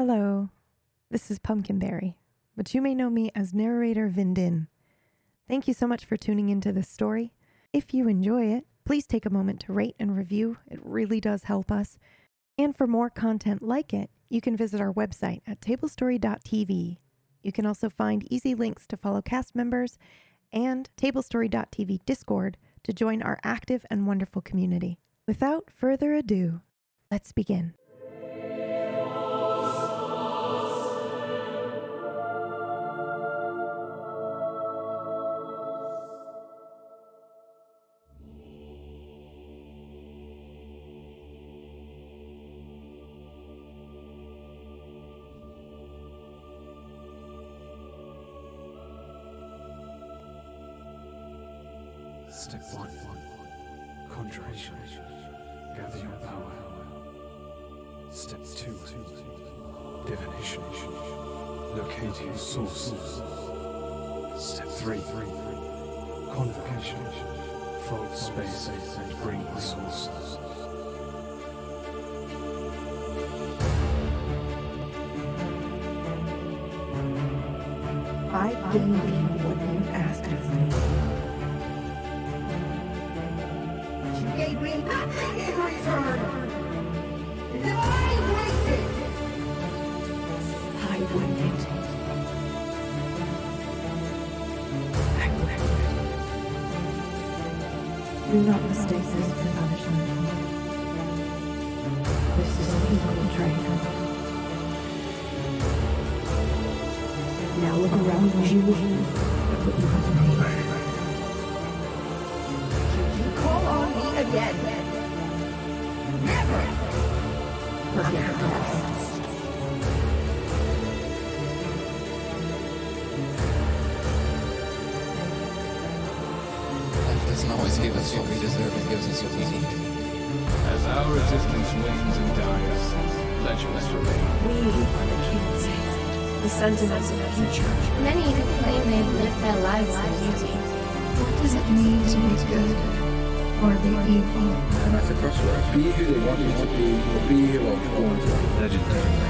Hello, this is Pumpkinberry, but you may know me as narrator Vindin. Thank you so much for tuning into this story. If you enjoy it, please take a moment to rate and review. It really does help us. And for more content like it, you can visit our website at tablestory.tv. You can also find easy links to follow cast members and tablestory.tv Discord to join our active and wonderful community. Without further ado, let's begin. Be who they want you to be, or be who are born to be. Legendary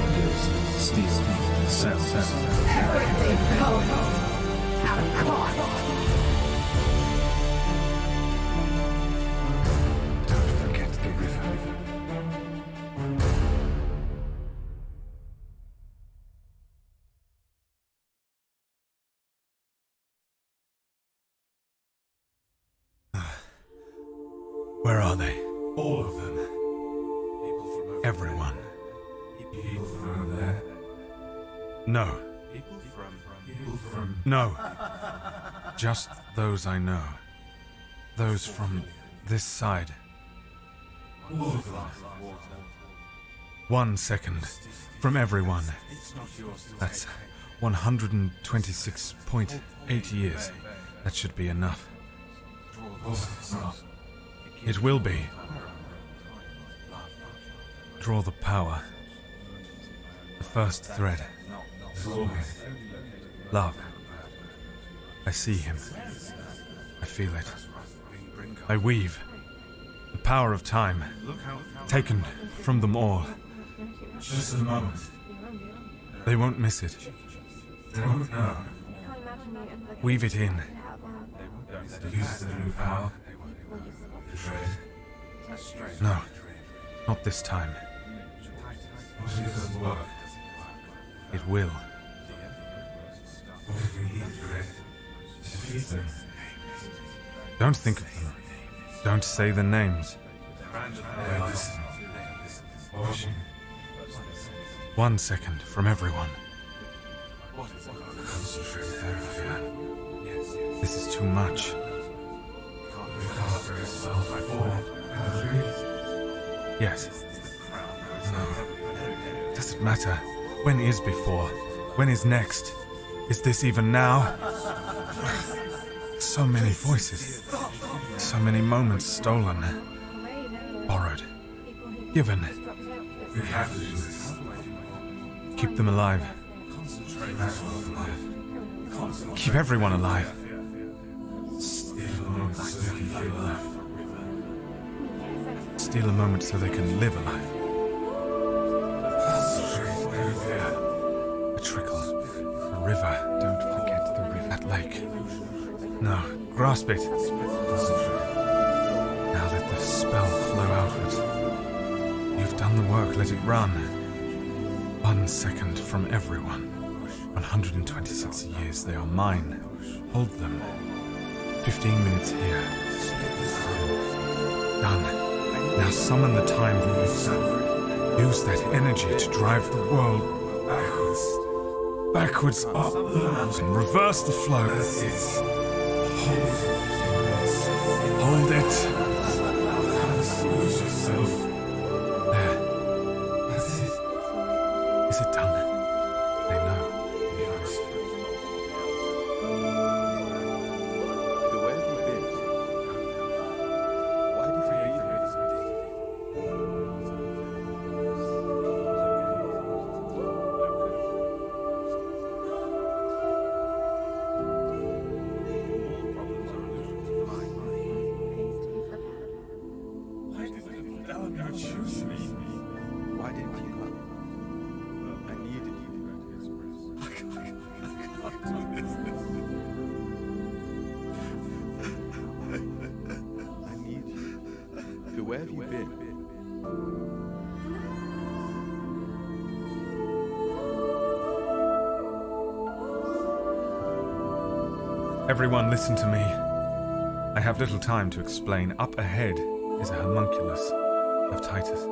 Just those I know. Those from this side. One second. From everyone. That's 126.8 years. That should be enough. It will be. Draw the power. The first thread. Love. I see him. I feel it. I weave. The power of time. Taken from them all. Just a moment. They won't miss it. They won't know. Weave it in. Use the new power. No, not this time. It will. Don't think of them. Don't say the names. One second from everyone. This is too much. Yes, does it matter? When is before? When is next? Is this even now? So many voices. So many moments stolen. Borrowed. Given. We have to do this. Keep them alive. Keep everyone alive. Steal a moment so they can live alive. A no fear. river. Don't forget the river. That lake. No, grasp it. Now let the spell flow outward. You've done the work, let it run. One second from everyone. 126 years, they are mine. Hold them. 15 minutes here. Done. Now summon the time from yourself. Use that energy to drive the world backwards. Backwards up and reverse the flow. Hold it. Everyone, listen to me. I have little time to explain. Up ahead is a homunculus of Titus.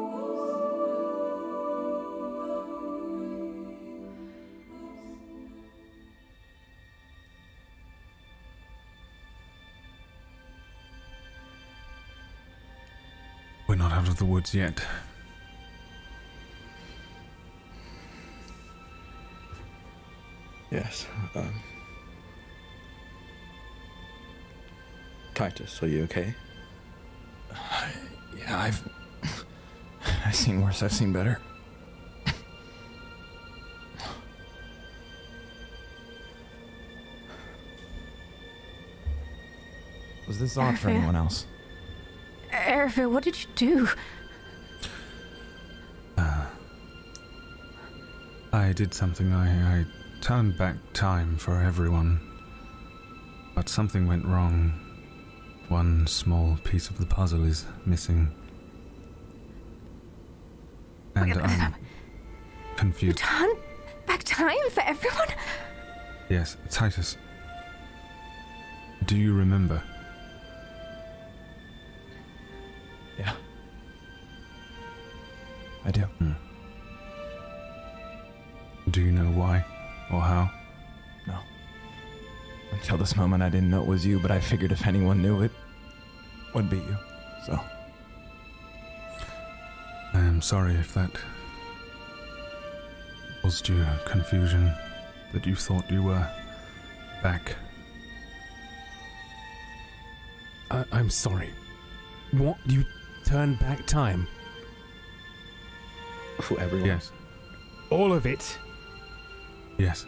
We're not out of the woods yet. Yes. Um, Titus, are you okay? Yeah, I've. I've seen worse, I've seen better. Was this odd for anyone else? Erfil, what did you do? Uh, I did something. I, I turned back time for everyone. But something went wrong. One small piece of the puzzle is missing. And Wait, I'm You confused. turned back time for everyone? Yes, Titus. Do you remember? Yeah. I do. Hmm. Do you know why or how? No. Until this moment, I didn't know it was you, but I figured if anyone knew it, would be you. So, I am sorry if that caused you confusion, that you thought you were back. I- I'm sorry. What? You turned back time? For everyone? Yes, All of it? yes.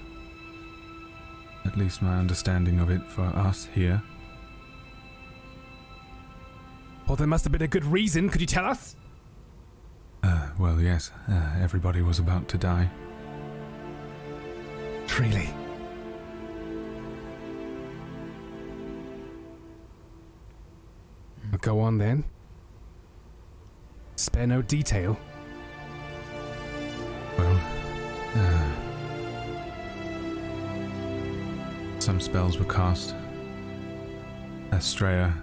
At least my understanding of it for us here. Well, there must have been a good reason. Could you tell us? Uh, well, yes, uh, everybody was about to die. Really? Go on then. Spare no detail. Well, uh, some spells were cast. Astrea,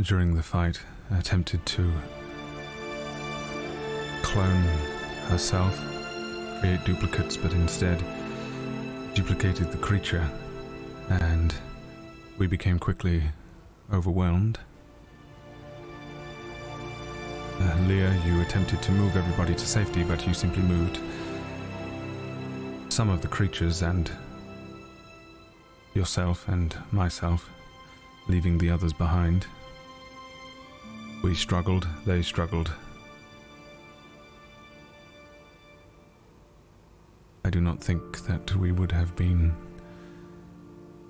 during the fight, attempted to clone herself, create duplicates, but instead duplicated the creature, and we became quickly overwhelmed. Uh, Leah, you attempted to move everybody to safety, but you simply moved some of the creatures and yourself and myself, leaving the others behind. We struggled, they struggled. I do not think that we would have been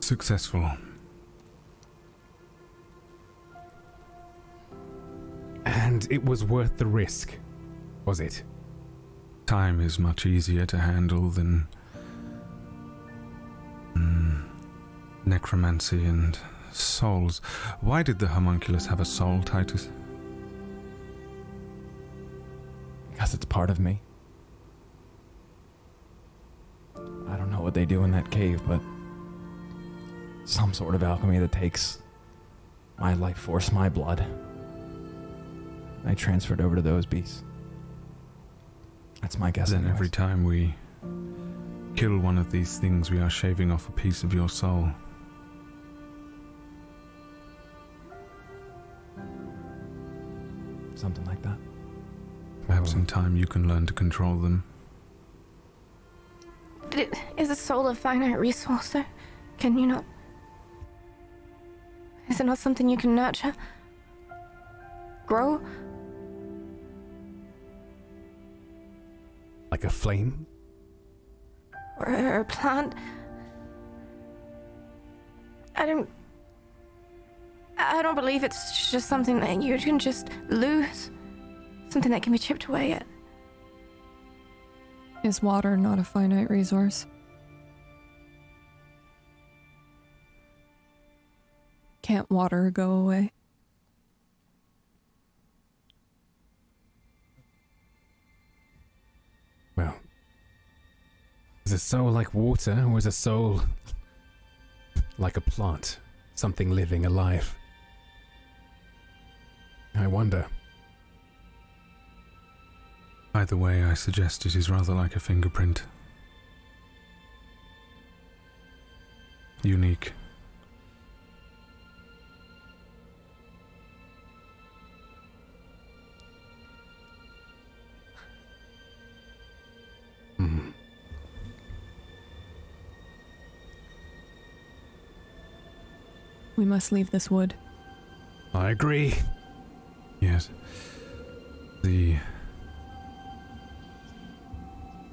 successful. And it was worth the risk, was it? Time is much easier to handle than Hmm. necromancy and souls. Why did the homunculus have a soul, Titus? Part of me. I don't know what they do in that cave, but some sort of alchemy that takes my life force, my blood. I transferred over to those beasts. That's my guess. Then anyways. every time we kill one of these things, we are shaving off a piece of your soul. Something like that. Perhaps in oh. time you can learn to control them. But it, is a soul a finite resource, though? Can you not? Is it not something you can nurture? Grow? Like a flame? Or a plant? I don't. I don't believe it's just something that you can just lose. Something that can be chipped away at. Is water not a finite resource? Can't water go away? Well, is a soul like water, or is a soul like a plant? Something living, alive? I wonder. Either way, I suggest it is rather like a fingerprint. Unique. Hmm. We must leave this wood. I agree. Yes. The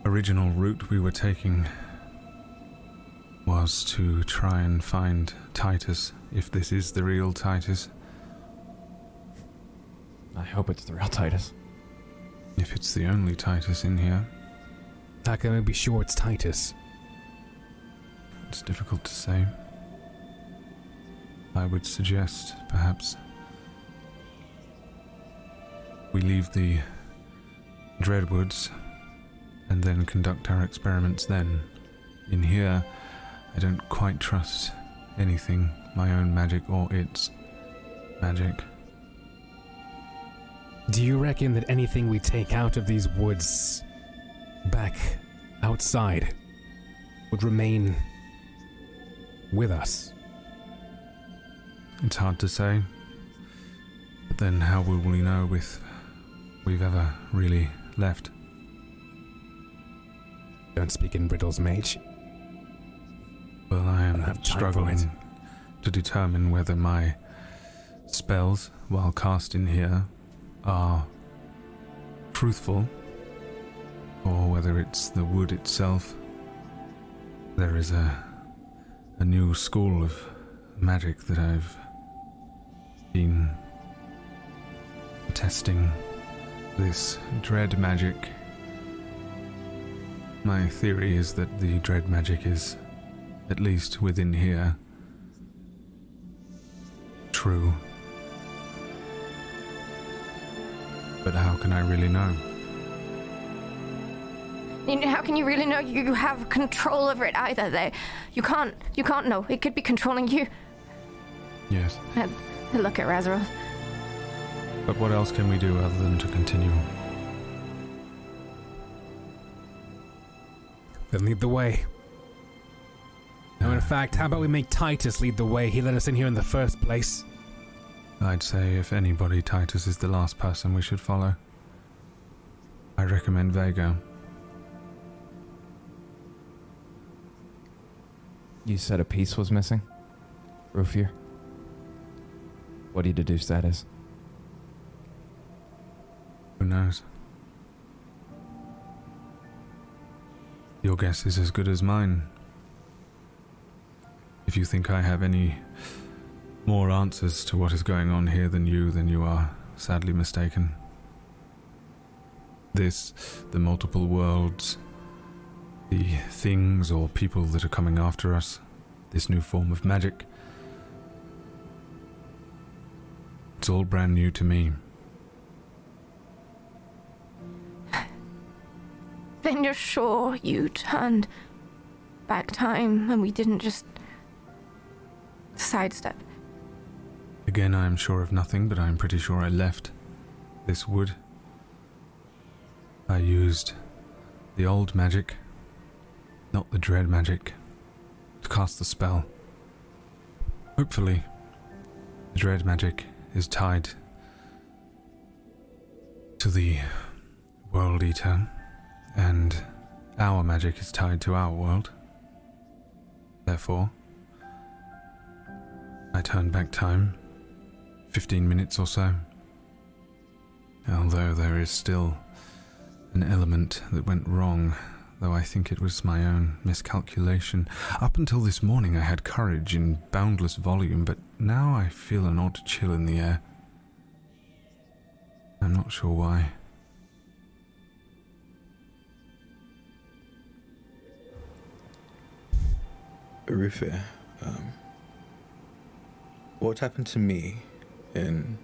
original route we were taking was to try and find Titus, if this is the real Titus. I hope it's the real Titus. If it's the only Titus in here, How can we be sure it's Titus? it's difficult to say. I would suggest, perhaps, we leave the Dreadwoods and then conduct our experiments then. In here, I don't quite trust anything, my own magic or its magic. Do you reckon that anything we take out of these woods back outside would remain with us? It's hard to say. But then how will we know if we've ever really left? Don't speak in riddles, mage. Well, I am don't have time for struggling to determine whether my spells, while cast in here, are truthful or whether it's the wood itself. There is a a new school of magic that I've been testing. This dread magic. My theory is that the dread magic is, at least within here, true. But how can I really know? How can you really know you have control over it either? There, you can't. You can't know. It could be controlling you. Yes. And look at Razaroth. But what else can we do other than to continue? Then lead the way. No, in ah. fact, how about we make Titus lead the way? He let us in here in the first place. I'd say if anybody, Titus is the last person we should follow. I recommend Vega. You said a piece was missing? Rufir? What do you deduce that is? Who knows? Your guess is as good as mine. If you think I have any more answers to what is going on here than you, then you are sadly mistaken. This, the multiple worlds, the things or people that are coming after us, this new form of magic. It's all brand new to me. Then you're sure you turned back time and we didn't just sidestep. Again, I am sure of nothing, but I am pretty sure I left this wood. I used the old magic, not the dread magic, to cast the spell. Hopefully, the dread magic is tied to the World Eater, and our magic is tied to our world. Therefore, I turned back time 15 minutes or so. Although there is still an element that went wrong, though I think it was my own miscalculation. Up until this morning, I had courage in boundless volume, but now I feel an odd chill in the air. I'm not sure why. Rufia, um, what happened to me in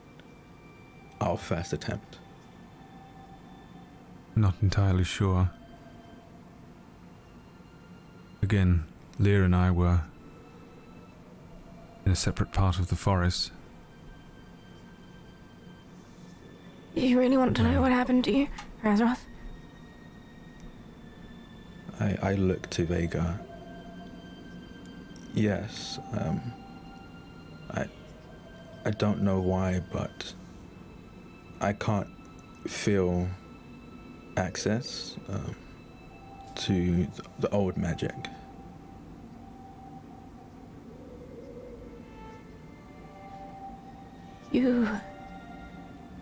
our first attempt? Not entirely sure. Again, Leah and I were in a separate part of the forest. You really want to know what happened to you, Razroth? I, I look to Vega. Yes, um, I, I don't know why, but I can't feel access um, to the old magic. You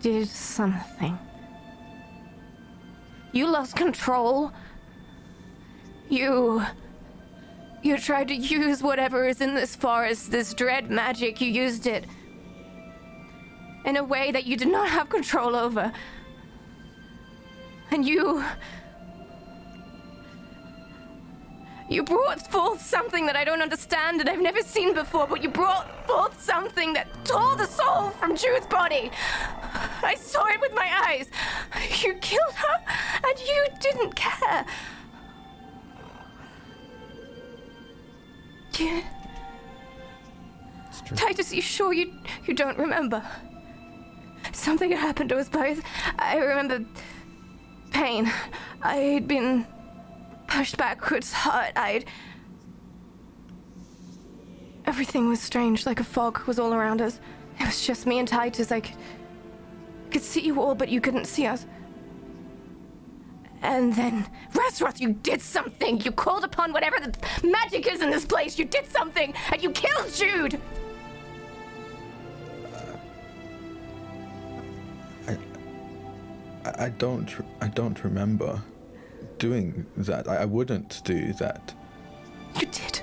did something. You lost control. You. You tried to use whatever is in this forest, this dread magic. You used it in a way that you did not have control over. And you. You brought forth something that I don't understand and I've never seen before, but you brought forth something that tore the soul from Jude's body. I saw it with my eyes. You killed her, and you didn't care. Titus, you sure you you don't remember? Something had happened to us both. I remember pain. I'd been pushed backwards, hurt. I'd. Everything was strange, like a fog was all around us. It was just me and Titus. I could, could see you all, but you couldn't see us. And then, Razroth, you did something! You called upon whatever the magic is in this place! You did something! And you killed Jude! I, I don't I don't remember doing that. I, I wouldn't do that. You did.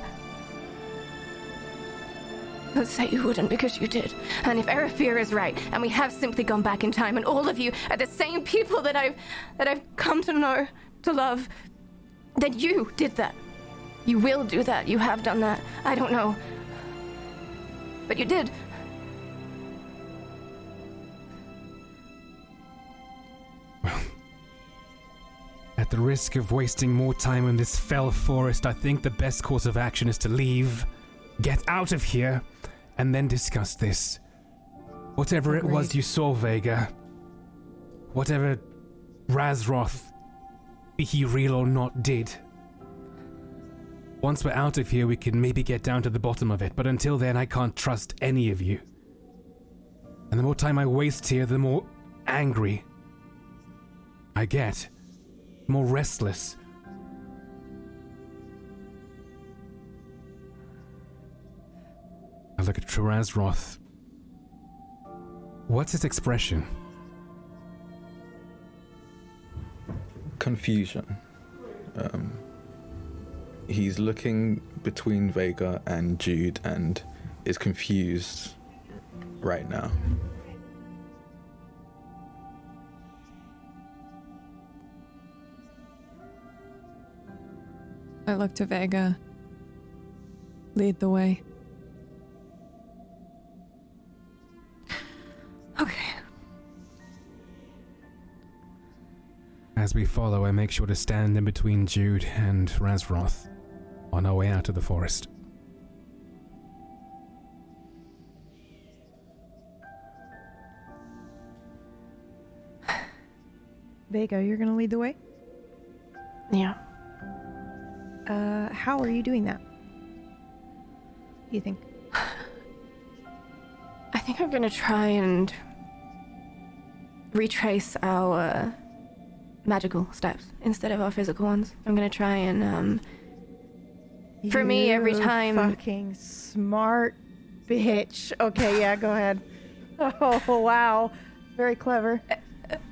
Let's say you wouldn't because you did. And if Erafir is right, and we have simply gone back in time, and all of you are the same people that I've that I've come to know, to love, then you did that. You will do that. You have done that. I don't know. But you did. Well, at the risk of wasting more time in this fell forest, I think the best course of action is to leave, get out of here, and then discuss this. Whatever it was you saw, Vega, whatever Razroth, be he real or not, did. Once we're out of here, we can maybe get down to the bottom of it, but until then, I can't trust any of you. And the more time I waste here, the more angry I get more restless. I look at Shirazroth. What's his expression? Confusion. Um, he's looking between Vega and Jude and is confused right now. I look to Vega. Lead the way. Okay. As we follow, I make sure to stand in between Jude and Razroth on our way out of the forest. Vega, you're going to lead the way? Yeah. Uh, how are you doing that? You think? I think I'm gonna try and retrace our magical steps instead of our physical ones. I'm gonna try and um. For me, every time- Fucking smart bitch. Okay, yeah, go ahead. Oh, wow. Very clever.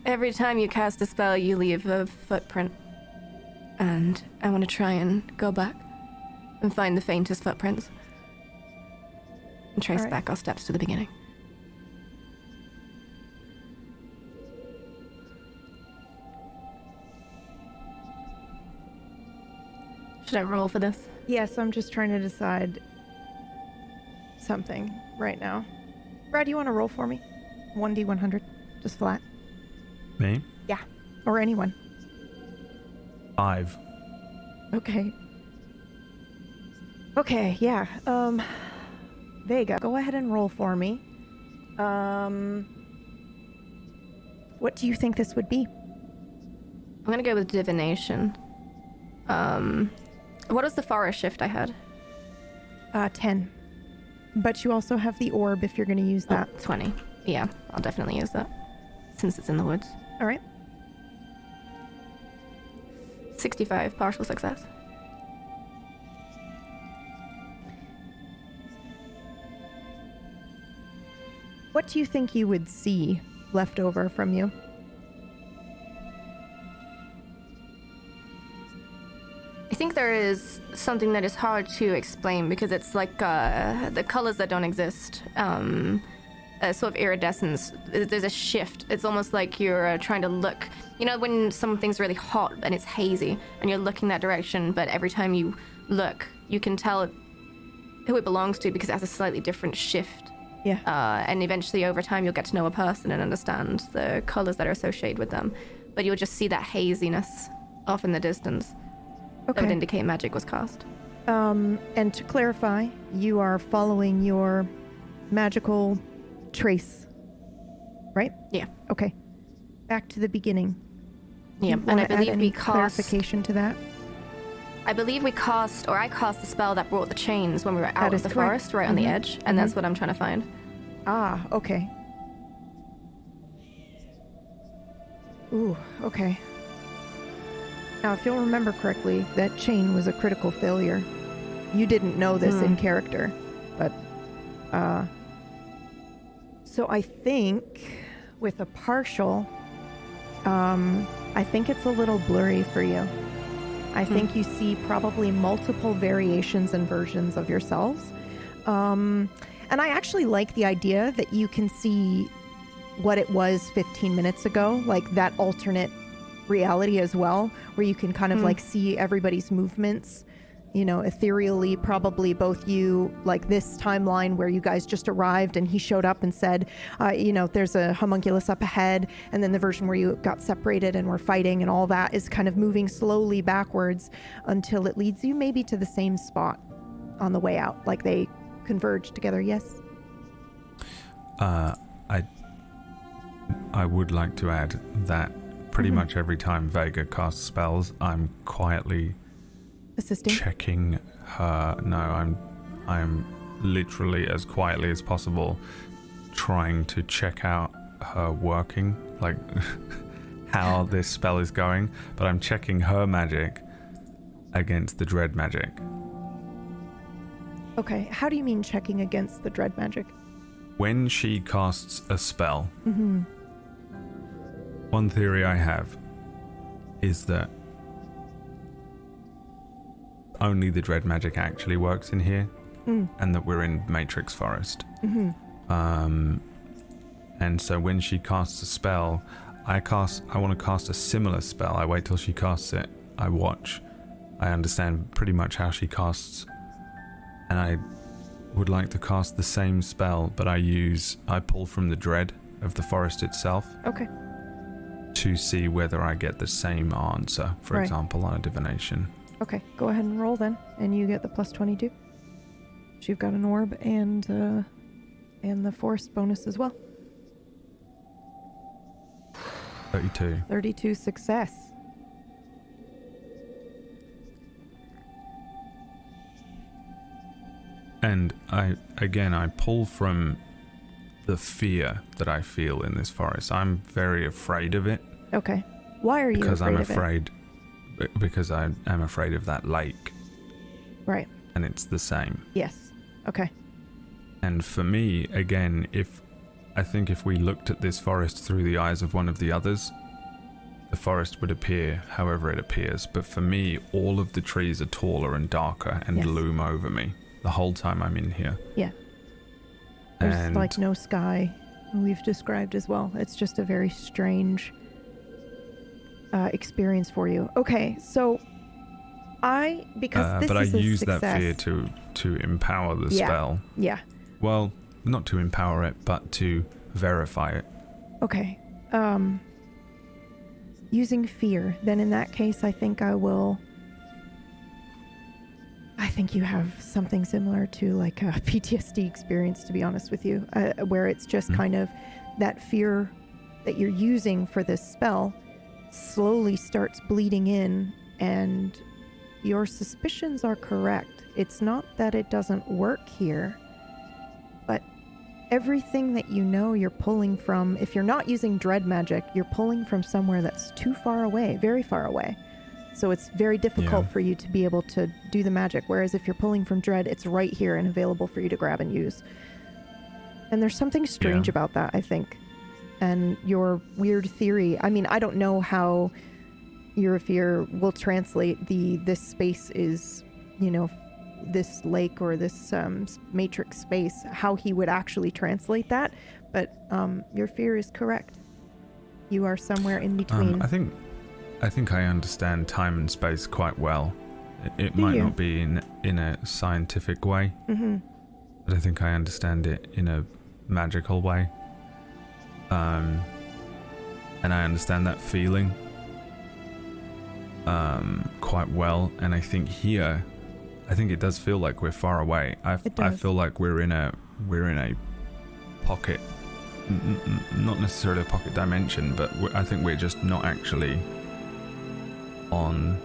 Every time you cast a spell, you leave a footprint. And I want to try and go back and find the faintest footprints. And trace Alright. back our steps to the beginning. Should I roll for this? Yes, I'm just trying to decide something right now. Brad, do you want to roll for me? 1d100. Just flat. Me? Yeah. Or anyone. Five. Okay. Okay, yeah. Um Vega, go ahead and roll for me. Um What do you think this would be? I'm gonna go with divination. Um, what was the forest shift I had? Uh 10. But you also have the orb if you're going to use that. Oh, 20. Yeah, I'll definitely use that since it's in the woods. All right. 65, partial success. What do you think you would see left over from you? I think there is something that is hard to explain because it's like uh, the colors that don't exist. Um, a sort of iridescence. There's a shift. It's almost like you're uh, trying to look. You know, when something's really hot and it's hazy and you're looking that direction, but every time you look, you can tell who it belongs to because it has a slightly different shift. Yeah. Uh, and eventually, over time, you'll get to know a person and understand the colors that are associated with them. But you'll just see that haziness off in the distance. That would indicate magic was cast. Um, and to clarify, you are following your magical trace, right? Yeah. Okay. Back to the beginning. Yeah, and I believe we cast. clarification to that. I believe we cast, or I cast the spell that brought the chains when we were out of the correct. forest, right on the Mhm. edge, and that's what I'm trying to find. Ah, okay. Ooh, okay. Now, if you'll remember correctly, that chain was a critical failure. You didn't know this in Hmm. character, but uh so I think with a partial um I think it's a little blurry for you. I think you see probably multiple variations and versions of yourselves. Um and I actually like the idea that you can see what it was 15 minutes ago, like that alternate reality as well, where you can kind of Hmm. like see everybody's movements, you know, ethereally, probably both you, like this timeline where you guys just arrived and he showed up and said, uh, you know, there's a homunculus up ahead, and then the version where you got separated and were fighting and all that is kind of moving slowly backwards until it leads you maybe to the same spot on the way out, like they converge together. Yes. Uh, I I would like to add that pretty Mhm. much every time Vega casts spells, I'm quietly Assisting. checking her. No, I'm I'm literally as quietly as possible trying to check out her working, like how this spell is going. But I'm checking her magic against the dread magic. Okay. How do you mean checking against the dread magic? When she casts a spell, Mm-hmm. One theory I have is that only the dread magic actually works in here, Mm. and that we're in Matrix Forest. Mm-hmm. Um, and so when she casts a spell, I cast. I want to cast a similar spell. I wait till she casts it. I watch. I understand pretty much how she casts and I would like to cast the same spell, but I use I pull from the dread of the forest itself Okay. To see whether I get the same answer. For Right. example, on a divination. Okay, go ahead and roll then, and you get the plus twenty-two. So you've got an orb and uh, and the forest bonus as well. Thirty-two. Thirty-two success. And I again I pull from the fear that I feel in this forest. I'm very afraid of it Okay. Why are you because afraid I'm afraid b- because I am afraid of that lake? Right. and it's the same. Yes. Okay. And for me again if I think if we looked at this forest through the eyes of one of the others the forest would appear however it appears, but for me all of the trees are taller and darker and Yes. loom over me the whole time I'm in here. Yeah. There's And like no sky. We've described as well. It's just a very strange uh, experience for you. Okay, so I because Uh, this but I is a use that fear to to empower the Yeah. spell. Yeah. Well, not to empower it, but to verify it. Okay. Um using fear, then in that case I think I will I think you have something similar to like a PTSD experience to be honest with you, uh, where it's just Mm. kind of that fear that you're using for this spell slowly starts bleeding in and your suspicions are correct. It's not that it doesn't work here, but everything that you know you're pulling from, if you're not using dread magic, you're pulling from somewhere that's too far away, very far away. So it's very difficult Yeah. for you to be able to do the magic. Whereas if you're pulling from dread, it's right here and available for you to grab and use. And there's something strange Yeah. about that, I think. And your weird theory, I mean, I don't know how Eurofear will translate the this space is, you know, this lake or this um, matrix space, how he would actually translate that. But um, your fear is correct. You are somewhere in between. Um, I think I think I understand time and space quite well. It, it might you? not be in in a scientific way, hmm but I think I understand it in a magical way. Um, and I understand that feeling um, quite well. And I think here, I think it does feel like we're far away. I, I feel like we're in a we're in a pocket, n- n- not necessarily a pocket dimension, but I think we're just not actually on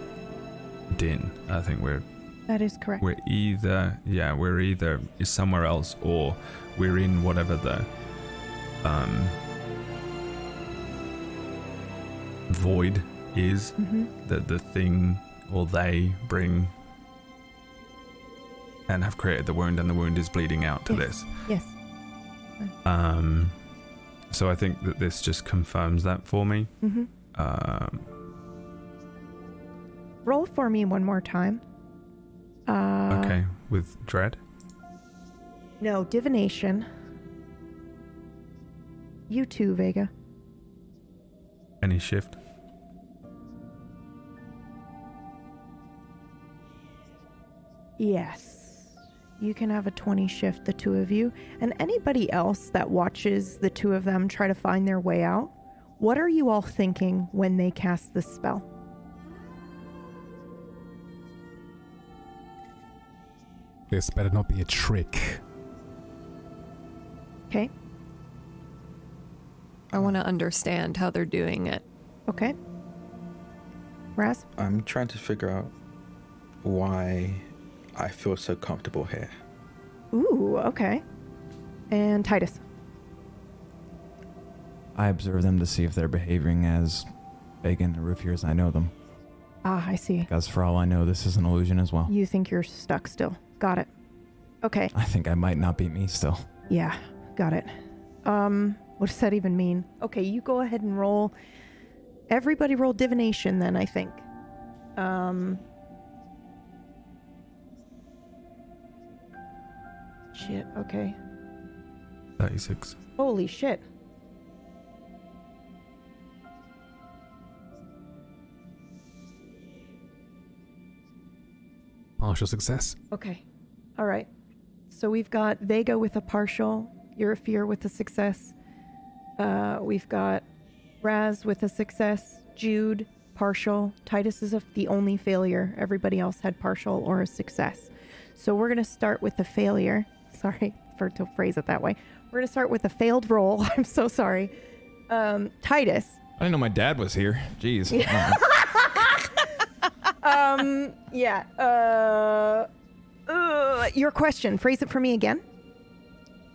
Din. I think we're that is correct. we're either yeah we're either is somewhere else or we're in whatever the um void is hmm that the thing or they bring and have created the wound and the wound is bleeding out to Yes. this Yes. um so i think that this just confirms that for me hmm um Roll for me one more time. Uh, okay with dread No, divination. You too, Vega. any shift Yes. You can have a 20 shift, the two of you. And anybody else that watches the two of them try to find their way out, what are you all thinking when they cast this spell? This better not be a trick. Okay. I want to understand how they're doing it. Okay. Raz? I'm trying to figure out why I feel so comfortable here. Ooh, okay. And Titus. I observe them to see if they're behaving as Bacon and Roofier as I know them. Ah, I see. Because for all I know, this is an illusion as well. You think you're stuck still. Got it. Okay. I think I might not be me still. Yeah, got it. Um, what does that even mean? Okay, you go ahead and roll. Everybody roll divination then, I think. Um. Shit, okay. 36 Holy shit. Partial success. Okay. All right. So we've got Vega with a partial, Erafir with a success. Uh, we've got Raz with a success, Jude partial. Titus is a, the only failure. Everybody else had partial or a success. So we're going to start with the failure. Sorry for to phrase it that way. We're going to start with a failed roll. I'm so sorry. Um, Titus. I didn't know my dad was here. Jeez. um, yeah. Uh, uh, your question. Phrase it for me again.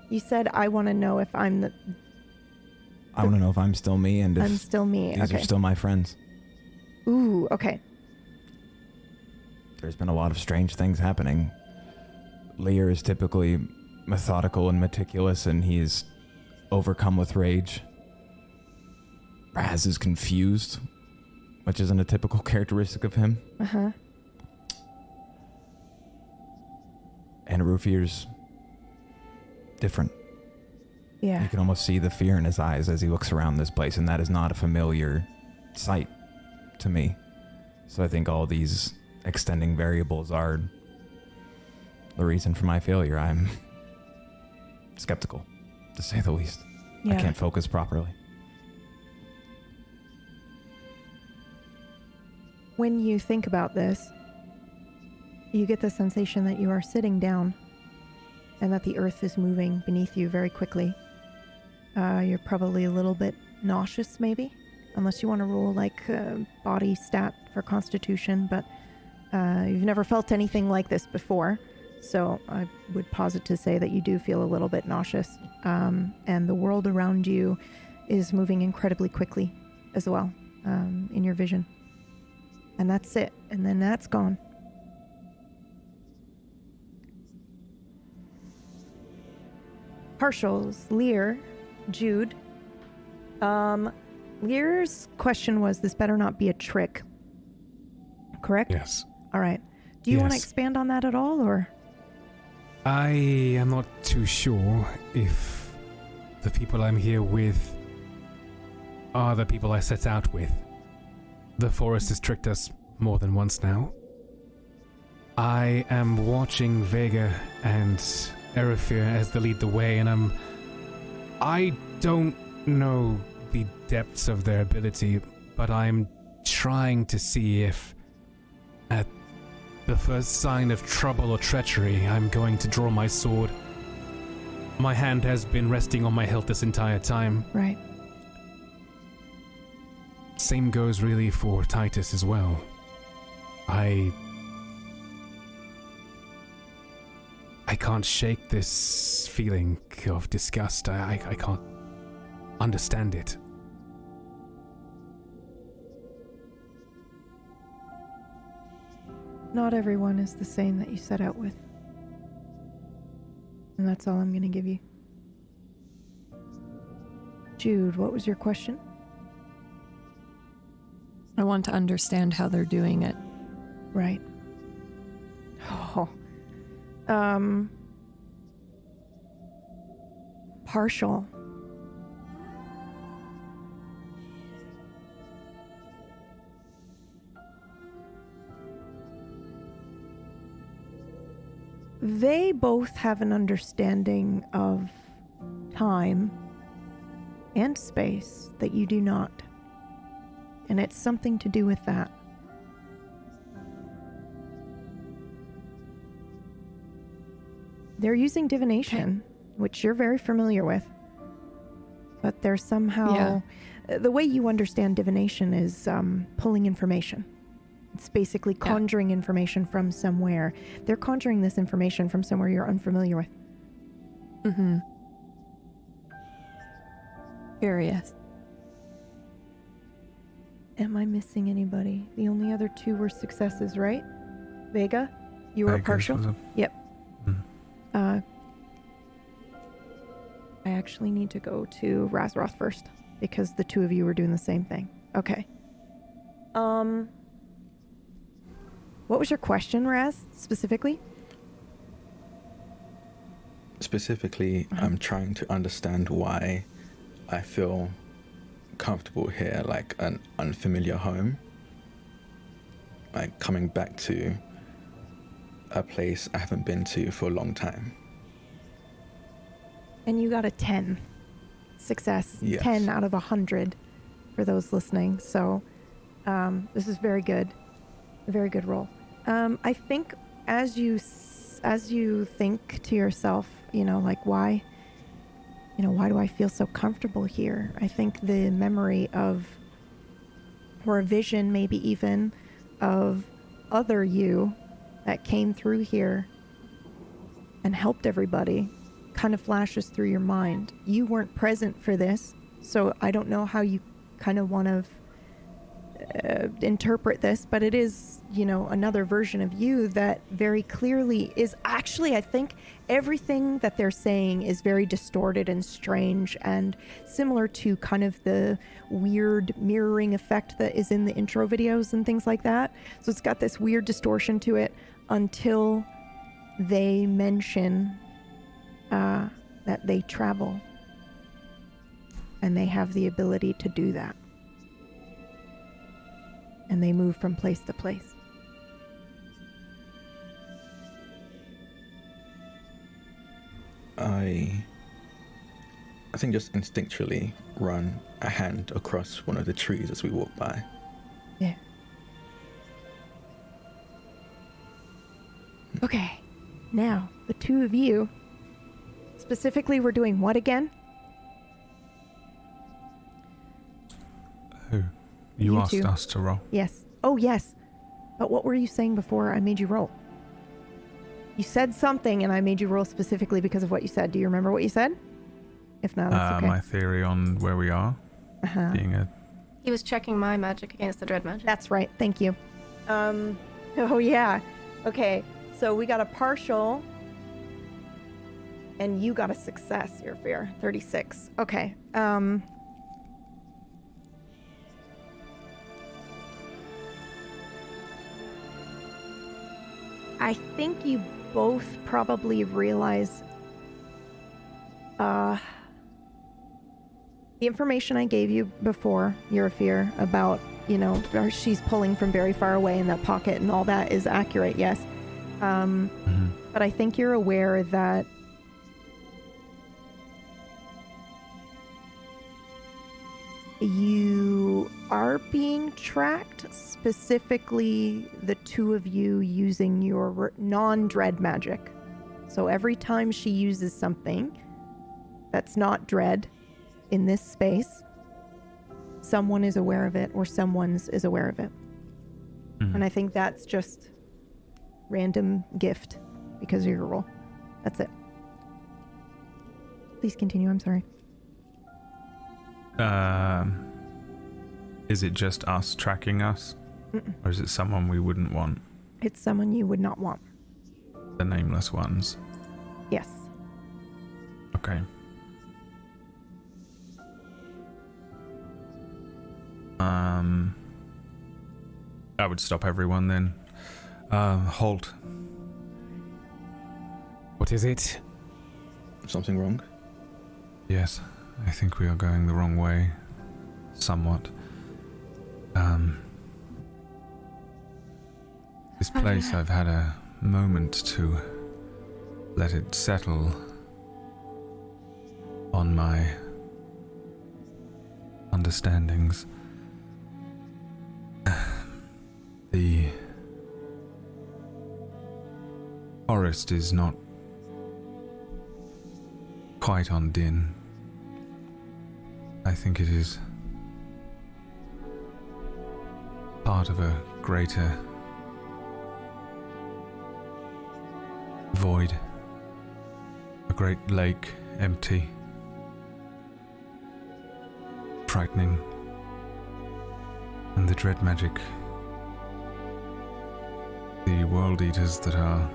You said I want to know if I'm the. I want to know if I'm still me and if I'm still me. these okay. are still my friends. Ooh. Okay. There's been a lot of strange things happening. Lear is typically methodical and meticulous, and he's overcome with rage. Raz is confused, which isn't a typical characteristic of him. Uh huh. And Erafir's different. Yeah. You can almost see the fear in his eyes as he looks around this place, and that is not a familiar sight to me. So I think all these extending variables are the reason for my failure. I'm skeptical, to say the least. Yeah. I can't focus properly. When you think about this, you get the sensation that you are sitting down and that the earth is moving beneath you very quickly. Uh, you're probably a little bit nauseous, maybe, unless you want to roll like uh, body stat for constitution, but uh, you've never felt anything like this before. So I would posit to say that you do feel a little bit nauseous. Um, and the world around you is moving incredibly quickly as well um, in your vision. And that's it. And then that's gone. Partials, Lear, Jude. Um, Lear's question was this better not be a trick. Correct? Yes. All right. Do you want to expand on that at all or? I am not too sure if the people I'm here with are the people I set out with. The forest has tricked us more than once now. I am watching Vega and Erafir has to lead the way, and I'm. I don't know the depths of their ability, but I'm trying to see if, at the first sign of trouble or treachery, I'm going to draw my sword. My hand has been resting on my hilt this entire time. Right. Same goes really for Titus as well. I. I can't shake this feeling of disgust. I, I, I can't understand it. Not everyone is the same that you set out with. And that's all I'm going to give you. Jude, what was your question? I want to understand how they're doing it. Right. Oh. Um. Partial. They both have an understanding of time and space that you do not. And it's something to do with that. They're using divination, which you're very familiar with. But they're somehow. uh, The way you understand divination is um, pulling information. It's basically conjuring information from somewhere. They're conjuring this information from somewhere you're unfamiliar with. Mm-hmm. Curious. Am I missing anybody? The only other two were successes, right? Vega, you were Vegas partial. a- Yep. Uh, I actually need to go to Razroth first because the two of you were doing the same thing. Okay. Um. What was your question, Raz, specifically? Specifically, I'm trying to understand why I feel comfortable here, like an unfamiliar home. Like coming back to a place I haven't been to for a long time. And you got a 10 success. Yes. 10 out of 100 for those listening. So um, this is very good. A very good roll. Um, I think as you as you think to yourself, you know, like why you know, why do I feel so comfortable here? I think the memory of or a vision maybe even of other you that came through here and helped everybody kind of flashes through your mind. You weren't present for this, so I don't know how you kind of want to uh, interpret this, but it is, you know, another version of you that very clearly is actually, I think, everything that they're saying is very distorted and strange and similar to kind of the weird mirroring effect that is in the intro videos and things like that. So it's got this weird distortion to it until they mention uh, that they travel and they have the ability to do that. And they move from place to place. I I think just instinctually run a hand across one of the trees as we walk by. Okay. Now, the two of you, specifically, we're doing what again? Who? You, You asked two. us to roll. Yes. Oh, yes. But what were you saying before I made you roll? You said something, and I made you roll specifically because of what you said. Do you remember what you said? If not, that's Uh, okay. My theory on where we are, Uh-huh. being a He was checking my magic against the dread magic. That's right. Thank you. Um. Oh yeah. Okay. So we got a partial, and you got a success. Erafir, thirty-six. Okay. Um. I think you both probably realize uh the information I gave you before, your fear about, you know, she's pulling from very far away in that pocket and all that is accurate, yes. Um, But I think you're aware that you are being tracked, specifically the two of you using your non dread magic. So every time she uses something that's not dread in this space, someone is aware of it or someone's is aware of it. And I think that's just random gift because of your role. That's it. Please continue. I'm sorry. Um, is it just us tracking us? Mm-mm. Or is it someone we wouldn't want? It's someone you would not want. The nameless ones. Yes. Okay. Um, I would stop everyone then. Um, halt. What is it? Something wrong? Yes, I think we are going the wrong way. Somewhat. Um. This place, I've had a moment to let it settle on my understandings. The forest is not quite on Din. I think it is part of a greater void. A great lake, empty, frightening, and the dread magic. The world eaters that are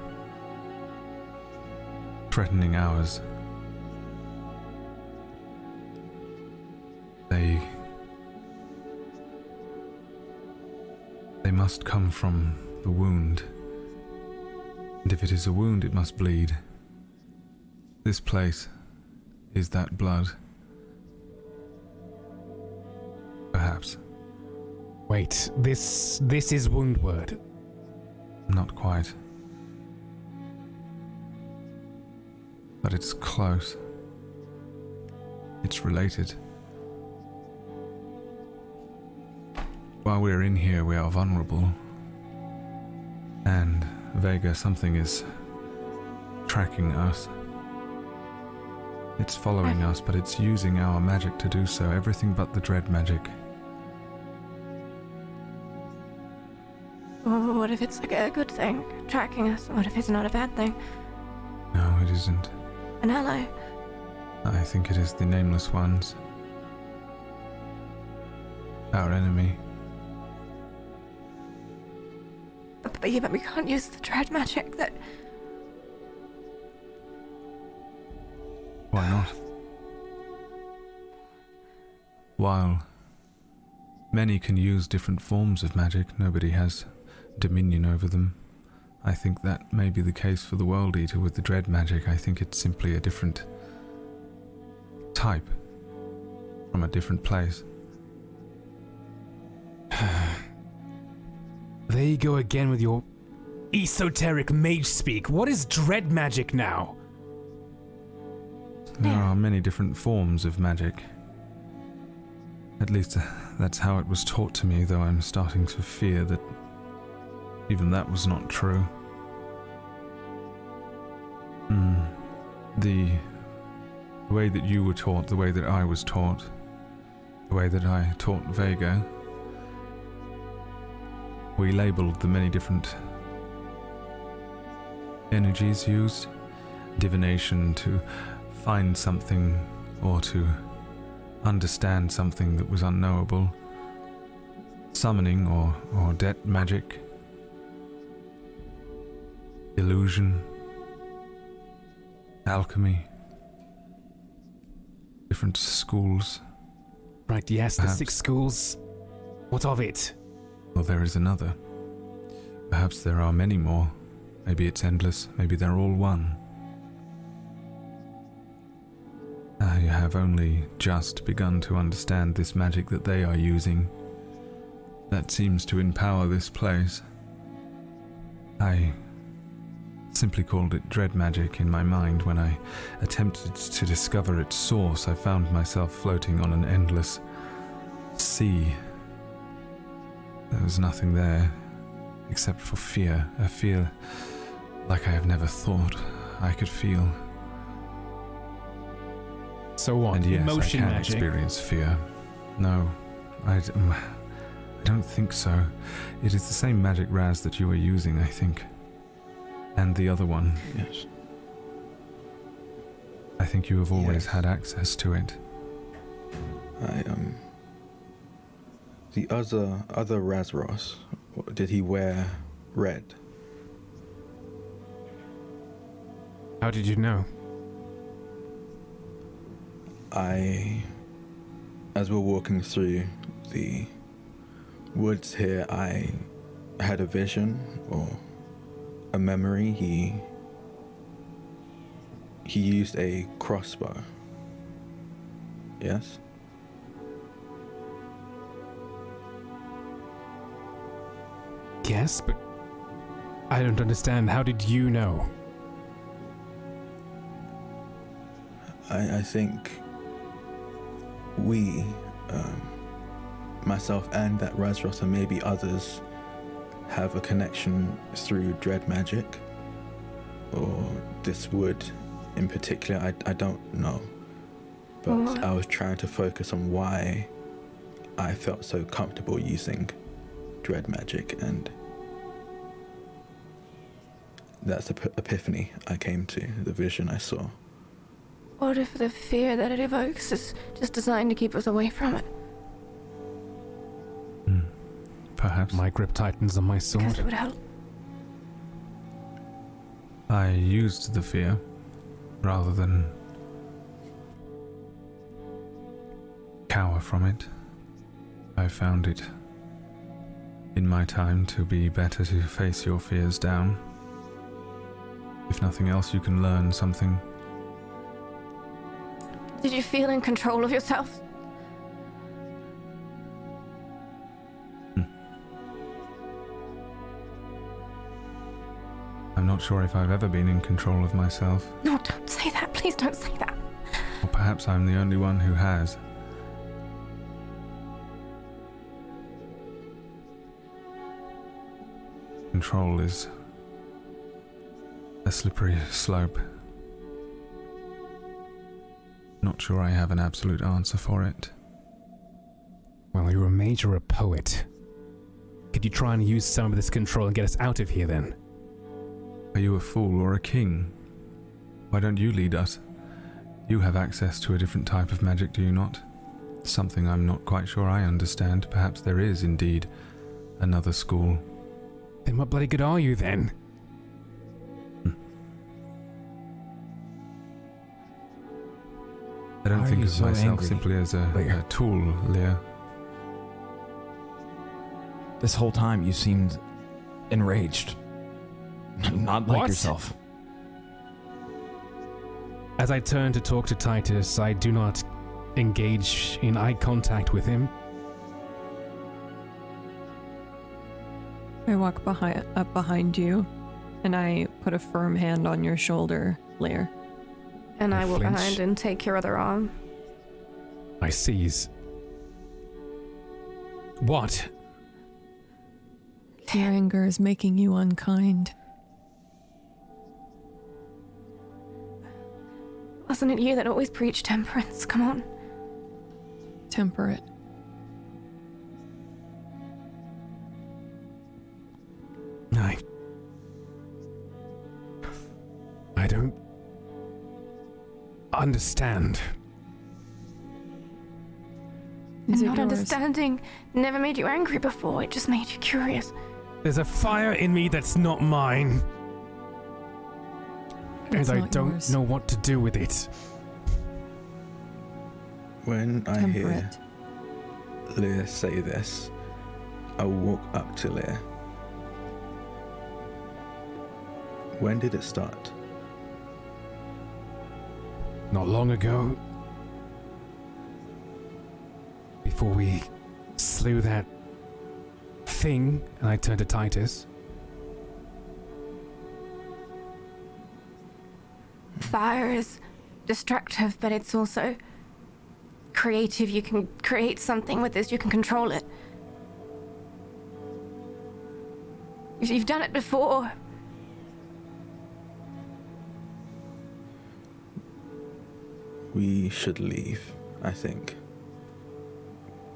threatening hours. They. They must come from the wound. And if it is a wound, it must bleed. This place is that blood. Perhaps. Wait, this this is wound word. Not quite. But it's close. It's related. While we're in here, we are vulnerable. And, Vega, something is tracking us. It's following us, but it's using our magic to do so. Everything but the dread magic. Well, what if it's a good thing, tracking us? What if it's not a bad thing? No, it isn't. An ally? I think it is the Nameless Ones. Our enemy. But, but yeah, but we can't use the dread magic that. Why not? While many can use different forms of magic, nobody has dominion over them. I think that may be the case for the World Eater with the Dread magic. I think it's simply a different type from a different place. There you go again with your esoteric mage speak. What is dread magic now? There are many different forms of magic. At least uh, that's how it was taught to me, though I'm starting to fear that even that was not true. Hmm. The way that you were taught, the way that I was taught, the way that I taught Vega, we labeled the many different energies used divination to find something or to understand something that was unknowable, summoning or, or debt magic, illusion, alchemy, different schools. Right, yes, Perhaps. the six schools. What of it? Well, there is another. Perhaps there are many more. Maybe it's endless. Maybe they're all one. Ah, I have only just begun to understand this magic that they are using. That seems to empower this place. I simply called it dread magic in my mind when I attempted to discover its source. I found myself floating on an endless sea. There was nothing there except for fear, a fear like I have never thought I could feel. So what? And yes, Emotion I can magic. experience fear. No, I, d- mm, I don't think so. It is the same magic Raz that you are using, I think. And the other one. Yes. I think you have always Yes. had access to it. I um. The other other Razros, did he wear red? How did you know? I, as we're walking through the woods here, I had a vision or a memory. He he used a crossbow. Yes. Yes, but I don't understand. How did you know? I, I think we, um, myself and that Razros and maybe others, have a connection through dread magic, or this wood in particular. I, I don't know, but Oh. I was trying to focus on why I felt so comfortable using dread magic, and that's the ep- epiphany I came to, the vision I saw. What if the fear that it evokes is just designed to keep us away from it? Perhaps. My grip tightens on my Because sword. it would help. I used the fear rather than cower from it. I found it in my time to be better to face your fears down. If nothing else, you can learn something. Did you feel in control of yourself? I'm not not sure if I've ever been in control of myself, No, don't say that. Please don't say that. or perhaps I'm the only one who has. Control is a slippery slope. Not sure I have an absolute answer for it. Well, you're a major a poet. Could you try and use some of this control and get us out of here then? Are you a fool or a king? Why don't you lead us? You have access to a different type of magic, do you not? Something I'm not quite sure I understand. Perhaps there is indeed another school. Then what bloody good are you then? I don't Why think of so myself angry, simply as a, a tool, Leah. This whole time you seemed enraged. Not like What? yourself. As I turn to talk to Titus, I do not engage in eye contact with him. I walk behind up behind you, and I put a firm hand on your shoulder, Lear. And I, I walk flinch. behind and take your other arm. I seize. What? Your anger is making you unkind. Wasn't it you that always preached temperance? Come on. Temperate. I. I don't. understand. Is and not yours? understanding never made you angry before. It just made you curious. There's a fire in me that's not mine. It's and I don't yours. know what to do with it. When I hear Temperate. Lear say this, I will walk up to Lear. When did it start? Not long ago. Before we slew that thing, and I turned to Titus. Fire is destructive, but it's also creative. You can create something with this, you can control it. If You've done it before. We should leave, I think.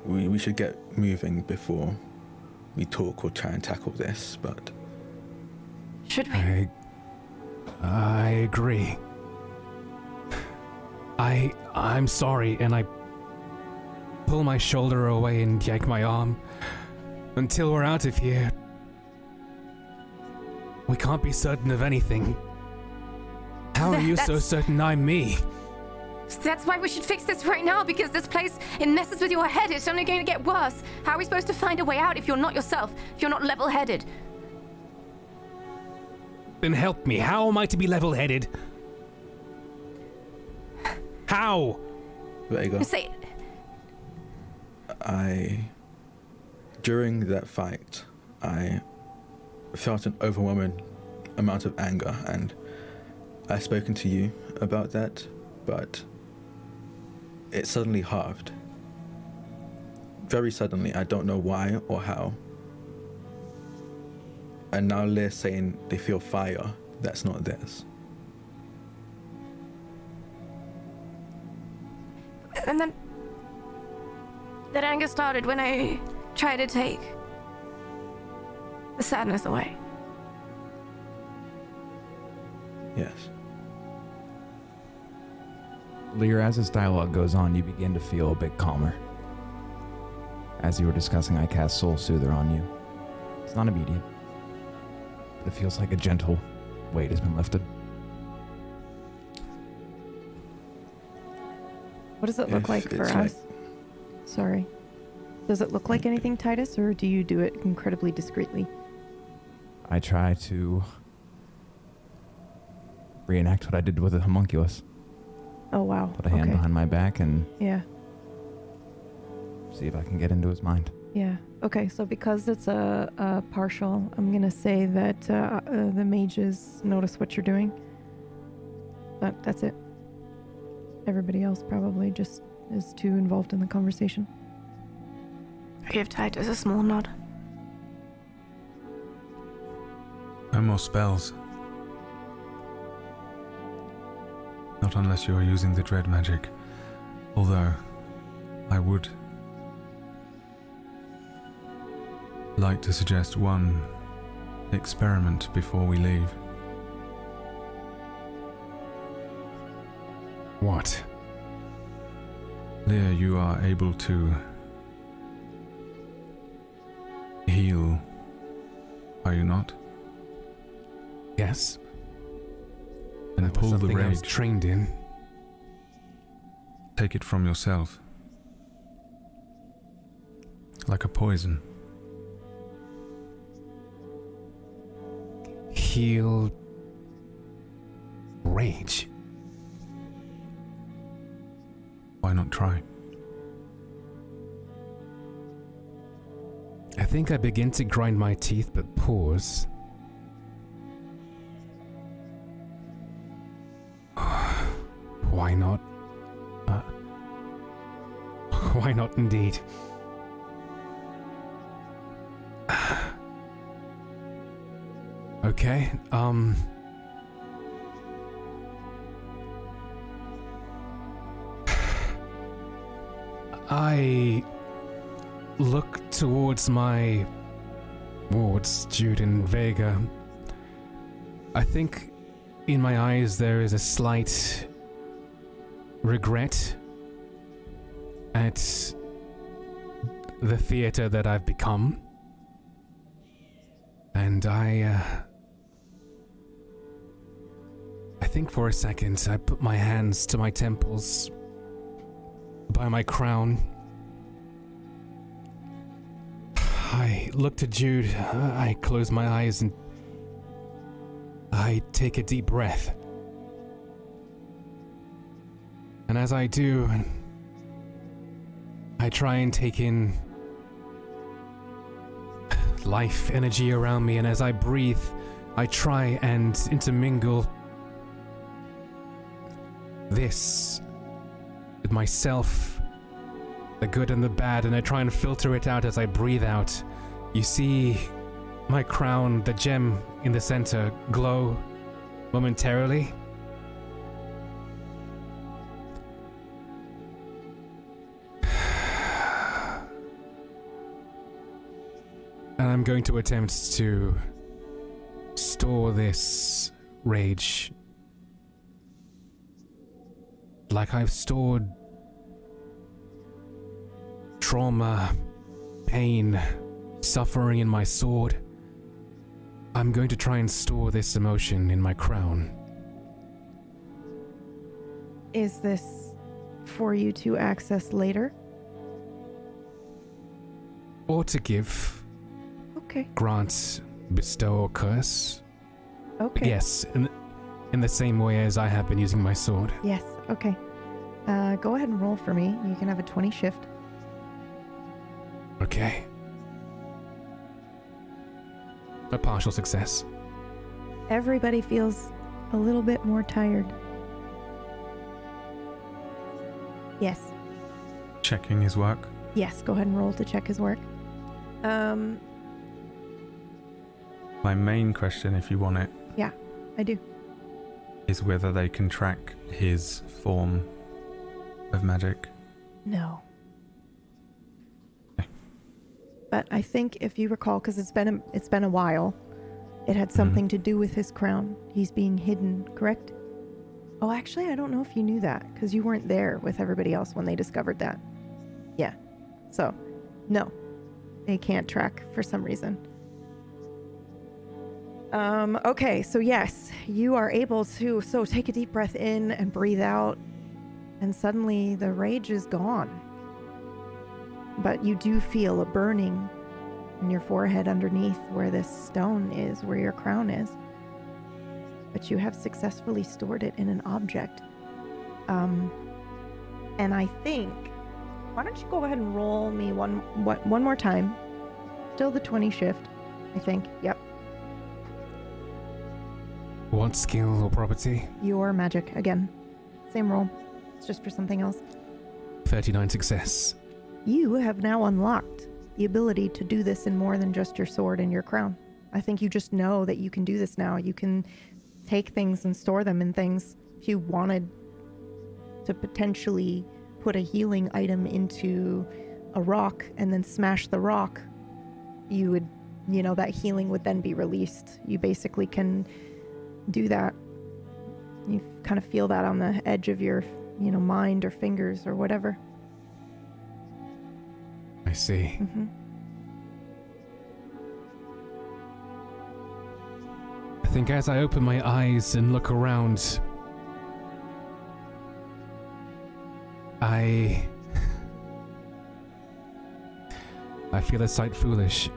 We, we should get moving before we talk or try and tackle this, but Should we? I. I agree. I. I'm sorry, and I pull my shoulder away and yank my arm. Until we're out of here, we can't be certain of anything. How are you so certain I'm me? That's why we should fix this right now because this place it messes with your head. It's only going to get worse. How are we supposed to find a way out if you're not yourself? If you're not level-headed? Then help me. How am I to be level headed? How? Vega, Say I. During that fight, I felt an overwhelming amount of anger, and I've spoken to you about that, but it suddenly halved. Very suddenly, I don't know why or how. And now they're saying they feel fire that's not theirs. And then that anger started when I tried to take the sadness away. Yes. Lear, as this dialogue goes on, you begin to feel a bit calmer. As you were discussing, I cast Soul Soother on you. It's not immediate, but it feels like a gentle weight has been lifted. What does it look If like for us? like- Sorry. Does it look like anything, Titus, or do you do it incredibly discreetly? I try to reenact what I did with the homunculus. Oh wow. Put a hand okay. behind my back and Yeah. see if I can get into his mind. Yeah. Okay. So because it's a, a partial, I'm gonna say that uh, uh, the mages notice what you're doing. But that's it. Everybody else probably just is too involved in the conversation. I give Titus a small nod. No more spells. Not unless you are using the dread magic. Although, I would like to suggest one experiment before we leave. What? There you are able to heal, are you not? Yes. And That pull the something I was rage. trained in. Take it from yourself. Like a poison. Heal. Rage. Why not try? I think I begin to grind my teeth, but pause. Why not? Uh, why not indeed? Okay, um. I look towards my wards, Jude and Vega. I think in my eyes there is a slight regret at the theater that I've become. And I, uh, I think for a second I put my hands to my temples by my crown. I look to Jude. I close my eyes and I take a deep breath. And as I do, I try and take in life energy around me, and as I breathe, I try and intermingle this with myself, the good and the bad, and I try and filter it out as I breathe out. You see my crown, the gem in the center, glow momentarily. And I'm going to attempt to store this rage like I've stored trauma, pain, suffering in my sword. I'm going to try and store this emotion in my crown. Is this for you to access later? Or to give, Okay. grant, bestow, or curse. Okay. Yes, in, in the same way as I have been using my sword. Yes. Okay. Uh, go ahead and roll for me. You can have a 20 shift. Okay. A partial success. Everybody feels a little bit more tired. Yes. Checking his work. Yes. Go ahead and roll to check his work. Um. My main question, if you want it, Yeah, I do. is whether they can track his form of magic. No. But I think if you recall, because it's been a, it's been a while, it had something to do with his crown. He's being hidden, correct? Oh, actually, I don't know if you knew that because you weren't there with everybody else when they discovered that. Yeah. So, no, they can't track for some reason. Um, okay, so yes, you are able to so take a deep breath in and breathe out, and suddenly the rage is gone. But you do feel a burning in your forehead underneath where this stone is, where your crown is. But you have successfully stored it in an object. Um, and I think Why don't you go ahead and roll me one what one more time? Still the 20 shift, I think. Yep. What skill or property? Your magic again. Same roll. It's just for something else. 39 success. You have now unlocked the ability to do this in more than just your sword and your crown. I think you just know that you can do this now. You can take things and store them in things. If you wanted to potentially put a healing item into a rock and then smash the rock, you would, you know, that healing would then be released. You basically can do that. You kind of feel that on the edge of your, you know, mind or fingers or whatever. I see. hmm I think as I open my eyes and look around, I. I feel a sight foolish.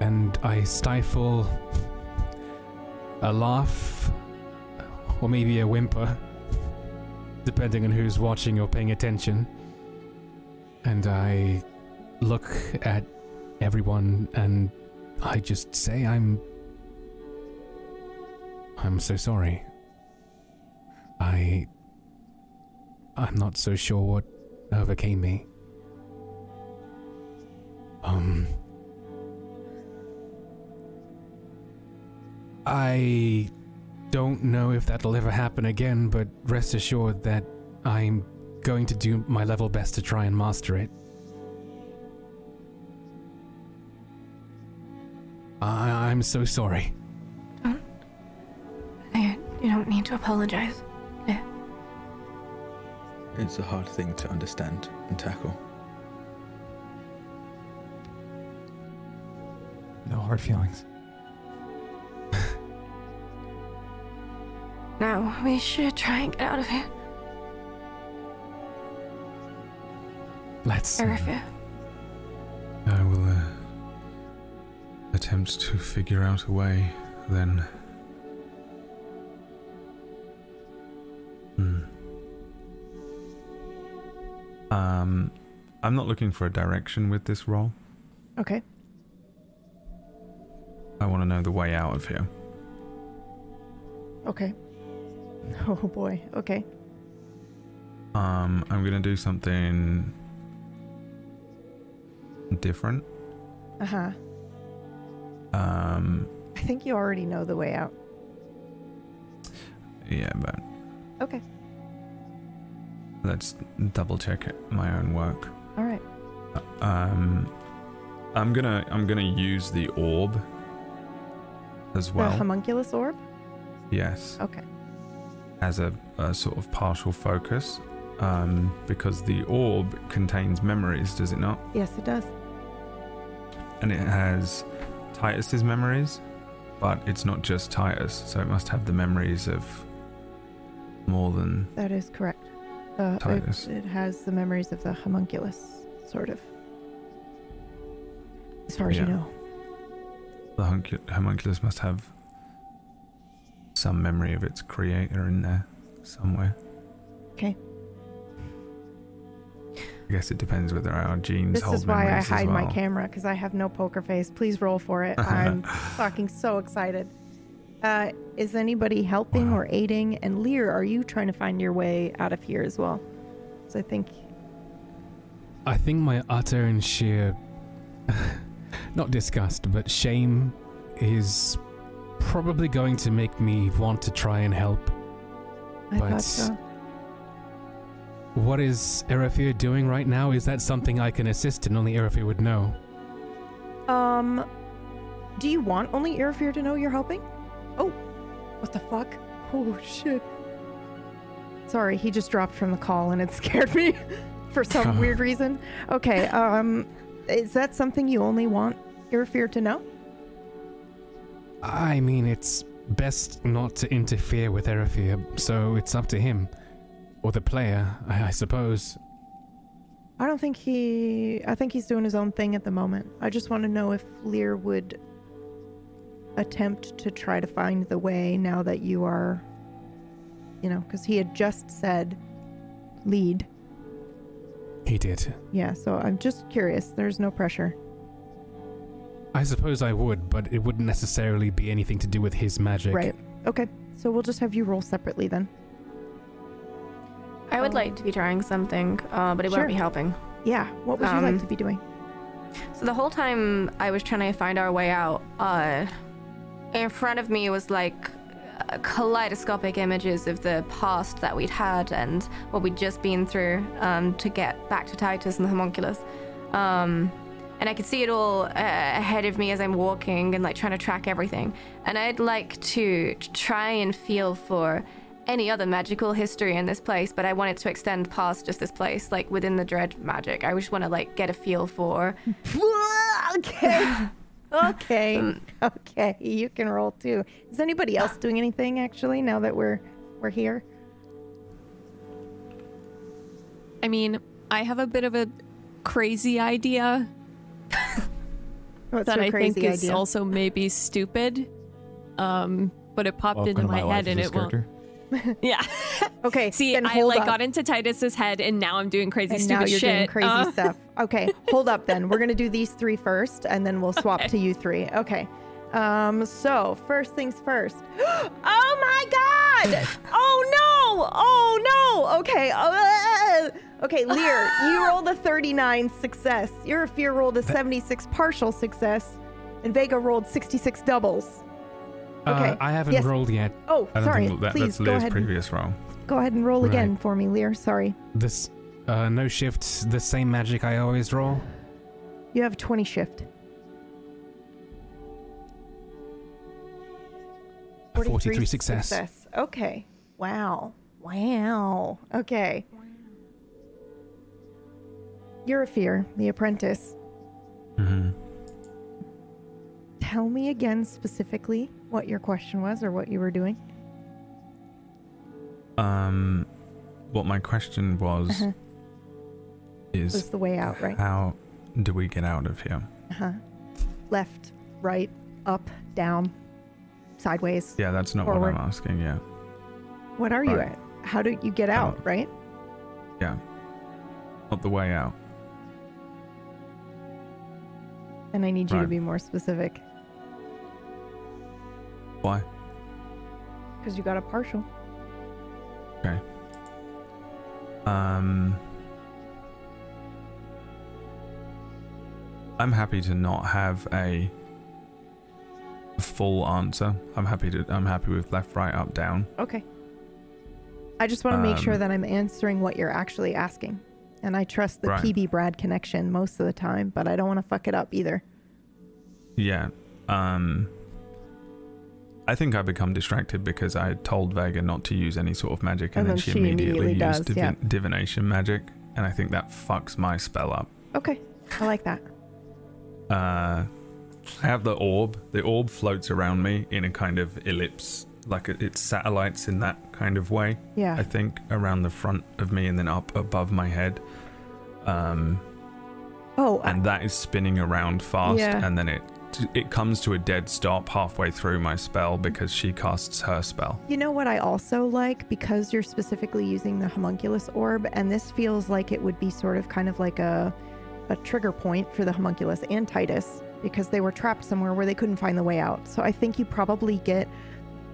And I stifle a laugh, or maybe a whimper, depending on who's watching or paying attention. And I look at everyone and I just say I'm. I'm so sorry. I. I'm not so sure what overcame me. Um. I don't know if that'll ever happen again, but rest assured that I'm going to do my level best to try and master it. I- I'm so sorry. Oh. You, you don't need to apologize. It's a hard thing to understand and tackle. No hard feelings. Now, we should try and get out of here. Let's. uh, I will uh, attempt to figure out a way then. Hmm. Um, I'm not looking for a direction with this role. Okay. I want to know the way out of here. Okay. Oh boy. Okay. Um, I'm gonna do something different. Uh huh. Um, I think you already know the way out. yeah, but Okay. let's double check my own work. All right. Um, I'm gonna I'm gonna use the orb as well. the homunculus orb. yes, Okay. As a, a sort of partial focus, um, because the orb contains memories, does it not? Yes, it does. And it has Titus's memories, but it's not just Titus, so it must have the memories of more than That is correct. Uh, it, Titus. it has the memories of the homunculus, sort of. As far as you know. the homunculus must have some memory of its creator in there somewhere. Okay. I guess it depends whether our genes This hold is why I memories as hide my camera because I have no poker face. Please roll for it. I'm fucking so excited. Uh, is anybody helping or aiding? And Lear, are you trying to find your way out of here as well? So I think I think my utter and sheer, not disgust, but shame is probably going to make me want to try and help. I But- thought so. What is Erafir doing right now? Is that something I can assist in? Only Erafir would know. Um, do you want only Erafir to know you're helping? Oh, what the fuck? Oh shit. Sorry, he just dropped from the call and it scared me for some weird reason. Okay, um, is that something you only want Erafir to know? I mean, it's best not to interfere with Erafir, so it's up to him. Or the player, I, I suppose. I don't think he. I think he's doing his own thing at the moment. I just want to know if Lear would attempt to try to find the way now that you are, you know, because he had just said lead He did. Yeah, so I'm just curious. There's no pressure. I suppose I would, but it wouldn't necessarily be anything to do with his magic. Right. Okay. So we'll just have you roll separately then. I would like to be trying something, uh, but it Sure. won't be helping. Yeah. What would you like Um, to be doing? So the whole time I was trying to find our way out, uh, in front of me was like uh, kaleidoscopic images of the past that we'd had and what we'd just been through um, to get back to Titus and the homunculus. Um, and I could see it all uh, ahead of me as I'm walking and like trying to track everything. And I'd like to try and feel for any other magical history in this place, but I want it to extend past just this place, like within the dread magic. I just want to like get a feel for okay. Okay. okay. You can roll too. Is anybody else doing anything actually now that we're we're here? I mean, I have a bit of a crazy idea What's that your I think crazy is also maybe stupid. Um, but it popped into my head and it won't. Yeah. okay. See, then I like up. got into Titus's head and now I'm doing crazy and stupid now you're shit. doing crazy Uh, stuff. Okay, hold up then. We're gonna do these three first, and then we'll swap to you three. Okay. Um. So first things first. oh my God! Oh no! Oh no! Okay. Uh, okay, Leah, you rolled a 39 success. Erafir rolled a 76 partial success, and Vega rolled 66 doubles. Okay. Uh, I haven't yes. rolled yet. Oh, I sorry. that, Please that's go ahead. previous roll. Go ahead and roll Right. again for me, Leah. Sorry. This, uh, no shifts, the same magic I always roll. You have 20 shift. A 43 success. Okay. Wow. Wow. Okay. Erafir, the apprentice. Mm-hmm. Tell me again specifically what your question was or what you were doing. Um, what my question was Uh-huh. is Was the way out, right? how do we get out of here? Uh-huh. Left, right, up, down, sideways. Yeah, that's not what I'm asking. Yeah, What are you at? How do you get out, right? yeah, not the way out. And I need you to be more specific Why? because you got a partial. Okay. Um, I'm happy to not have a full answer. I'm happy to. I'm happy with left, right, up, down. Okay. I just want to make sure Um, that I'm answering what you're actually asking. And I trust the Right. PB Brad connection most of the time, but I don't want to fuck it up either. Yeah. Um. I think I become distracted because I told Vega not to use any sort of magic, and, And then, then she she immediately, immediately used does, yeah. divination magic, and I think that fucks my spell up. Okay. I like that. Uh, I have the orb. The orb floats around me in a kind of ellipse, like it's satellites in that kind of way. Yeah. I think around the front of me and then up above my head. Um, Oh, I- and that is spinning around fast, Yeah. and then it it comes to a dead stop halfway through my spell because she casts her spell. you know what I also like? Because you're specifically using the homunculus orb, and this feels like it would be sort of kind of like a, a trigger point for the homunculus and Titus because they were trapped somewhere where they couldn't find the way out. So I think you probably get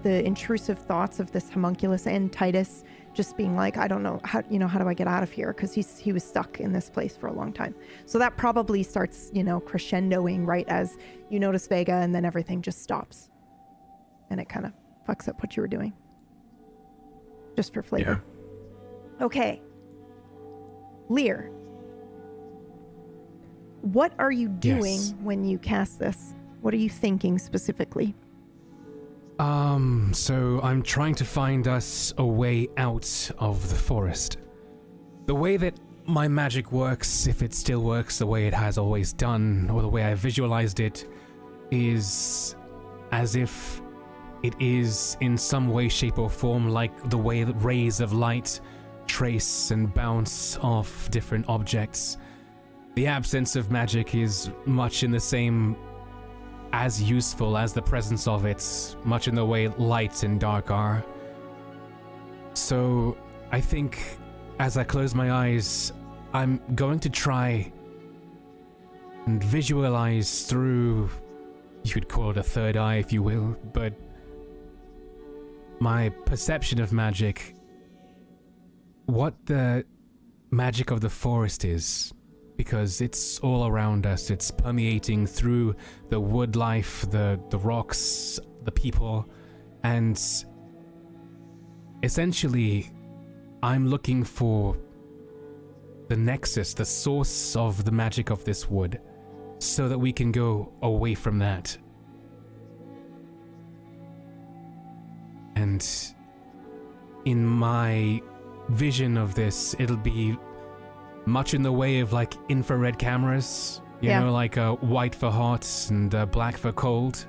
the intrusive thoughts of this homunculus and Titus just being like, I don't know how you know how do I get out of here because he's he was stuck in this place for a long time. So that probably starts you know crescendoing right as you notice Vega, and then everything just stops, and it kind of fucks up what you were doing, just for flavor. Yeah. Okay, Leah, what are you doing Yes. when you cast this? What are you thinking specifically? Um, so I'm trying to find us a way out of the forest. The way that my magic works, if it still works the way it has always done, or the way I visualized it, is as if it is in some way, shape, or form like the way that rays of light trace and bounce off different objects. The absence of magic is much in the same as useful as the presence of it, much in the way light and dark are. So, I think as I close my eyes, I'm going to try and visualize through, you could call it a third eye if you will, but my perception of magic, what the magic of the forest is, because it's all around us. It's permeating through the wood life, the the rocks, the people, and essentially, I'm looking for the nexus, the source of the magic of this wood, so that we can go away from that. And in my vision of this, it'll be much in the way of like infrared cameras, you Yeah. know, like uh, white for hot and uh, black for cold.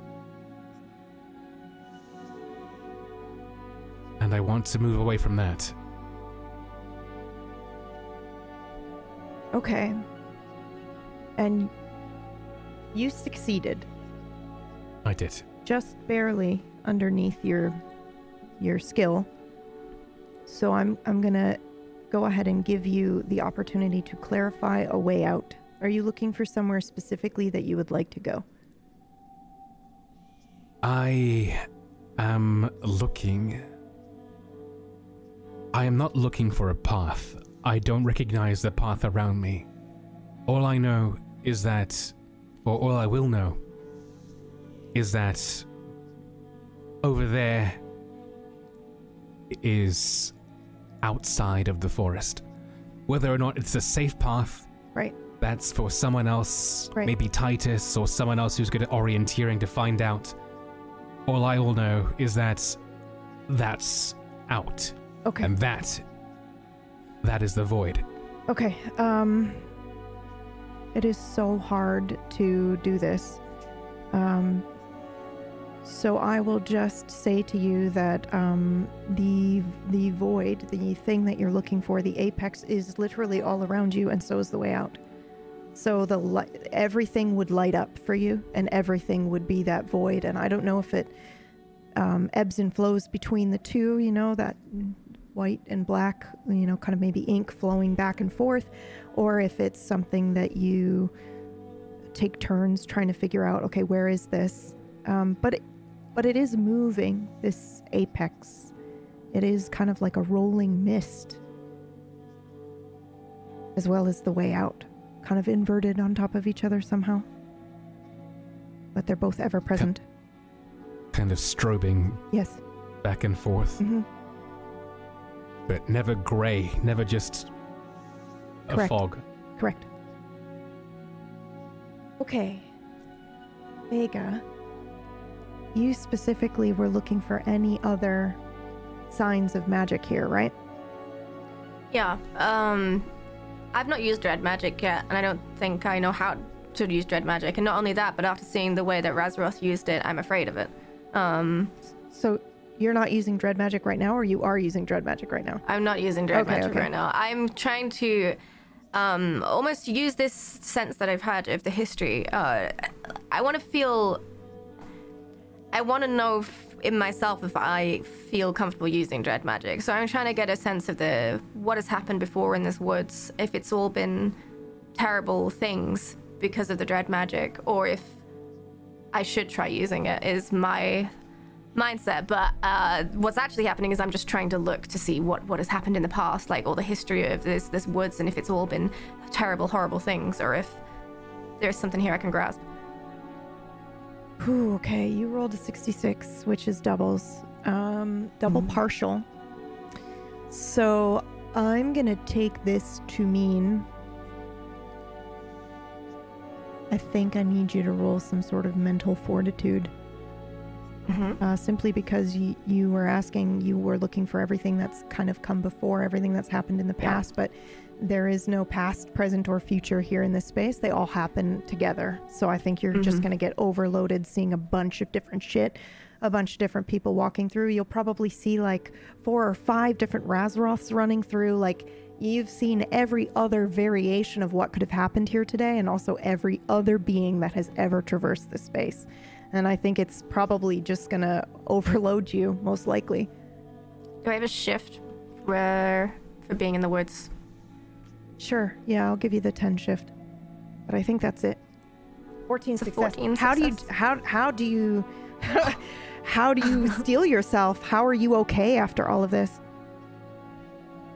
And I want to move away from that. Okay. And you succeeded I did. just barely underneath your your skill. So I'm I'm going to go ahead and give you the opportunity to clarify a way out. Are you looking for somewhere specifically that you would like to go? I am looking. I am not looking for a path. I don't recognize the path around me. All I know is that, or all I will know, is that over there is outside of the forest. Whether or not it's a safe path, Right. that's for someone else, Right. maybe Titus or someone else who's good at orienteering to find out. All I will know is that that's out. Okay. And that that is the void. Okay. Um it is so hard to do this. Um so I will just say to you that um the the void, the thing that you're looking for, the apex is literally all around you and so is the way out. So the everything would light up for you and everything would be that void and I don't know if it um, ebbs and flows between the two, you know, that white and black, you know, kind of maybe ink flowing back and forth, or if it's something that you take turns trying to figure out, okay, where is this? Um, but it, but it is moving. This apex, it is kind of like a rolling mist, as well as the way out, kind of inverted on top of each other somehow. But they're both ever present. Kind of strobing Yes. back and forth. Mm-hmm. But never grey, never just a Correct. fog. Correct. Okay. Vega, you specifically were looking for any other signs of magic here, right? Yeah. Um, I've not used dread magic yet, and I don't think I know how to use dread magic. And not only that, but after seeing the way that Razroth used it, I'm afraid of it. Um, So you're not using dread magic right now, or you are using dread magic right now? I'm not using dread Okay, magic okay. right now. I'm trying to um, almost use this sense that I've had of the history. Uh, I want to feel. I want to know f- in myself if I feel comfortable using dread magic. So I'm trying to get a sense of the what has happened before in this woods. If it's all been terrible things because of the dread magic, or if I should try using it. Is my mindset. But uh, what's actually happening is I'm just trying to look to see what, what has happened in the past, like all the history of this this woods, and if it's all been terrible, horrible things, or if there's something here I can grasp. Ooh, okay, you rolled a 66, which is doubles. Um, double partial. So I'm gonna take this to mean. I think I need you to roll some sort of mental fortitude. Uh, simply because you, you were asking, you were looking for everything that's kind of come before, everything that's happened in the Yeah. past, but there is no past, present, or future here in this space. They all happen together. So I think you're just Mhm. going to get overloaded seeing a bunch of different shit, a bunch of different people walking through. You'll probably see like four or five different Razroths running through. Like you've seen every other variation of what could have happened here today, and also every other being that has ever traversed this space. And I think it's probably just going to overload you, most likely. Do I have a shift for for being in the woods? Sure. Yeah, I'll give you the 10 shift. But I think that's it. 14 It's a success. 14 how do you how how do you how do you steal yourself? How are you okay after all of this?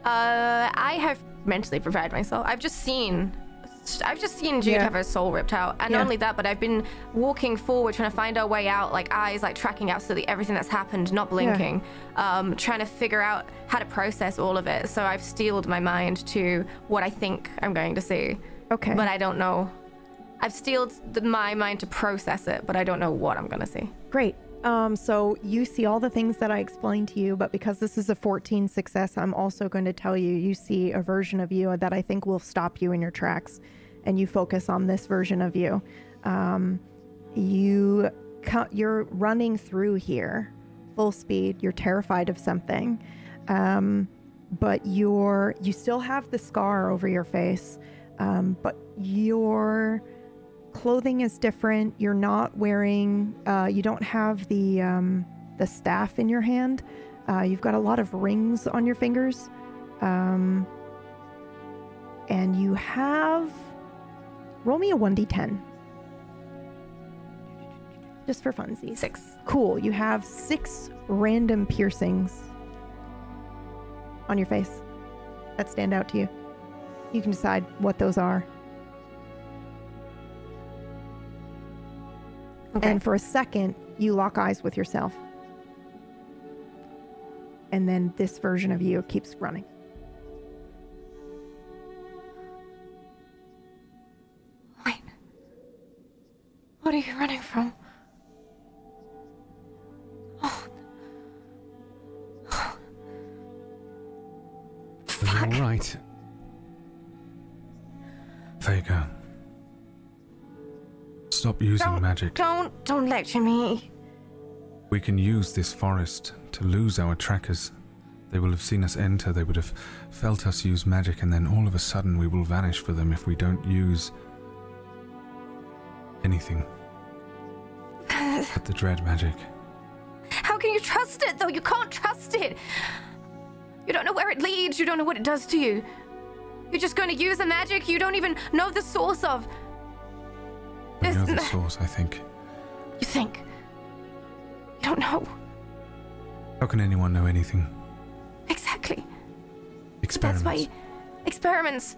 Uh, I have mentally prepared myself. I've just seen, I've just seen Jude Yeah. have her soul ripped out, and Yeah. not only that, but I've been walking forward, trying to find our way out, like eyes, like tracking absolutely everything that's happened, not blinking, um, trying to figure out how to process all of it. So I've steeled my mind to what I think I'm going to see. Okay. But I don't know. I've steeled the, my mind to process it, but I don't know what I'm gonna see. Great. Um, so you see all the things that I explained to you, but because this is a 14 success, I'm also going to tell you you see a version of you that I think will stop you in your tracks, and you focus on this version of you. Um, you you're running through here, full speed. You're terrified of something, um, but you're you still have the scar over your face, um, but your clothing is different. You're not wearing. Uh, you don't have the um, the staff in your hand. Uh, you've got a lot of rings on your fingers, um, and you have. Roll me a one d10. Just for funsies. Six. Cool. You have six random piercings on your face that stand out to you. You can decide what those are. And for a second, you lock eyes with yourself. And then this version of you keeps running. Wait. What are you running from? Oh. Are you all right? Vega. Stop using Don't, magic. Don't, don't lecture me. We can use this forest to lose our trackers. They will have seen us enter, they would have felt us use magic, and then all of a sudden we will vanish for them if we don't use anything but the dread magic. How can you trust it, though? You can't trust it. You don't know where it leads. You don't know what it does to you. You're just going to use the magic you don't even know the source of. We know the source, I think. You think? You don't know. How can anyone know anything? Exactly. Experiments. That's why experiments,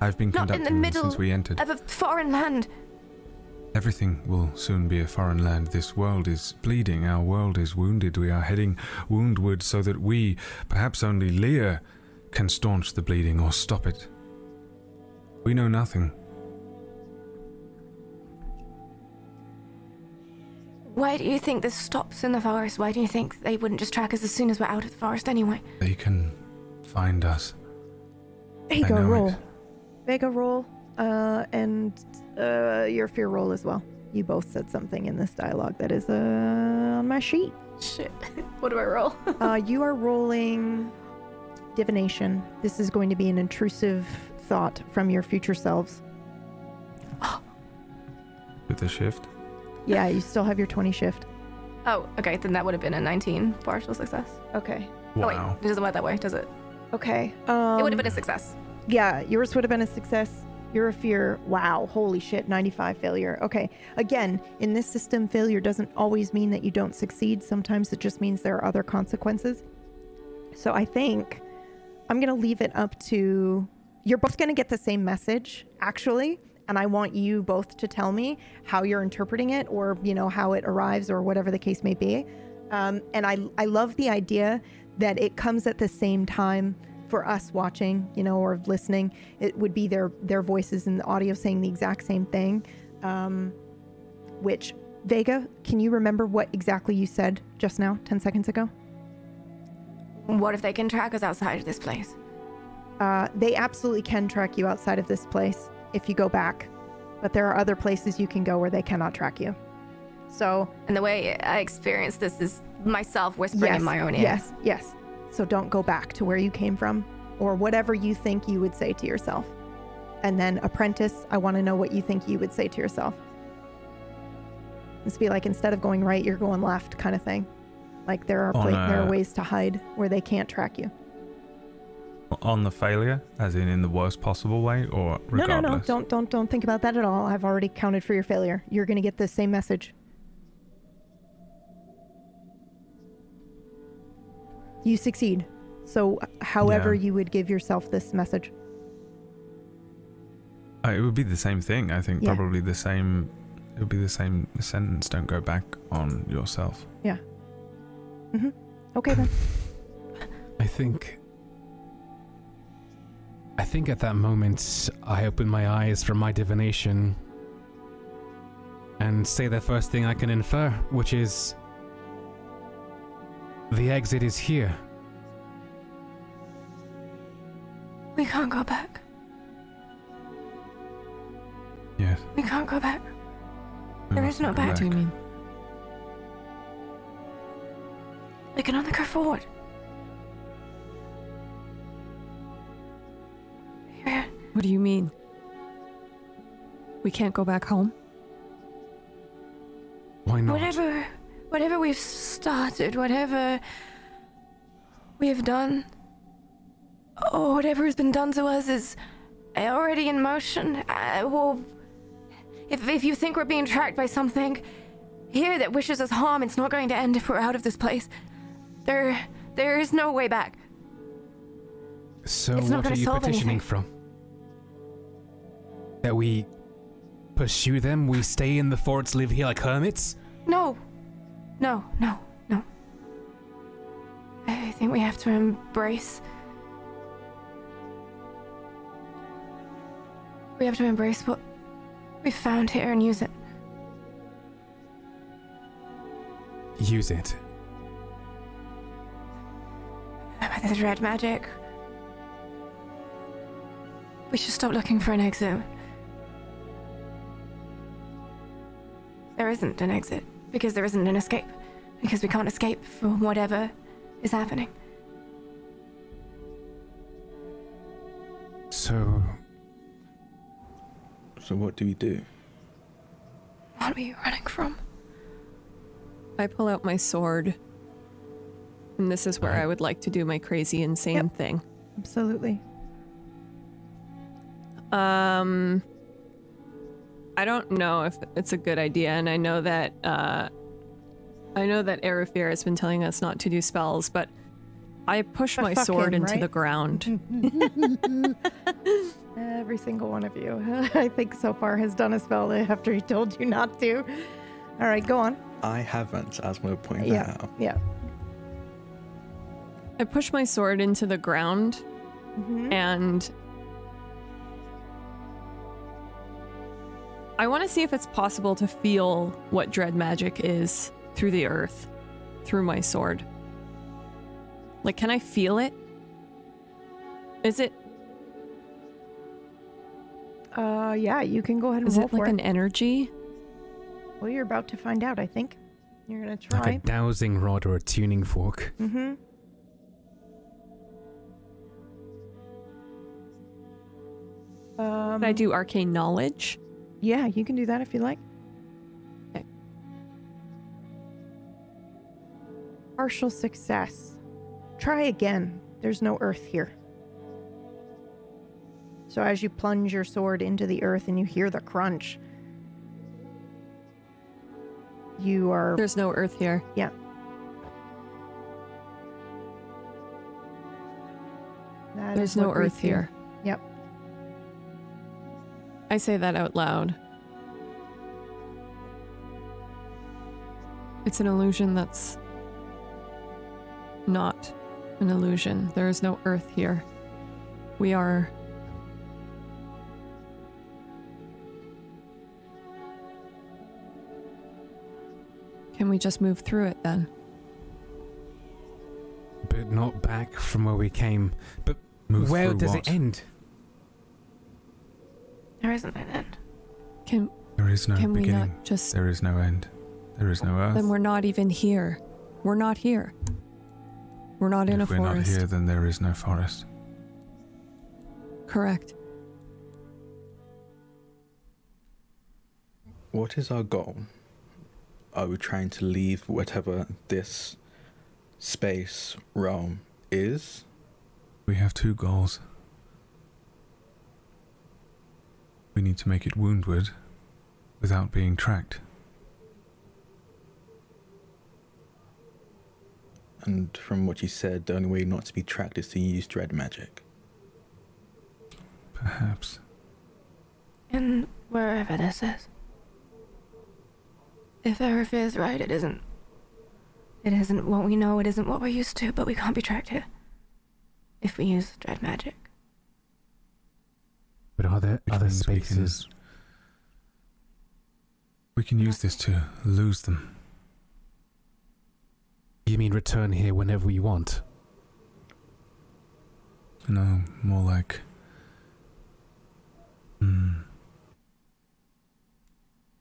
I've been not in conducting the them middle since we entered. of a foreign land. Everything will soon be a foreign land. This world is bleeding. Our world is wounded. We are heading woundward so that we, perhaps only Leah, can staunch the bleeding or stop it. We know nothing. Why do you think this stops in the forest? Why do you think they wouldn't just track us as soon as we're out of the forest anyway? They can find us. Vega know roll. it. Vega roll, uh, and uh, Erafir roll as well. You both said something in this dialogue that is uh, on my sheet. Shit. what do I roll? uh, you are rolling divination. This is going to be an intrusive thought from your future selves. With the shift? Yeah, you still have your 20 shift. Oh, okay. Then that would have been a 19 partial success. Okay. Oh, wait. It doesn't work that way, does it? Okay. Um, it would have been a success. Yeah, yours would have been a success. Erafir, wow, holy shit, 95 failure. Okay. Again, in this system, failure doesn't always mean that you don't succeed. Sometimes it just means there are other consequences. So I think I'm going to leave it up to you're both going to get the same message, actually. And I want you both to tell me how you're interpreting it or, you know, how it arrives or whatever the case may be. Um, and I, I love the idea that it comes at the same time for us watching, you know, or listening. It would be their their voices in the audio saying the exact same thing. Um, which Vega, can you remember what exactly you said just now, ten seconds ago? What if they can track us outside of this place? Uh, they absolutely can track you outside of this place if you go back, but there are other places you can go where they cannot track you. So, And the way I experience this is myself whispering yes, in my own ear. yes, yes. So don't go back to where you came from, or whatever you think you would say to yourself. And then, apprentice, I want to know what you think you would say to yourself. Just be like, instead of going right, you're going left, kind of thing. Like there are On pla- there are ways to hide where they can't track you. On the failure, as in in the worst possible way, or No, regardless? no, no. Don't don't don't think about that at all. I've already counted for your failure. You're going to get the same message. You succeed. So, however Yeah. you would give yourself this message. Uh, it would be the same thing. I think Yeah. probably the same. It would be the same sentence. Don't go back on yourself. Yeah. Mm-hmm. Okay then. I think. I think at that moment, I open my eyes from my divination and say the first thing I can infer, which is. The exit is here. We can't go back. Yes. We can't go back. we There is no mustn't back. What do you mean? We can only go forward. What do you mean? We can't go back home? Why not? Whatever, whatever we've started, whatever we have done, or whatever has been done to us is already in motion. Uh, well, if if you think we're being tracked by something here that wishes us harm, it's not going to end if we're out of this place. There, there is no way back. So It's what gonna are you petitioning anything. from? That we pursue them? We stay in the forts, live here like hermits? No, no, no, no. I think we have to embrace. We have to embrace what we found here and use it. Use it. This is red magic. We should stop looking for an exit. There isn't an exit because there isn't an escape. Because we can't escape from whatever is happening. So, So what do we do? What are you running from? I pull out my sword. And this is where I would like to do my crazy insane thing. Absolutely. Um I don't know if it's a good idea and I know that uh I know that Erafir has been telling us not to do spells, but I push But my sword him, into right? the ground. Every single one of you, I think, so far has done a spell after he told you not to. All right, go on. I haven't, as we're pointing Yeah, out. yeah. I push my sword into the ground Mhm. and I want to see if it's possible to feel what dread magic is through the earth, through my sword. Like, can I feel it? Is it Uh, yeah, you can go ahead and is roll it for like it. an energy? Well, you're about to find out. I think you're gonna try. like a dowsing rod or a tuning fork. Mm-hmm. Um, Can I do arcane knowledge? Yeah, you can do that if you like. Okay. Partial success. Try again. There's no earth here. So as you plunge your sword into the earth and you hear the crunch, you are. There's no earth here. Yeah. That There's no earth here. Yep. I say that out loud. It's an illusion that's not an illusion. There is no earth here. We are. Can we just move through it then? But not back from where we came. But Move where through does what? it end? There isn't an end. Can There is no can we beginning. not just There is no end. There is no earth. then we're not even here. We're not here. We're not in if a we're forest. not here, then there is no forest. Correct. What is our goal? Are we trying to leave whatever this space realm is? We have two goals. We need to make it woundward without being tracked. And from what you said, the only way not to be tracked is to use dread magic. Perhaps. And wherever this is. If Erif is right, it isn't. It isn't what we know, it isn't what we're used to, but we can't be tracked here. If we use dread magic. But are there other means we can- spaces? We can use this to lose them. You mean return here whenever we want? No, more like. Hmm.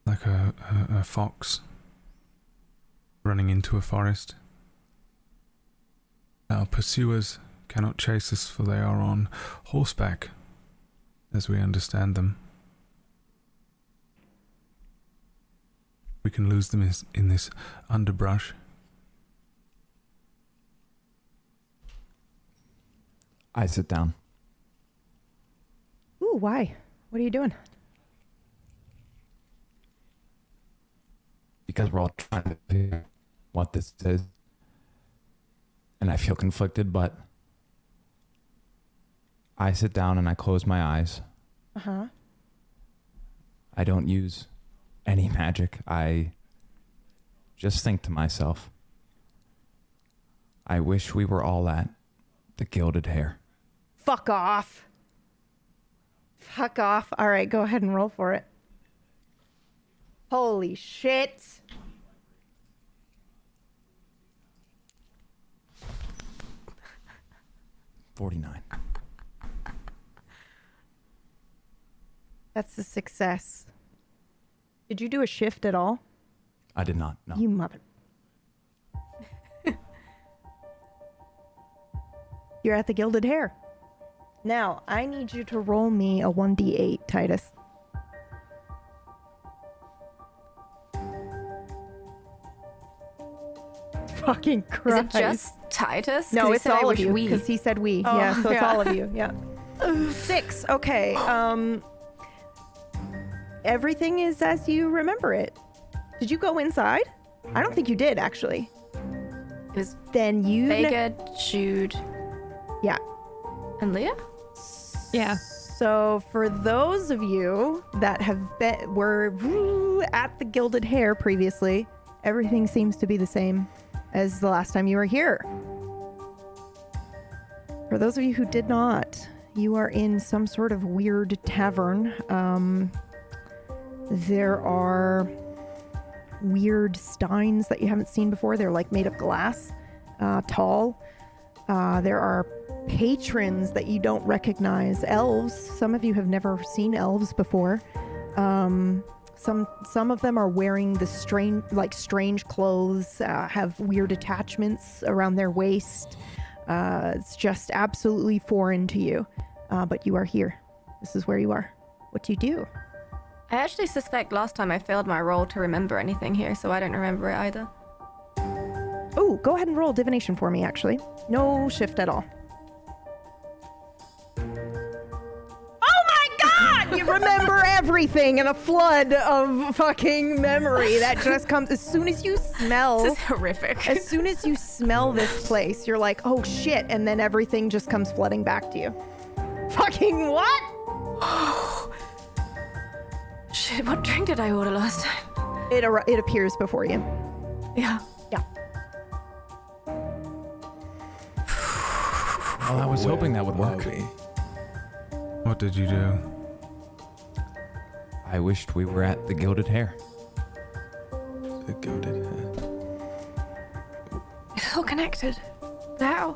Like a, a, a fox running into a forest. Our pursuers cannot chase us, for they are on horseback, as we understand them. We can lose them in this underbrush. I sit down. Ooh, why? What are you doing? because we're all trying to figure what this is. And I feel conflicted, but I sit down and I close my eyes. Uh huh. I don't use any magic. I just think to myself, I wish we were all at the Gilded Hair. Fuck off. Fuck off. All right, go ahead and roll for it. Holy shit. 49. That's a success. Did you do a shift at all? I did not. No. You mother. You're at the Gilded Hair. Now, I need you to roll me a 1d8, Titus. Fucking Christ. Is it just Titus? No, it's all of you because he said we. Oh, yeah, so it's yeah. all of you. Yeah. Six. Okay. Um. Everything is as you remember it. Did you go inside? I don't think you did actually. It was Then you. kn- Vega, Jude, yeah. and Leah? Yeah. So for those of you that have been were at the Gilded Hair previously, everything seems to be the same as the last time you were here. For those of you who did not, you are in some sort of weird tavern. Um, there are weird steins that you haven't seen before. They're like made of glass, uh, tall. Uh, there are patrons that you don't recognize, elves. Some of you have never seen elves before. Um, some some of them are wearing the strange, like strange clothes, uh, have weird attachments around their waist. Uh, it's just absolutely foreign to you, uh, but you are here. This is where you are. What do you do? I actually suspect last time I failed my roll to remember anything here, so I don't remember it either. Oh, go ahead and roll divination for me. Actually, no shift at all. Oh my god! You remember everything in a flood of fucking memory that just comes as soon as you smell. This is horrific. As soon as you smell this place, you're like, oh shit, and then everything just comes flooding back to you. Fucking what? Shit, what drink did I order last time? It ar- it appears before you. Yeah. Yeah. Well, I was hoping that would work. What did you do? I wished we were at the Gilded Hair. The Gilded Hair. It's all connected. How?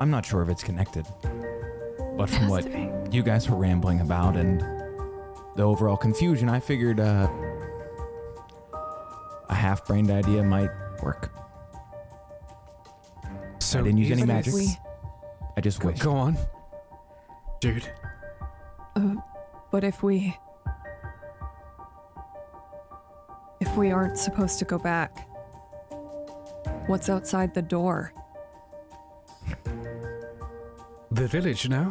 I'm not sure if it's connected, but from has what to be. you guys were rambling about and the overall confusion, I figured uh, a half-brained idea might work. So I didn't use any magic. this- I just Go, wished. go on. Dude. Uh, but if we. If we aren't supposed to go back, what's outside the door? The village, no?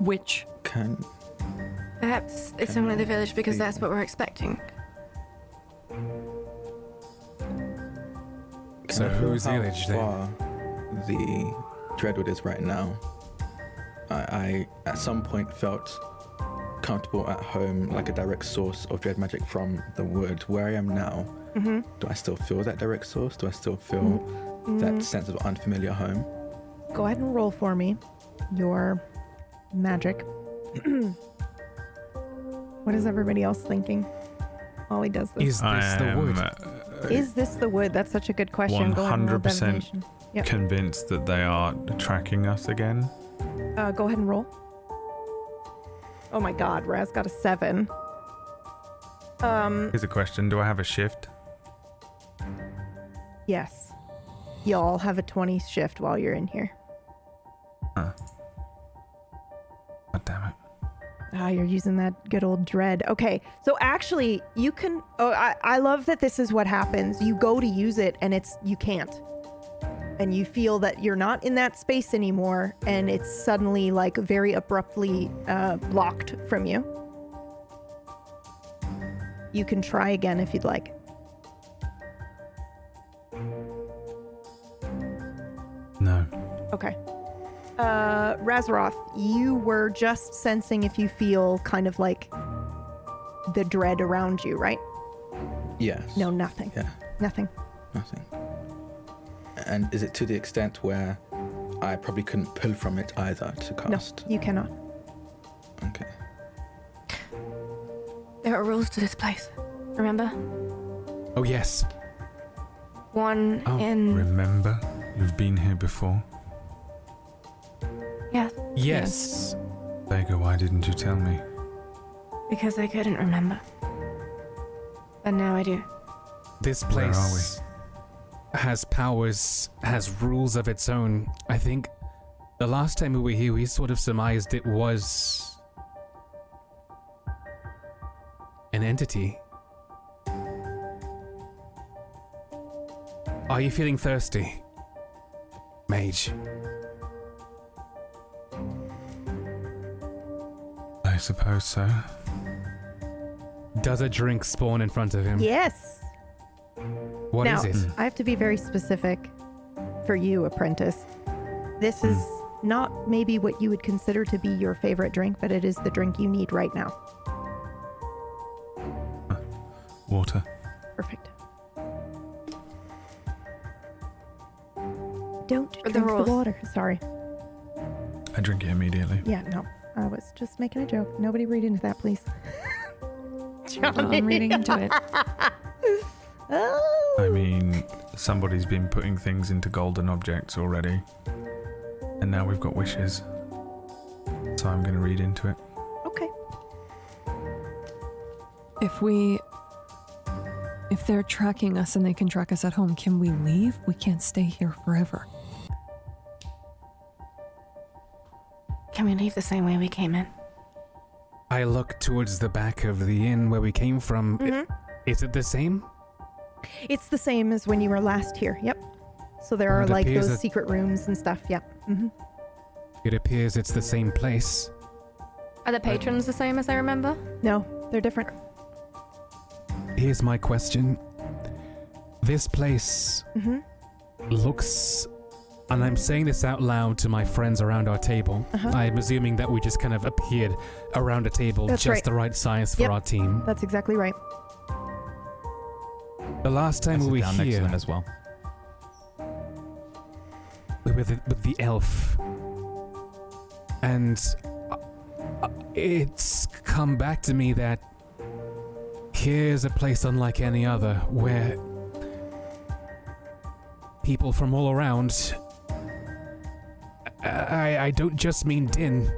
Which? Can Perhaps it's only the village because that's what we're expecting. So I feel who's how village then? far the Dreadwood is right now? I, I at some point felt comfortable at home, like a direct source of dread magic from the wood. Where I am now, Mm-hmm. do I still feel that direct source? Do I still feel Mm. that sense of unfamiliar home? Go ahead and roll for me your magic. what is everybody else thinking? While he does this. Is this the I wood? uh, Is this the wood? That's such a good question. Go ahead and 100% Yep. convinced that they are tracking us again. Uh, go ahead and roll. Oh my God, Raz got a seven. Um, Here's a question: Do I have a shift? yes. Y'all have a 20 shift while you're in here. Huh. God damn it! Ah, you're using that good old dread. Okay, so actually, you can. Oh, I, I love that this is what happens. You go to use it, and it's you can't, and you feel that you're not in that space anymore, and it's suddenly like very abruptly uh, blocked from you. You can try again if you'd like. No. Okay. Uh, Razroth, you were just sensing if you feel kind of like the dread around you, right? Yes. No, nothing. Yeah. Nothing. Nothing. And is it to the extent where I probably couldn't pull from it either to cast? No, you cannot. Okay. There are rules to this place. Remember? Oh, yes. One Oh, in. Remember, you've been here before. Yes, Yes. Vega, why didn't you tell me? because I couldn't remember. But now I do. This Where are place has powers, has rules of its own. I think the last time we were here, we sort of surmised it was an entity. Are you feeling thirsty, Mage? I suppose so. Does a drink spawn in front of him? Yes. What now, is it? I have to be very specific for you, apprentice. This is hmm. not maybe what you would consider to be your favorite drink, but it is the drink you need right now. Uh, water. Perfect. Don't the drink the rules. water. Sorry. I drink it immediately. Yeah, no. I was just making a joke. Nobody read into that, please. I'm reading into it. Oh. I mean, somebody's been putting things into golden objects already. And now we've got wishes. So I'm going to read into it. Okay. If we. If they're tracking us and they can track us at home, can we leave? We can't stay here forever. Can we leave the same way we came in? I look towards the back of the inn where we came from. I- Mhm. Is it the same? It's the same as when you were last here. Yep. So there are like those that- secret rooms and stuff. Yep. hmm It appears it's the same place. Are the patrons the same as I remember? No, they're different. Here's my question. This place hmm looks. And I'm saying this out loud to my friends around our table. Uh-huh. I'm assuming that we just kind of appeared around a table That's just right. the right size for Yep. our team. That's exactly right. The last time sit we were down next to here them as well. with the, with the elf, and uh, uh, it's come back to me that here's a place unlike any other where people from all around. I, I don't just mean Din.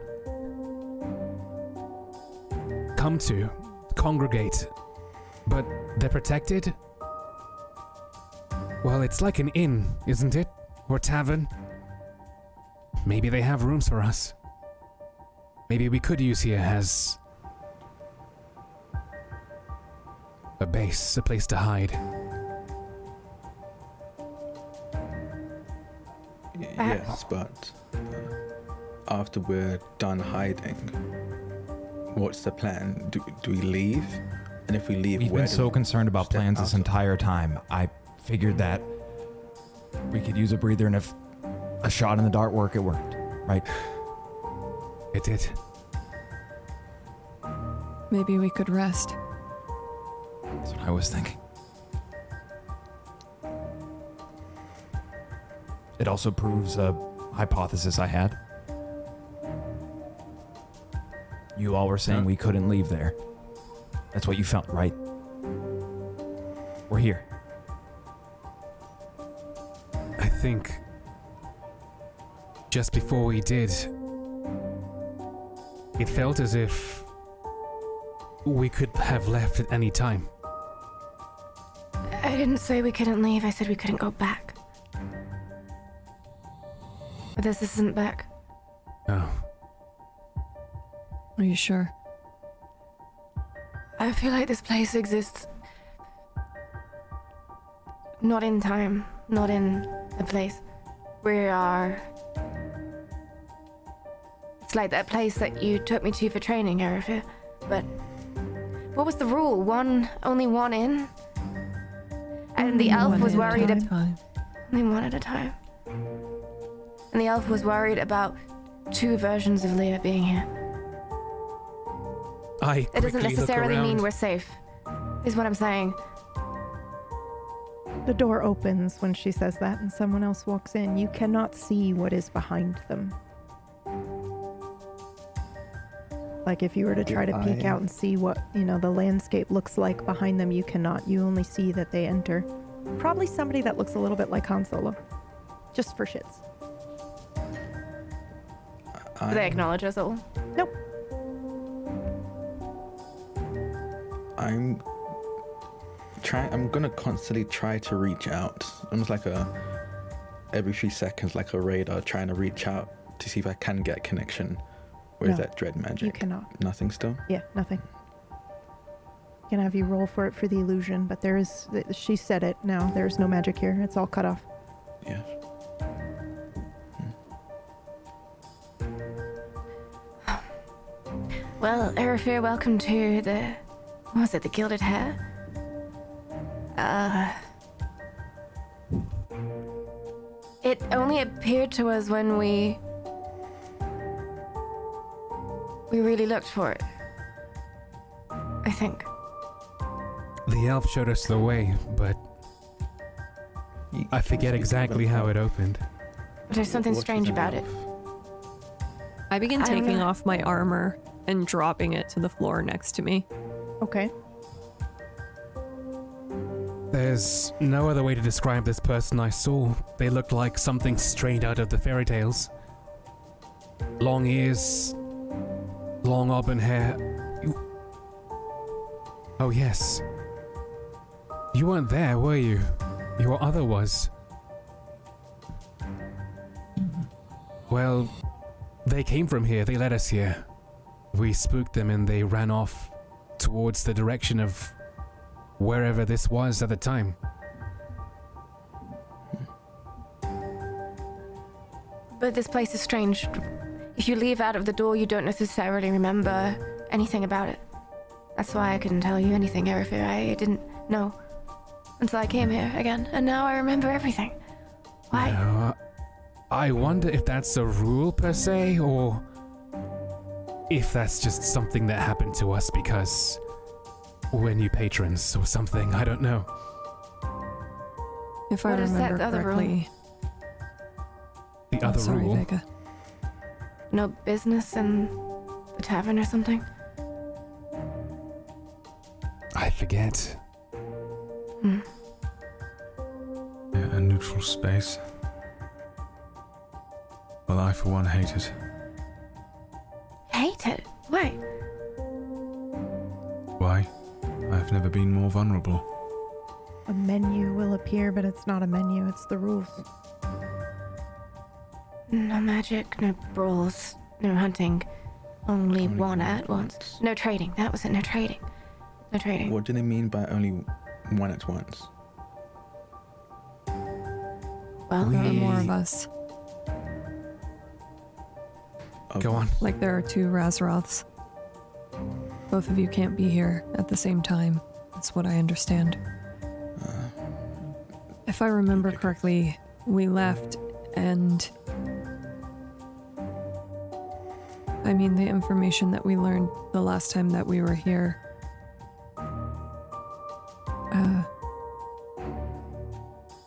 Come to, congregate, but they're protected. Well, it's like an inn, isn't it? Or tavern. Maybe they have rooms for us. Maybe we could use here as a base, a place to hide. Yes, but uh, after we're done hiding, what's the plan? Do, do we leave? And if we leave, We've where been do so we concerned about step plans out this of? entire time. I figured that we could use a breather, and if a shot in the dark worked, it worked, right? It did. Maybe we could rest. That's what I was thinking. It also proves a hypothesis I had. You all were saying Huh? we couldn't leave there. That's what you felt, right? We're here. I think just before we did, it felt as if we could have left at any time. I didn't say we couldn't leave, I said we couldn't go back. But this isn't back. Oh, Are you sure? I feel like this place exists. Not in time, not in a place. We are. It's like that place that you took me to for training, Erafir. But what was the rule? One, only one in? And the elf One was at a worried. ab- time. only one at a time. And the elf was worried about two versions of Leah being here. I It doesn't quickly look necessarily mean we're safe, is what I'm saying. The door opens when she says that, and someone else walks in. You cannot see what is behind them. Like if you were to try to peek I- out and see what, you know, the landscape looks like behind them, you cannot. You only see that they enter. Probably somebody that looks a little bit like Han Solo. Just for shits. Do they acknowledge us at all? Nope. I'm trying. I'm gonna constantly try to reach out, almost like a every few seconds, like a radar, trying to reach out to see if I can get a connection with No, that dread magic. You cannot. Nothing still. Yeah, nothing. Can have you roll for it for the illusion, but there is. She said it now. There's no magic here. It's all cut off. Yes. Well, Erafir, welcome to the. What was it, the Gilded Hair? Uh. It only appeared to us when we. We really looked for it. I think. The elf showed us the way, but I forget exactly how it opened. There's something strange about it. I begin I don't taking know. off my armor and dropping it to the floor next to me. Okay. There's no other way to describe this person I saw. They looked like something straight out of the fairy tales. Long ears, long auburn hair. You... Oh, yes. You weren't there, were you? Your other was. Well, they came from here, they led us here. We spooked them and they ran off towards the direction of wherever this was at the time. But this place is strange. If you leave out of the door, you don't necessarily remember anything about it. That's why I couldn't tell you anything, Erafir. I didn't know until I came here again, and now I remember everything. Why? I wonder if that's a rule per se, or if that's just something that happened to us because we're new patrons or something. I don't know. If I What is that remember other room? correctly. The Oh, other sorry, rule. Vega. No business in the tavern or something? I forget. Hmm. Yeah, a neutral space. Well, I for one hate it. Hate it. Why? Why? I've never been more vulnerable. A menu will appear, but it's not a menu. It's the rules. No magic, no brawls, no hunting. Only, Only one one at at once. once. No trading. That was it. No trading. No trading. What do they mean by only one at once? Well, There are more of We- us. Go on. Like there are two Razroths. Both of you can't be here at the same time. That's what I understand. If I remember correctly, we left and. I mean, the information that we learned the last time that we were here. Uh.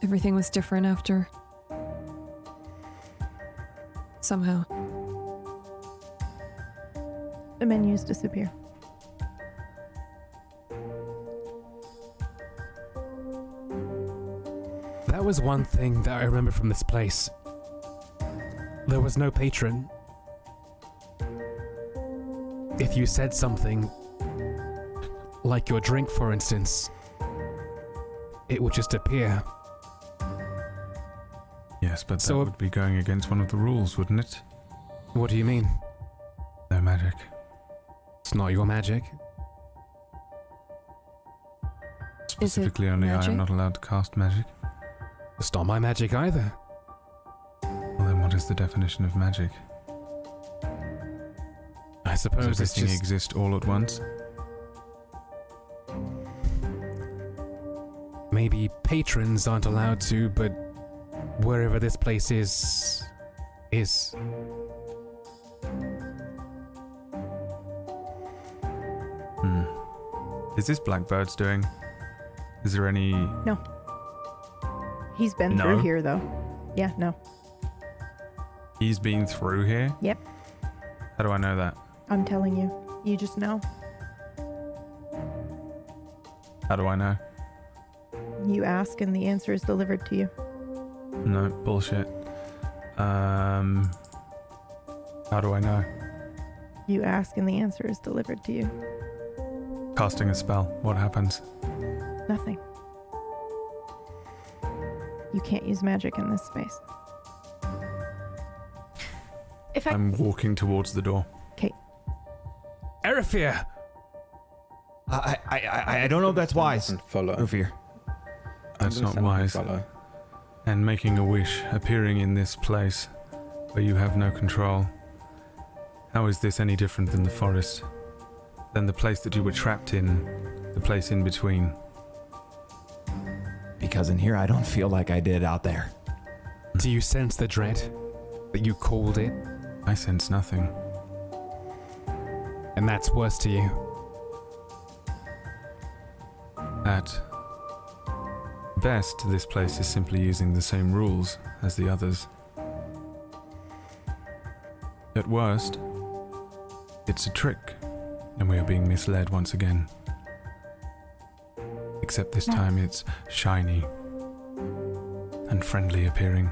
Everything was different after. Somehow. The menus disappear. That was one thing that I remember from this place. There was no patron. If you said something, like your drink, for instance, it would just appear. Yes, but that So- would be going against one of the rules, wouldn't it? What do you mean? No magic. It's not your magic. Specifically, only I am not allowed to cast magic. It's not my magic either. Well, then what is the definition of magic? I Does suppose it's everything just. exist all at once? Maybe patrons aren't allowed to, but wherever this place is. is. Is this Blackbird's doing? Is there any. No. He's been No. through here though. Yeah, no. He's been through here? Yep. How do I know that? I'm telling you. You just know. How do I know? You ask and the answer is delivered to you. No, bullshit. Um. How do I know? You ask and the answer is delivered to you. Casting a spell. What happens? Nothing. You can't use magic in this space. If I I'm walking towards the door. Okay. Erafir! I, I, I, I don't know if that's wise. And follow. Rufir. That's not wise. Follow. And making a wish, appearing in this place where you have no control. How is this any different than the forest? Than the place that you were trapped in? The place in between? Because in here I don't feel like I did out there. Do you sense the dread that you called it? I sense nothing. And that's worse to you. At best, this place is simply using the same rules as the others. At worst, it's a trick, and we are being misled once again. Except this time it's shiny and friendly appearing.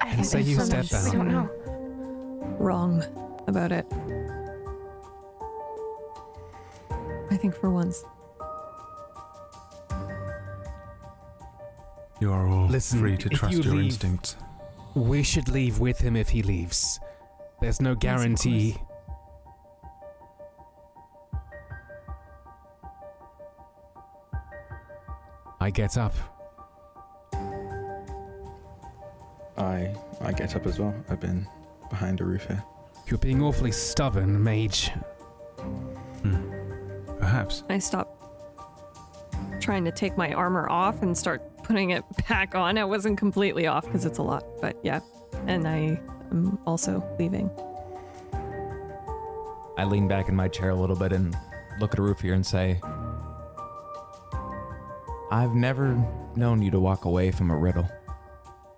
I And think say you so step out. We don't know. Wrong about it. I think for once. You are all Listen, free to trust you your leave- instincts. We should leave with him if he leaves. There's no of guarantee. I get up. I I get up as well. I've been behind a roof here. You're being awfully stubborn, mage. Hmm. Perhaps. I stop trying to take my armor off and start putting it back on. It wasn't completely off because it's a lot, but yeah. And I am also leaving. I lean back in my chair a little bit and look at Rufir and say, I've never known you to walk away from a riddle.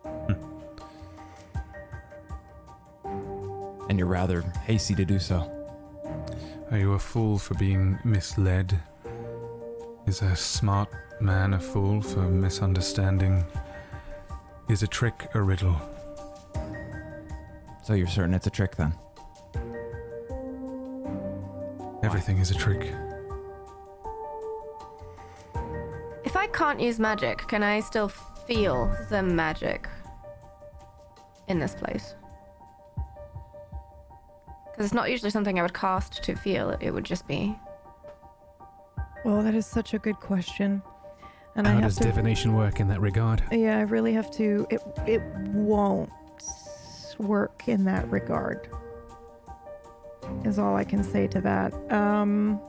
and you're rather hasty to do so. Are you a fool for being misled? Is a smart man a fool for misunderstanding? Is a trick a riddle? So you're certain it's a trick then? Everything is a trick. If I can't use magic, can I still feel the magic in this place? Because it's not usually something I would cast to feel. It would just be. Well, that is such a good question. And I How have does to, divination work in that regard? Yeah, I really have to. It it won't work in that regard. Is all I can say to that. Um,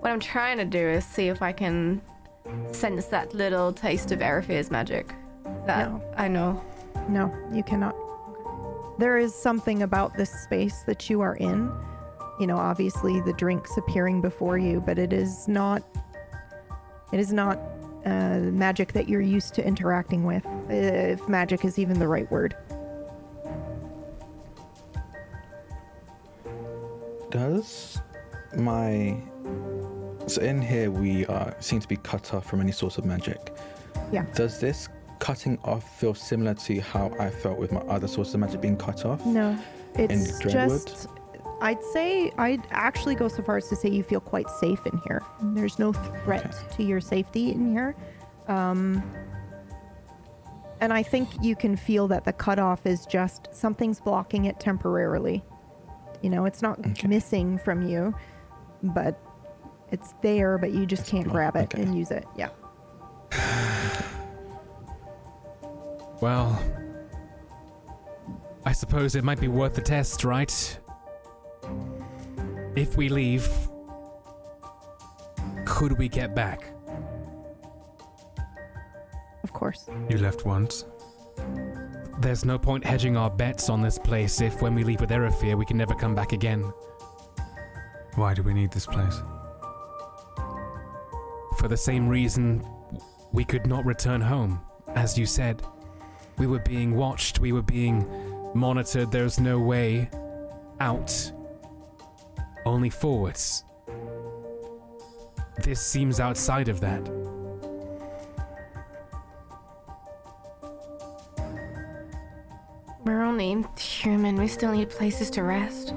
What I'm trying to do is see if I can sense that little taste of Erafir's magic. That No. I know. no, you cannot. There is something about this space that you are in. You know, obviously the drinks appearing before you, but it is not. It is not uh, magic that you're used to interacting with, if magic is even the right word. Does my so in here we are seem to be cut off from any source of magic. Yeah. Does this cutting off feel similar to how I felt with my other source of magic being cut off? No, it's just. I'd say I'd actually go so far as to say you feel quite safe in here. There's no threat to your safety in here, um, and I think you can feel that the cutoff is just something's blocking it temporarily. You know, it's not missing from you, but it's there, but you just can't grab it and use it. Yeah. Well, I suppose it might be worth the test, right? If we leave, could we get back? Of course. You left once. There's no point hedging our bets on this place if, when we leave with Erafir, we can never come back again. Why do we need this place? For the same reason we could not return home. As you said, we were being watched, we were being monitored, there's no way out, only forwards. This seems outside of that. We're only human. We still need places to rest.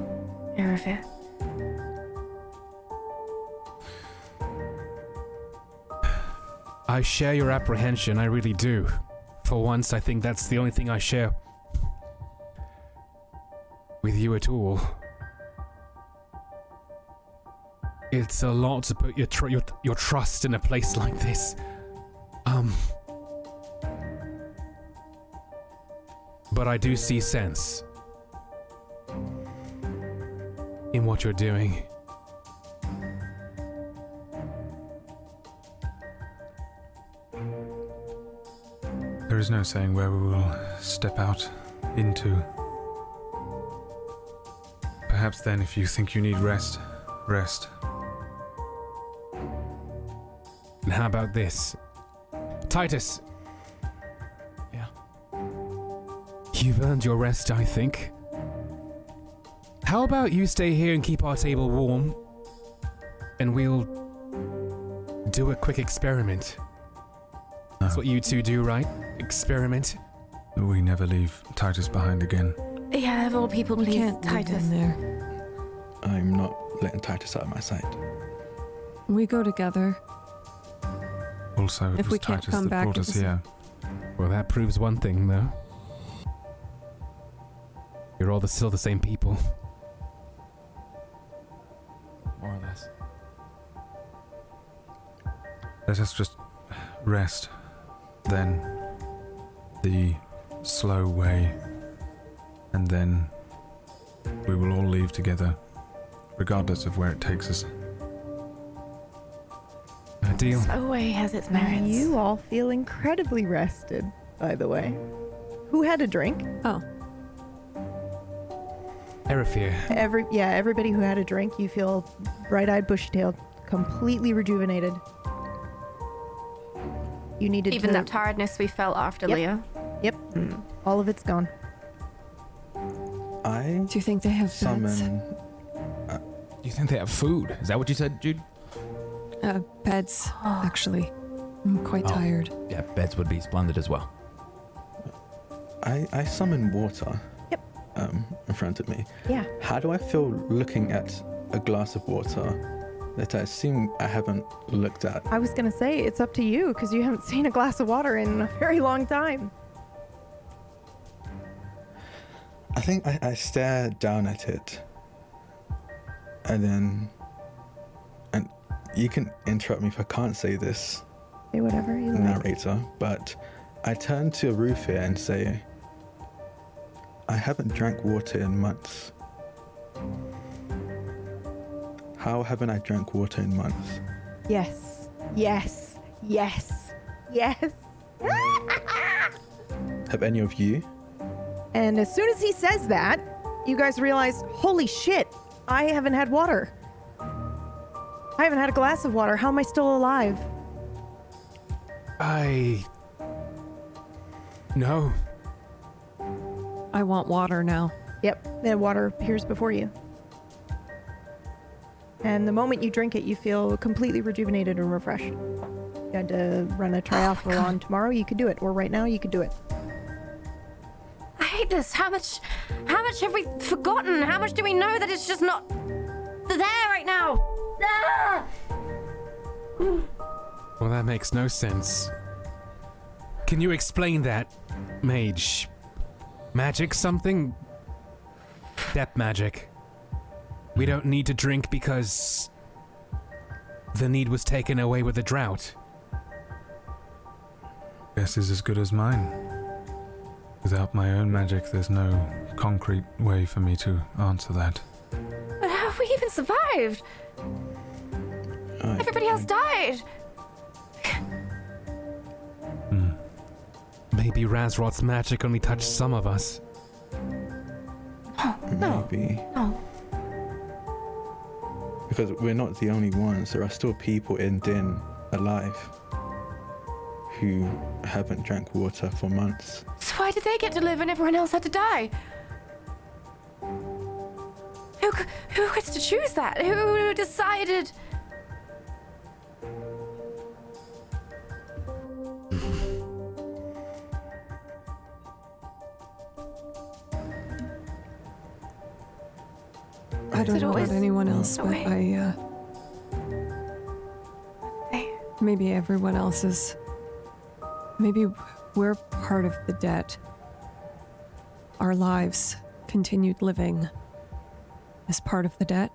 Erafir. I share your apprehension, I really do. For once, I think that's the only thing I share with you at all. It's a lot to put your, tr- your your trust in a place like this. Um, but I do see sense in what you're doing. There is no saying where we will step out into. Perhaps then, if you think you need rest, rest. How about this? Titus. Yeah. You've earned your rest, I think. How about you stay here and keep our table warm? And we'll do a quick experiment. That's uh. what you two do, right? Experiment. We never leave Titus behind again. Yeah, of all people, We please, can't leave Titus. him there. I'm not letting Titus out of my sight. We go together. Also, it If was we can't Titus come that back brought us here. Well, that proves one thing, though. You're all the, still the same people. More or less. Let us just rest. Then the slow way. And then we will all leave together, regardless of where it takes us. A deal. Slow-way has its merits. You all feel incredibly rested, by the way. Who had a drink? Oh. Erafir. Every yeah, everybody who had a drink, you feel bright-eyed, bushy-tailed, completely rejuvenated. You needed Even to, that tiredness we felt after Yep. Leah. Yep, hmm. all of it's gone. I Do you think they have beds? summon. Uh, you think they have food? Is that what you said, Jude? Uh, beds, actually. I'm quite Oh. tired. Yeah, beds would be splendid as well. I, I summon water. Yep. Um, in front of me. Yeah. How do I feel looking at a glass of water that I assume I haven't looked at? I was gonna say it's up to you because you haven't seen a glass of water in a very long time. I think I, I stare down at it. And then. You can interrupt me if I can't say this, Say whatever you like. narrator, but I turn to Rufia and say, I haven't drank water in months. How haven't I drank water in months? Yes. Yes. Yes. Yes. Have any of you? And as soon as he says that, you guys realize, holy shit, I haven't had water. I haven't had a glass of water. How am I still alive? I. No. I want water now. Yep, the water appears before you. And the moment you drink it, you feel completely rejuvenated and refreshed. You had to run a oh triathlon tomorrow, you could do it. Or right now, you could do it. I hate this. How much how much have we forgotten? How much do we know that it's just not there right now? Ah! Well, that makes no sense. Can you explain that, mage? Magic something? Depth magic. We don't need to drink because the need was taken away with the drought. Guess is as good as mine. Without my own magic, there's no concrete way for me to answer that. But how have we even survived? Everybody else died. Hmm. Maybe Razroth's magic only touched some of us. Maybe. No. Because we're not the only ones. There are still people in Din alive who haven't drank water for months. So why did they get to live and everyone else had to die? Who c- who gets to choose that? Who decided? I don't know about anyone else, but? I, uh. Maybe everyone else is. Maybe we're part of the debt. Our lives, continued living, is part of the debt,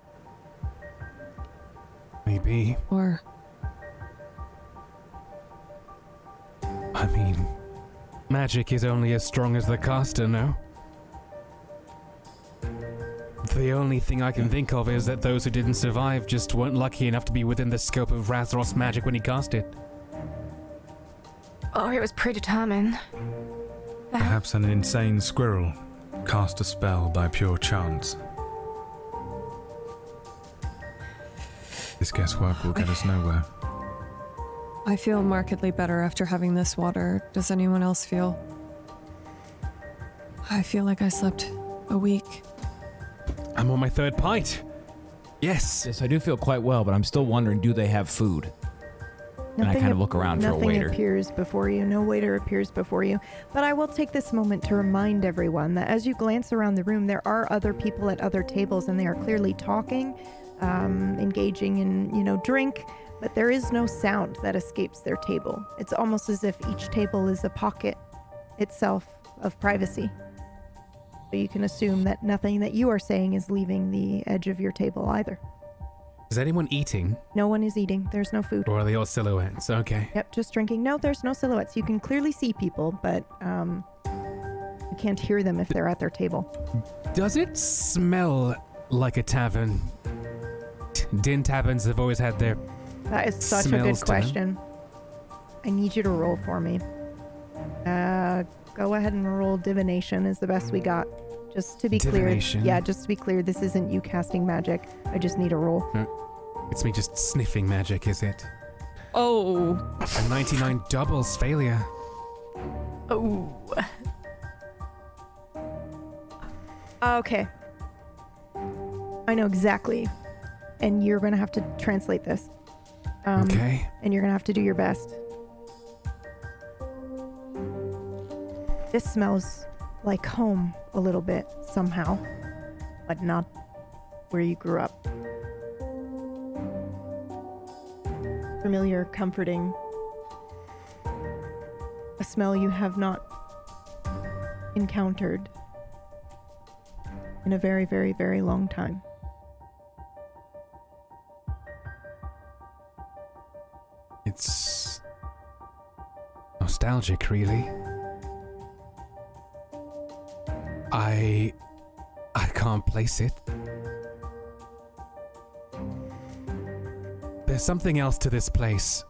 Maybe. or. I mean, magic is only as strong as the caster, no? The only thing I can think of is that those who didn't survive just weren't lucky enough to be within the scope of Razroth's magic when he cast it. Or oh, it was predetermined. Perhaps an insane squirrel cast a spell by pure chance. This guesswork will get us nowhere. I feel markedly better after having this water. Does anyone else feel? I feel like I slept a week. I'm on my third pint. Yes. Yes, I do feel quite well, but I'm still wondering do they have food? and I kind of ap- look around for a waiter. nothing waiter. appears before you. No waiter appears before you. But I will take this moment to remind everyone that as you glance around the room, there are other people at other tables, and they are clearly talking, um, engaging in you know drink. But there is no sound that escapes their table. It's almost as if each table is a pocket itself of privacy. So you can assume that nothing that you are saying is leaving the edge of your table either. Is anyone eating? No one is eating. There's no food. Or are they all silhouettes? Okay. Yep, just drinking. No, there's no silhouettes. You can clearly see people, but um, you can't hear them if they're at their table. Does it smell like a tavern? Din taverns have always had their. That is such a good question. I need you to roll for me. Uh, go ahead and roll divination is the best we got. Just to be Divination? clear. Yeah, just to be clear, this isn't you casting magic. I just need a roll. It's me just sniffing magic, is it? Oh. A 99 doubles failure. Oh. Okay. I know exactly. And you're going to have to translate this. Um, Okay. And you're going to have to do your best. This smells like home a little bit somehow, but not where you grew up. Familiar, comforting. A smell you have not encountered in a very, very, very long time. It's nostalgic, really. I. I can't place it. There's something else to this place.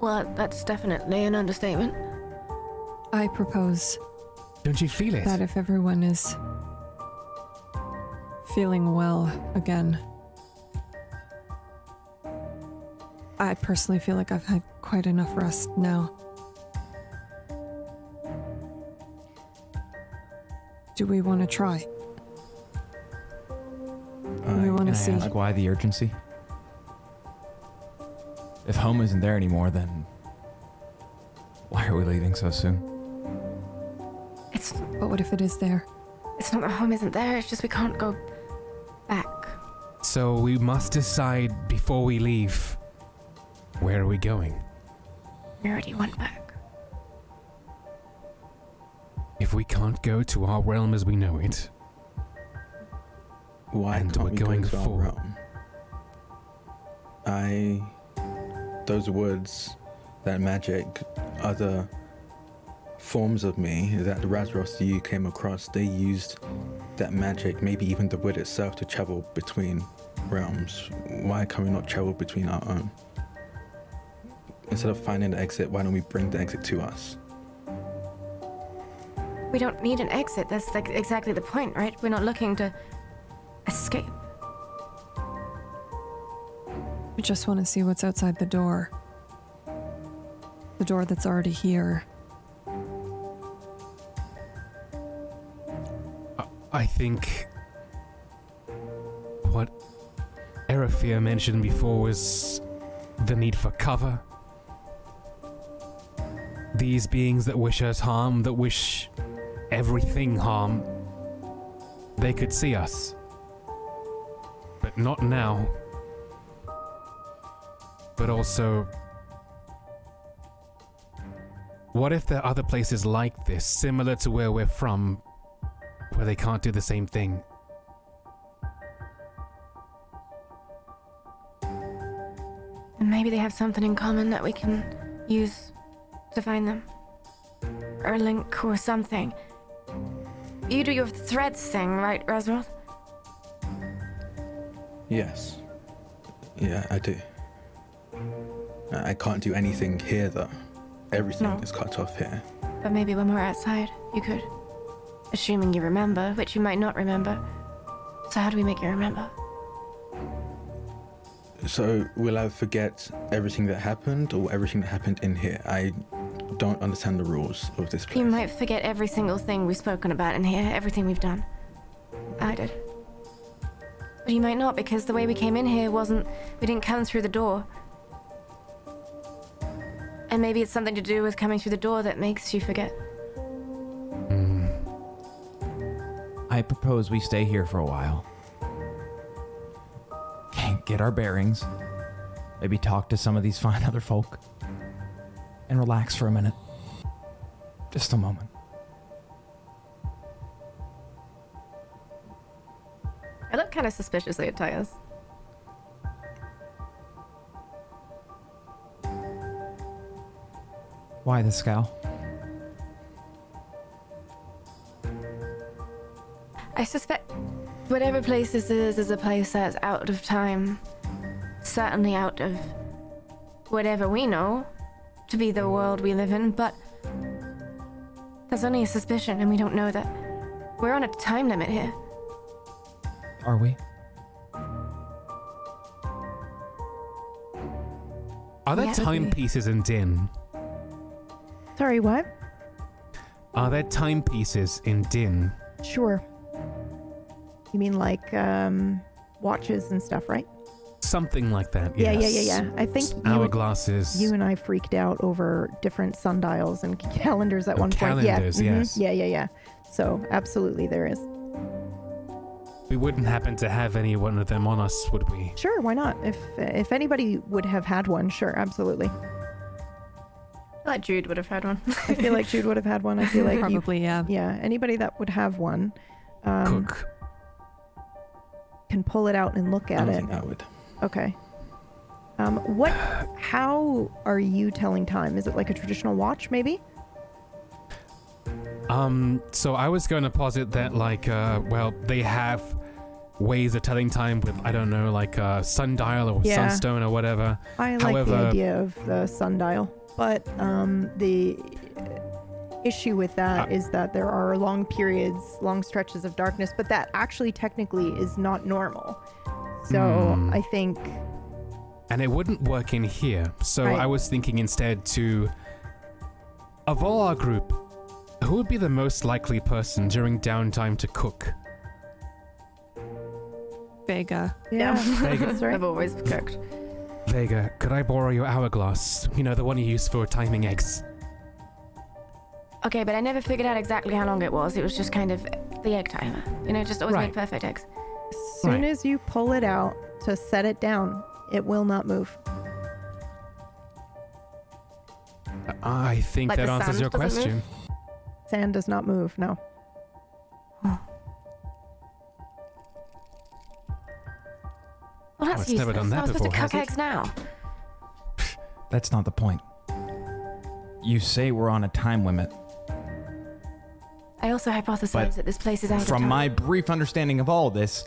Well, that's definitely an understatement. I propose Don't you feel it? that if everyone is feeling well again, I personally feel like I've had quite enough rest now. Do we want to try? Do we want to see? ask why the urgency? If home isn't there anymore, then why are we leaving so soon? It's But what if it is there? it's not that home isn't there. It's just we can't go back. So we must decide before we leave. Where are we going? We already went back. If we can't go to our realm as we know it, Why And can't we're we going go to our realm? I, those words, that magic, other forms of me that the Razros you came across, they used that magic, maybe even the wood itself, to travel between realms. Why can we not travel between our own? Instead of finding the exit, why don't we bring the exit to us? We don't need an exit. That's like exactly the point, right? We're not looking to escape. We just want to see what's outside the door. The door that's already here. I think what Erafir mentioned before was the need for cover. These beings that wish us harm, that wish everything harm, they could see us. But not now. But also, what if there are other places like this, similar to where we're from, where they can't do the same thing. And maybe they have something in common that we can use to find them. Or a link or something. You do your threads thing, right, Razroth? Yes. Yeah, I do. I I can't do anything here though. Everything No. is cut off here. But maybe when we're outside, you could. Assuming you remember, which you might not remember. So how do we make you remember? So will I forget everything that happened or everything that happened in here? I don't understand the rules of this place. You might forget every single thing we've spoken about in here, everything we've done. I did. But you might not, because the way we came in here wasn't. We didn't come through the door. And maybe it's something to do with coming through the door that makes you forget. Hmm. I propose we stay here for a while. Can't get our bearings. Maybe talk to some of these fine other folk. And relax for a minute. Just a moment. I look kind of suspiciously at Titus. Why the scowl? I suspect whatever place this is is a place that's out of time. Certainly out of whatever we know to be the world we live in, but that's only a suspicion, and we don't know that. We're on a time limit here. Are we? Are there Yeah. timepieces in Din? Sorry, what? Are there timepieces in Din? Sure. You mean like um, watches and stuff, right? Something like that. Yeah, yeah, yes. yeah, yeah. I think hourglasses. you and I freaked out over different sundials and calendars at Oh, one point. calendars, yeah, yes. yeah, yeah, yeah. So absolutely, there is. we wouldn't happen to have any one of them on us, would we? Sure, why not? If if anybody would have had one, sure, absolutely. I thought Jude would have had one. I feel like Jude would have had one. I feel like you- Probably, yeah. yeah. Anybody that would have one. Um, Cook. can pull it out and look I at don't it. think I would. Okay. Um, what? How are you telling time? Is it like a traditional watch, maybe? Um, so I was going to posit that, like, uh, well, they have ways of telling time with, I don't know, like a sundial or Yeah. sunstone or whatever. I like However, the idea of the sundial, but um, the issue with that is that there are long periods, long stretches of darkness, but that actually technically is not normal. So Hmm. I think and it wouldn't work in here. So Right. I was thinking instead to, of all our group, who would be the most likely person during downtime to cook? Vega. yeah, Vega. that's right. I've always cooked. Vega, could I borrow your hourglass? You know, the one you use for timing eggs. Okay, but I never figured out exactly how long it was. It was just kind of the egg timer. You know, just always Right. make perfect eggs. As soon Right. as you pull it out to set it down, it will not move. I think Like that answers your doesn't question. Sand does not move. No. Well, that's it's never useless. done that I was supposed to cook eggs now. That's not the point. You say we're on a time limit. I also hypothesize But that this place is out of From time. my brief understanding of all this,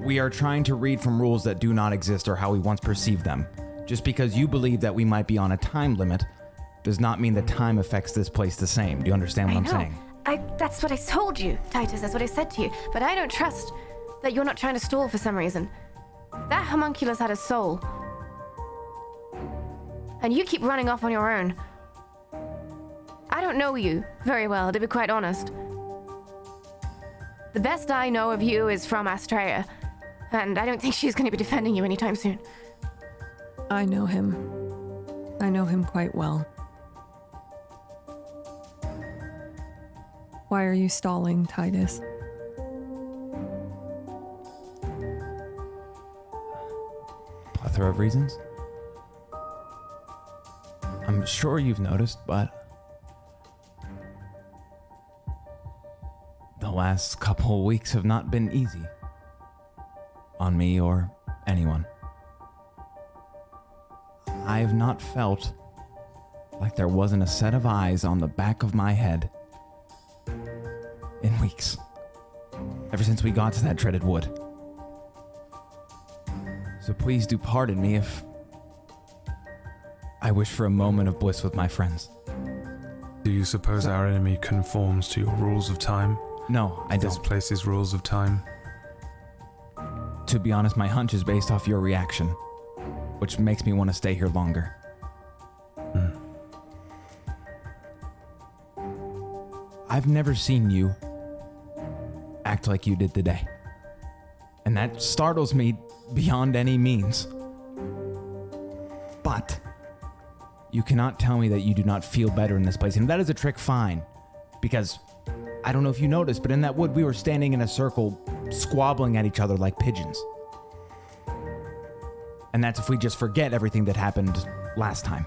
we are trying to read from rules that do not exist or how we once perceived them. Just because you believe that we might be on a time limit does not mean that time affects this place the same. Do you understand what I am know. saying? I that's what I told you, Titus. That's what I said to you. But I don't trust that you're not trying to stall for some reason. That homunculus had a soul. And you keep running off on your own. I don't know you very well, to be quite honest. The best I know of you is from Astrea, and I don't think she's going to be defending you anytime soon. I know him. I know him quite well. Why are you stalling, Titus? Plethora of reasons. I'm sure you've noticed, but the last couple weeks have not been easy on me or anyone. I have not felt like there wasn't a set of eyes on the back of my head in weeks. Ever since we got to that dreaded wood. So please do pardon me if I wish for a moment of bliss with my friends. Do you suppose our enemy conforms to your rules of time? No, I don't. place's rules of time? To be honest, my hunch is based off your reaction, which makes me want to stay here longer. Hmm. I've never seen you act like you did today. And that startles me beyond any means. But you cannot tell me that you do not feel better in this place. And if that is a trick, fine. Because I don't know if you noticed, but in that wood, we were standing in a circle, squabbling at each other like pigeons. And that's if we just forget everything that happened last time,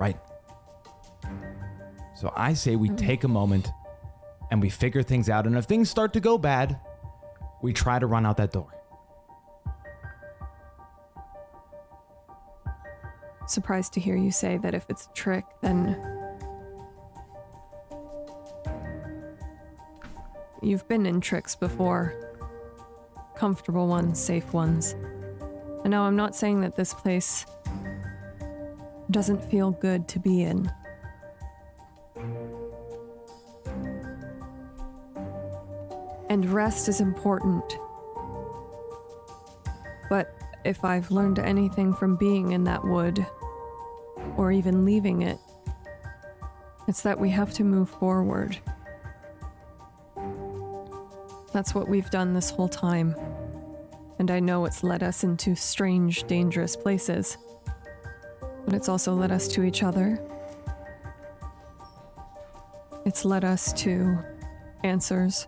right? So I say we mm-hmm. take a moment and we figure things out. And if things start to go bad, we try to run out that door. Surprised to hear you say that if it's a trick, then. You've been in tricks before. Comfortable ones, safe ones. And now I'm not saying that this place doesn't feel good to be in. And rest is important. But if I've learned anything from being in that wood, or even leaving it, it's that we have to move forward. That's what we've done this whole time. And I know it's led us into strange, dangerous places. But it's also led us to each other. It's led us to answers.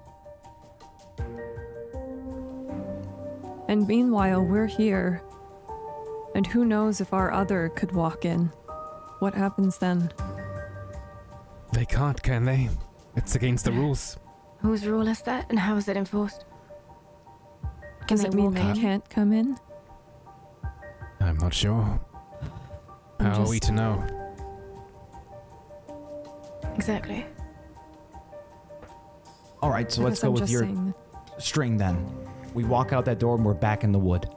And meanwhile, we're here. And who knows if our other could walk in? What happens then? They can't, can they? It's against the rules. Whose rule is that, and how is it enforced? Can Does they it mean they in? can't come in? I'm not sure. I'm How are we to know? Exactly. All right, so I let's go I'm with your saying string then. We walk out that door and we're back in the wood.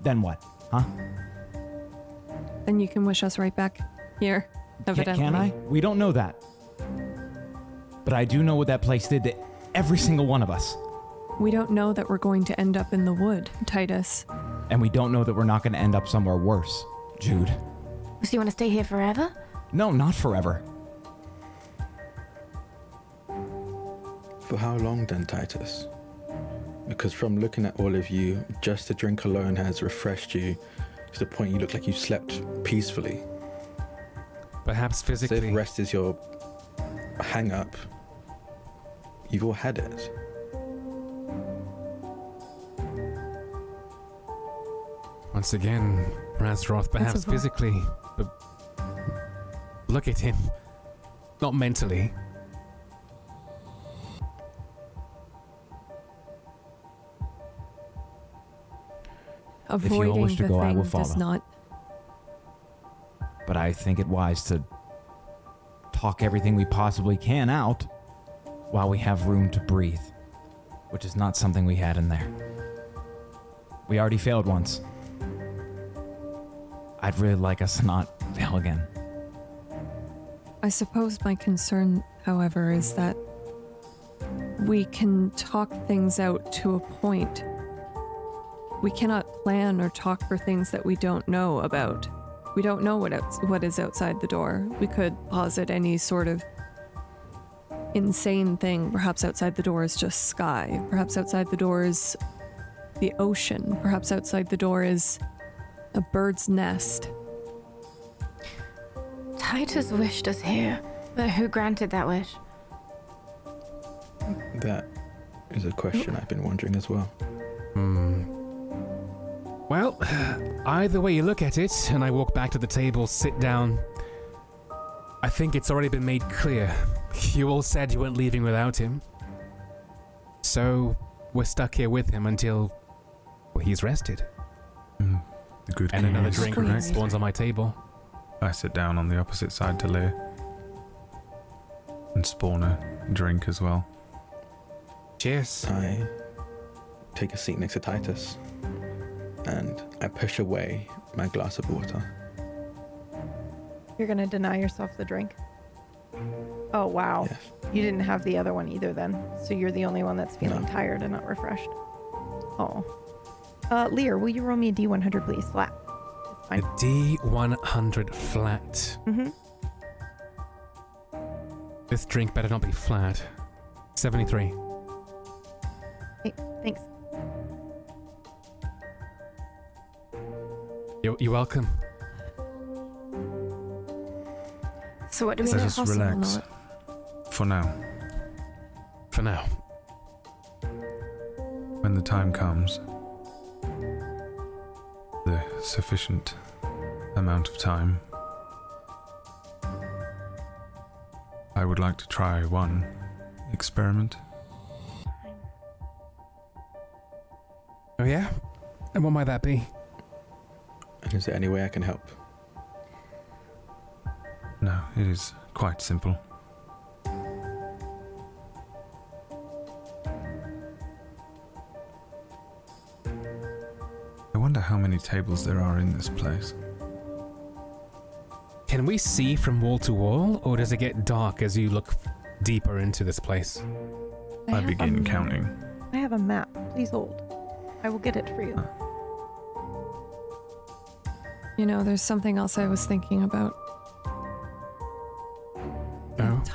Then what? Huh? Then you can wish us right back here. Can, Evidently. can I? We don't know that. But I do know what that place did to every single one of us. We don't know that we're going to end up in the wood, Titus. And we don't know that we're not going to end up somewhere worse, Jude. So you want to stay here forever? No, not forever. For how long then, Titus? Because from looking at all of you, just the drink alone has refreshed you to the point you look like you slept peacefully. Perhaps So physically. if rest is your hang up, you've all had it. Once again, Razroth, perhaps physically, but look at him. Not mentally. you all Avoiding wish to the go, I thing will does follow. not. But I think it wise to talk everything we possibly can out while we have room to breathe, which is not something we had in there. We already failed once. I'd really like us to not fail again. I suppose my concern, however, is that we can talk things out to a point. We cannot plan or talk for things that we don't know about. We don't know what outs- what is outside the door. We could posit any sort of insane thing. Perhaps outside the door is just sky. Perhaps outside the door is the ocean. Perhaps outside the door is a bird's nest. Titus wished us here, but who granted that wish? That is a question I've been wondering as well. Hmm. Well, either way you look at it, and I walk back to the table, sit down. I think it's already been made clear. You all said you weren't leaving without him. So, we're stuck here with him until well, he's rested. Mm, good And another drink correct? spawns on my table. I sit down on the opposite side to Lear. And spawn a drink as well. Cheers. I take a seat next to Titus and I push away my glass of water. You're going to deny yourself the drink? Oh, wow. Yes. You didn't have the other one either then. So you're the only one that's feeling tired and not refreshed. Oh. Uh, Lear, will you roll me a D100, please? Flat. A fine. D100 flat. Mm-hmm. This drink better not be flat. 73. Hey, thanks. You're, you're welcome. So what do we Let know? us possible relax. not? For now. For now. When the time comes, the sufficient amount of time, I would like to try one experiment. Oh, yeah? And what might that be? And is there any way I can help? No, it is quite simple. I wonder how many tables there are in this place. Can we see from wall to wall, or does it get dark as you look deeper into this place? I I begin counting. I have a map. Please hold. I will get it for you. You know, there's something else I was thinking about.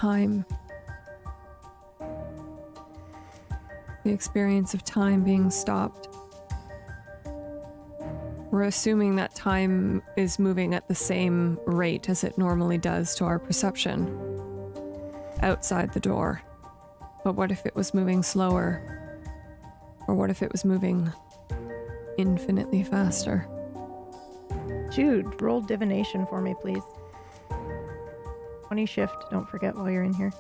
Time. The experience of time being stopped. We're assuming that time is moving at the same rate as it normally does to our perception outside the door. But what if it was moving slower? Or what if it was moving infinitely faster? Jude, roll divination for me, please. 20 shift. Don't forget while you're in here.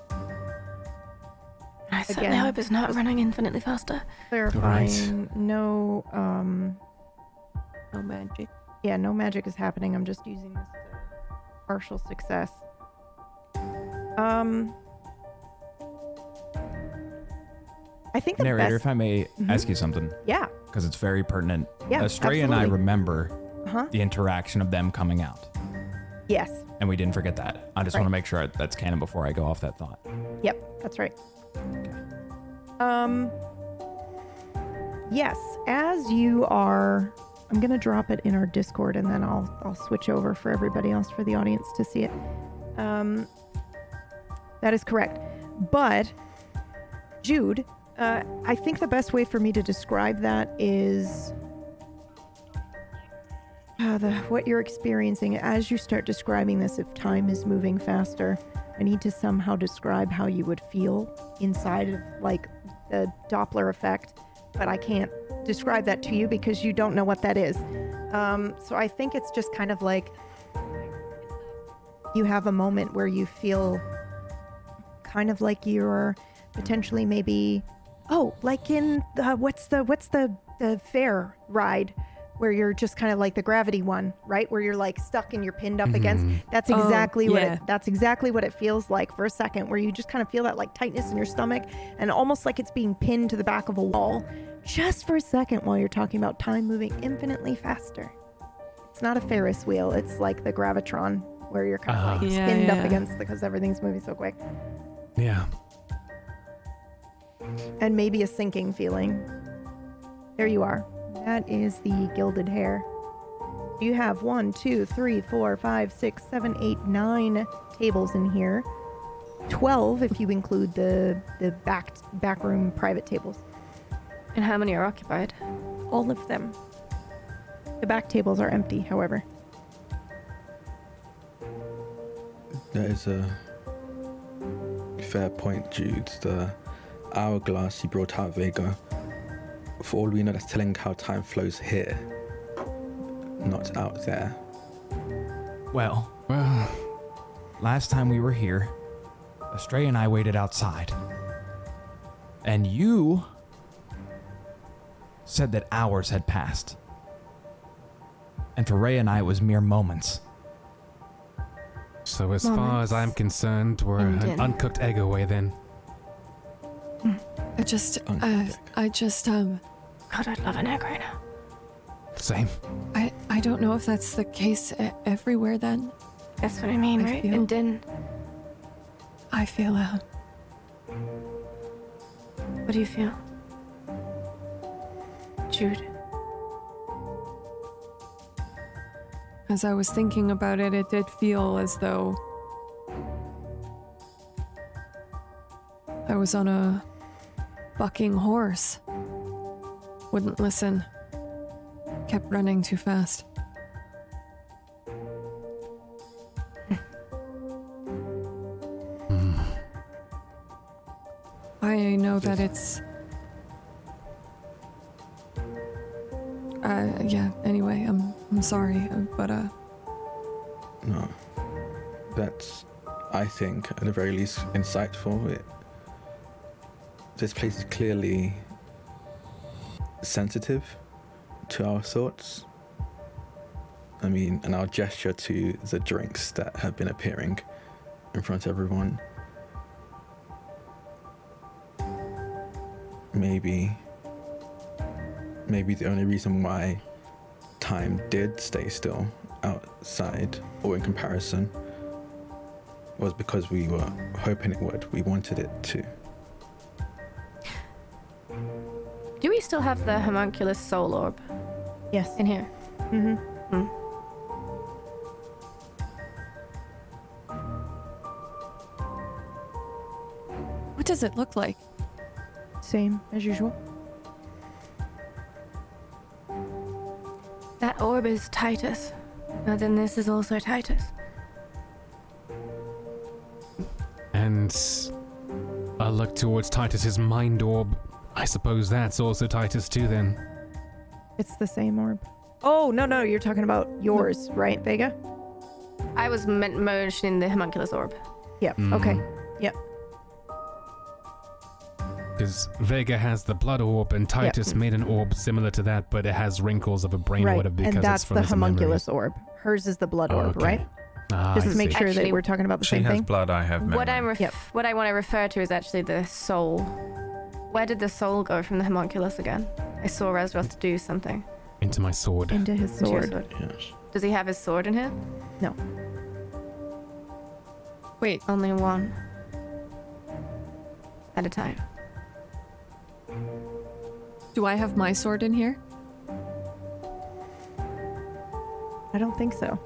I I certainly hope it's not running infinitely faster. clarifying no um No magic. yeah no magic is happening i'm just using this to partial success um i think the Narrator, best if I may Mhm. ask you something, yeah because it's very pertinent. Yeah, Astrea and I absolutely. remember uh-huh the interaction of them coming out, yes and we didn't forget that. I just Right. want to make sure that's canon before I go off that thought. Yep, that's right. Um Yes, as you are I'm going to drop it in our Discord and then I'll I'll switch over for everybody else for the audience to see it. Um That is correct. But Jude, uh, I think the best way for me to describe that is uh, the, what you're experiencing as you start describing this. If time is moving faster, I need to somehow describe how you would feel inside of like the Doppler effect, but I can't describe that to you because you don't know what that is. Um, so I think it's just kind of like you have a moment where you feel kind of like you're potentially maybe oh like in the what's the what's the the fair ride where you're just kind of like the gravity one right where you're like stuck and you're pinned up against Mhm. that's Oh, exactly what yeah. it that's exactly what it feels like for a second where you just kind of feel that like tightness in your stomach and almost like it's being pinned to the back of a wall just for a second while you're talking about time moving infinitely faster it's not a ferris wheel it's like the gravitron where you're kind of Ah. like Yeah, pinned up against because everything's moving so quick Yeah. and maybe a sinking feeling. There you are. That is the gilded hair. You have one, two, three, four, five, six, seven, eight, nine tables in here. Twelve if you include the the back back room private tables. And how many are occupied? All of them. The back tables are empty, however. That is a fair point, Jude. The hourglass you brought out, Vega. For all we know, that's telling how time flows here, not out there. Well, Well, last time we were here, Astrea and I waited outside. And you said that hours had passed. And for Ray and I, it was mere moments. so as far as I'm concerned, we're And an in. uncooked egg away then. I just, uh, Uncooked. I just, um, God, I'd love an egg right now. Same. I, I don't know if that's the case e- everywhere. Then That's what I mean, I right? feel- And then. I feel, uh, what do you feel? Jude. as I was thinking about it, it did feel as though I was on a bucking horse. Wouldn't listen. Kept running too fast. I know that it's. Uh, yeah, anyway, I'm, I'm sorry, uh, but, uh, No. That's, I think, at the very least, insightful. It, this place is clearly sensitive to our thoughts. I mean, and our gesture to the drinks that have been appearing in front of everyone. Maybe, maybe the only reason why time did stay still outside or in comparison was because we were hoping it would. We wanted it to. Still have the homunculus soul orb Yes. in here? Mm-hmm. Hmm. what does it look like? Same as usual. That orb is Titus. Now then this is also Titus. And I look towards Titus's mind orb. I suppose that's also Titus too then. It's the same orb. Oh no no, you're talking about yours, right, Vega? I was meant merged in the homunculus orb. Yep. Mm. Okay. Yep. because Vega has the blood orb, and Titus made an orb similar to that, but it has wrinkles of a brain or right, whatever because and that's it's from the his homunculus orb. Hers is the blood Oh, orb, okay. right? Ah, Just to make see. sure that we're talking about the She same has thing. blood, I have memory. What I'm ref- what I want to refer to is actually the soul. Where did the soul go from the homunculus again? I saw Razroth do something. Into my sword. Into his Into your sword. Yes. Does he have his sword in here? No. Wait, Only one. At a time. do I have my sword in here? I don't think so.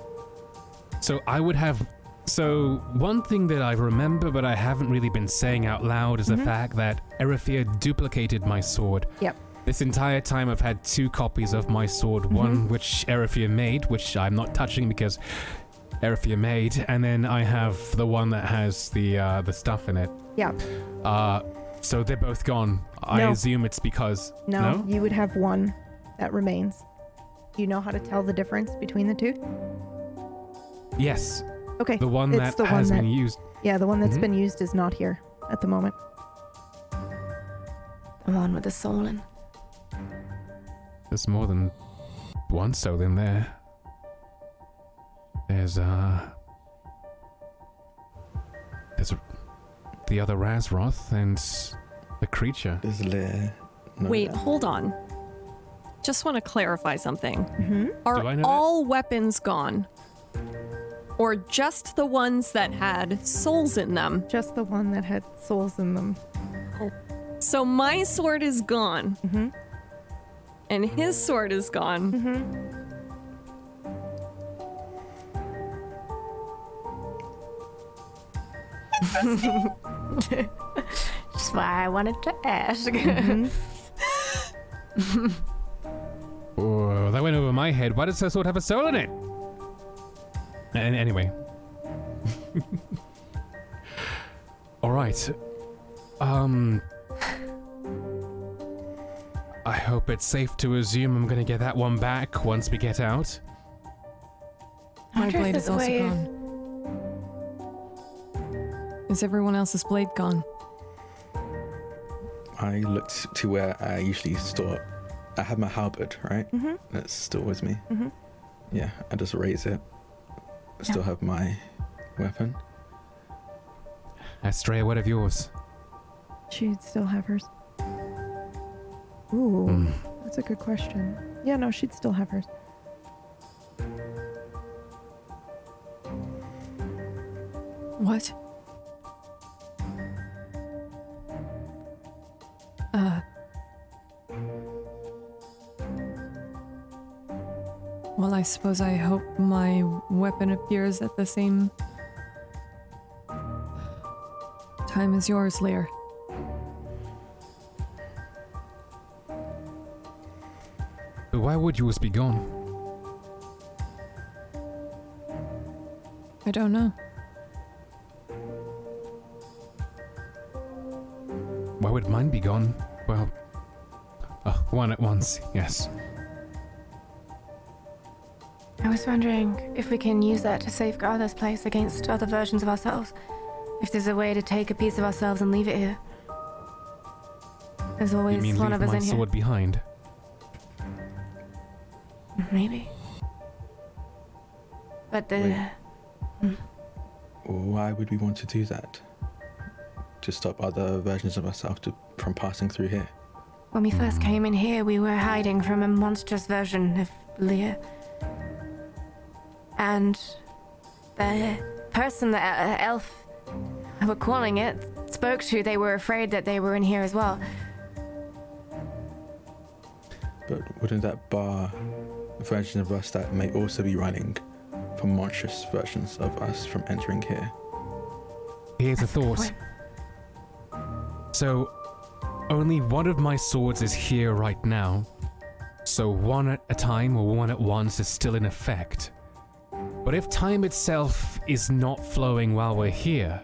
So I would have. So one thing that I remember, but I haven't really been saying out loud, is Mhm. the fact that Erithia duplicated my sword. Yep. This entire time, I've had two copies of my sword. One which Erithia made, which I'm not touching because Erithia made, and then I have the one that has the uh, the stuff in it. Yeah. Uh, so they're both gone. I assume it's because No, you would have one that remains. Do you know how to tell the difference between the two? Yes. Okay. The one it's that the one has that, been used. Yeah, the one that's Mhm. been used is not here at the moment. The one with the soul in. There's more than one soul in there. There's uh there's a, the other Razroth and the creature. There's Lear. No, Wait, no. hold on. Just want to clarify something. Mm-hmm. Are Do that? all weapons gone? Or just the ones that had souls in them? Just the one that had souls in them. So my sword is gone, Mm-hmm. and his sword is gone. Mm-hmm. That's why I wanted to ask. Mm-hmm. Oh, that went over my head. Why does her sword have a soul in it? And anyway. All right. Um. I hope it's safe to assume I'm gonna get that one back once we get out. My blade is also way gone. Is everyone else's blade gone? I looked to where I usually store. I have my halberd, right? Mm-hmm. That's still with me. Mhm. Yeah, I just raise it. I still have my weapon. Astrea, what of yours? She'd still have hers. Ooh, Hmm. that's a good question. Yeah, no, she'd still have hers. What? Uh. Well, I suppose I hope my weapon appears at the same time as yours, Lear. But why would yours be gone? I don't know. Why would mine be gone? Well, uh, one at once, yes. I was wondering if we can use that to safeguard this place against other versions of ourselves. If there's a way to take a piece of ourselves and leave it here. There's You always mean one leave of us my in here. sword behind? Maybe. But the Wait. Hmm. Why would we want to do that? To stop other versions of ourselves to, from passing through here. when we first mm-hmm. came in here, we were hiding from a monstrous version of Lear. And the person, the uh, elf who were calling it, spoke to, they were afraid that they were in here as well. But wouldn't that bar versions of us that may also be running from monstrous versions of us from entering here? Here's a That's a good thought. So, only one of my swords is here right now. So, one at a time or one at once is still in effect. But if time itself is not flowing while we're here,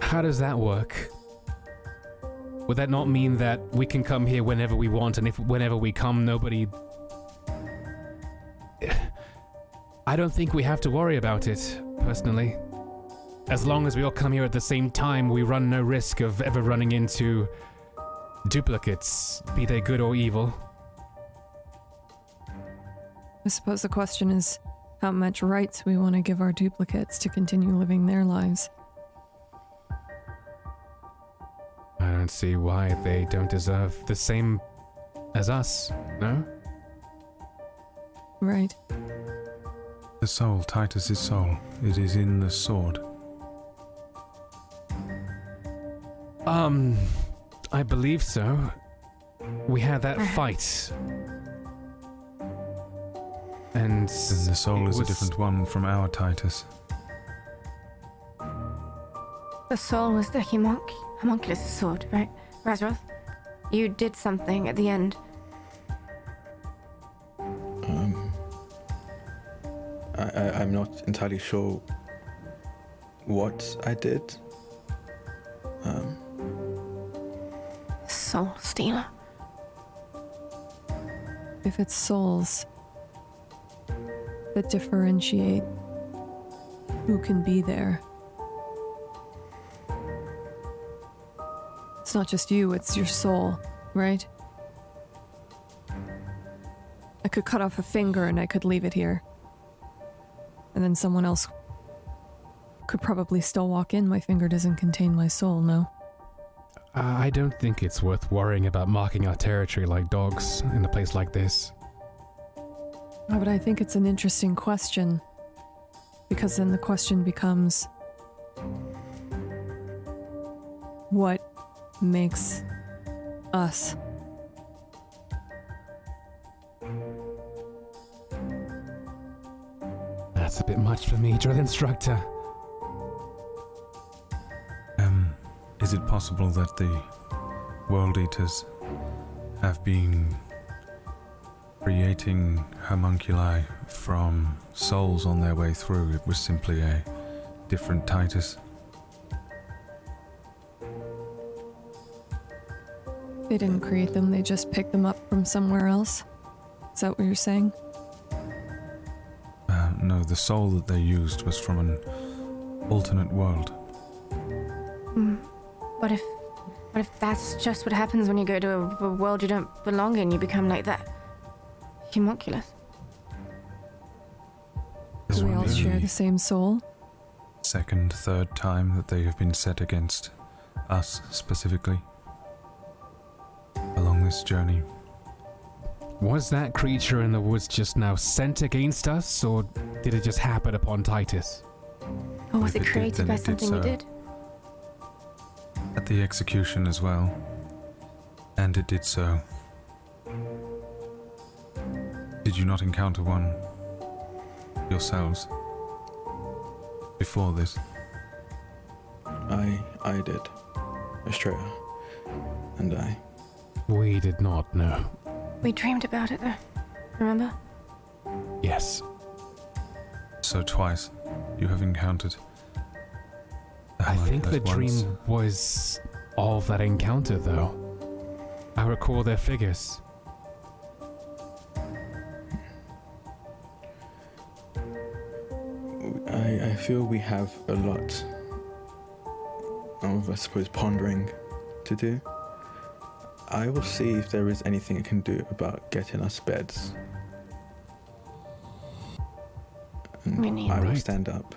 how does that work? Would that not mean that we can come here whenever we want, and if whenever we come, nobody. I don't think we have to worry about it, personally. as long as we all come here at the same time, we run no risk of ever running into duplicates, be they good or evil. I suppose the question is how much rights we want to give our duplicates to continue living their lives. I don't see why they don't deserve the same as us, no? Right. The soul, Titus's soul, it is in the sword. Um, I believe so. We had that fight. And Then the soul it is a different one from our Titus. The soul was the homunc- homunculus sword, right? Razroth? You did something at the end. Um, I, I, I'm not entirely sure what I did. Um, Soul stealer. If it's souls that differentiate who can be there. It's not just you, it's your soul, right? I could cut off a finger and I could leave it here. And then someone else could probably still walk in. My finger doesn't contain my soul, no? Uh, I don't think it's worth worrying about marking our territory like dogs in a place like this. Oh, but I think it's an interesting question. Because then the question becomes what makes us? That's a bit much for me, drill instructor. Um, is it possible that the World Eaters have been creating homunculi from souls on their way through? It was simply a different Titus. They didn't create them, they just picked them up from somewhere else? Is that what you're saying? Uh, no, the soul that they used was from an alternate world. Hmm. What if, what if that's just what happens when you go to a, a world you don't belong in? You become like that homunculus. Do we all share the the same soul? second, third time that they have been set against us specifically along this journey. Was that creature in the woods just now sent against us, or did it just happen upon Titus? Or was If it it did, created then by it did something you so. did? At the execution as well. And it did so. Did you not encounter one yourselves before this? I I did. Estrella. And I. We did not know. We dreamed about it though. Remember? Yes. So twice you have encountered. I think the once. dream was all of that encounter, though. I recall their figures. I, I feel we have a lot of, I suppose, pondering to do. I will see if there is anything I can do about getting us beds. And We need- I will Right. stand up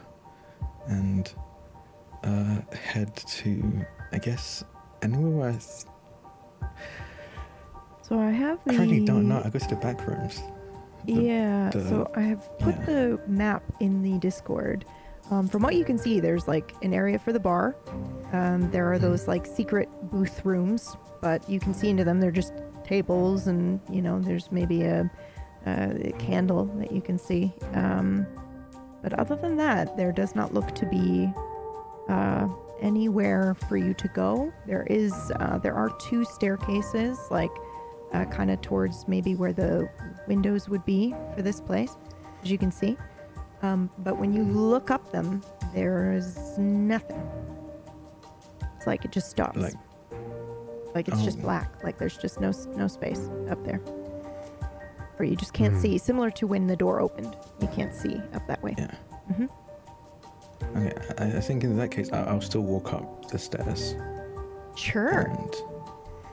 and uh, head to, I guess, anywhere where I th- So I have the. I currently don't know. I go to the back rooms. The- yeah, the- so I have put yeah. the map in the Discord. Um, from what you can see, there's like an area for the bar. Um, there are those like secret booth rooms, but you can see into them. They're just tables, and you know, there's maybe a, a candle that you can see. Um, but other than that, there does not look to be uh, anywhere for you to go. There is, uh, there are two staircases, like uh, kind of towards maybe where the windows would be for this place, as you can see. Um, but when you look up them, there's nothing. It's like it just stops. Like, Like it's just Oh. black. Like there's just no no space up there. Or you just can't Hmm. see. Similar to when the door opened, you can't see up that way. yeah. hmm Okay, I, I think in that case, I, I'll still walk up the stairs. Sure. And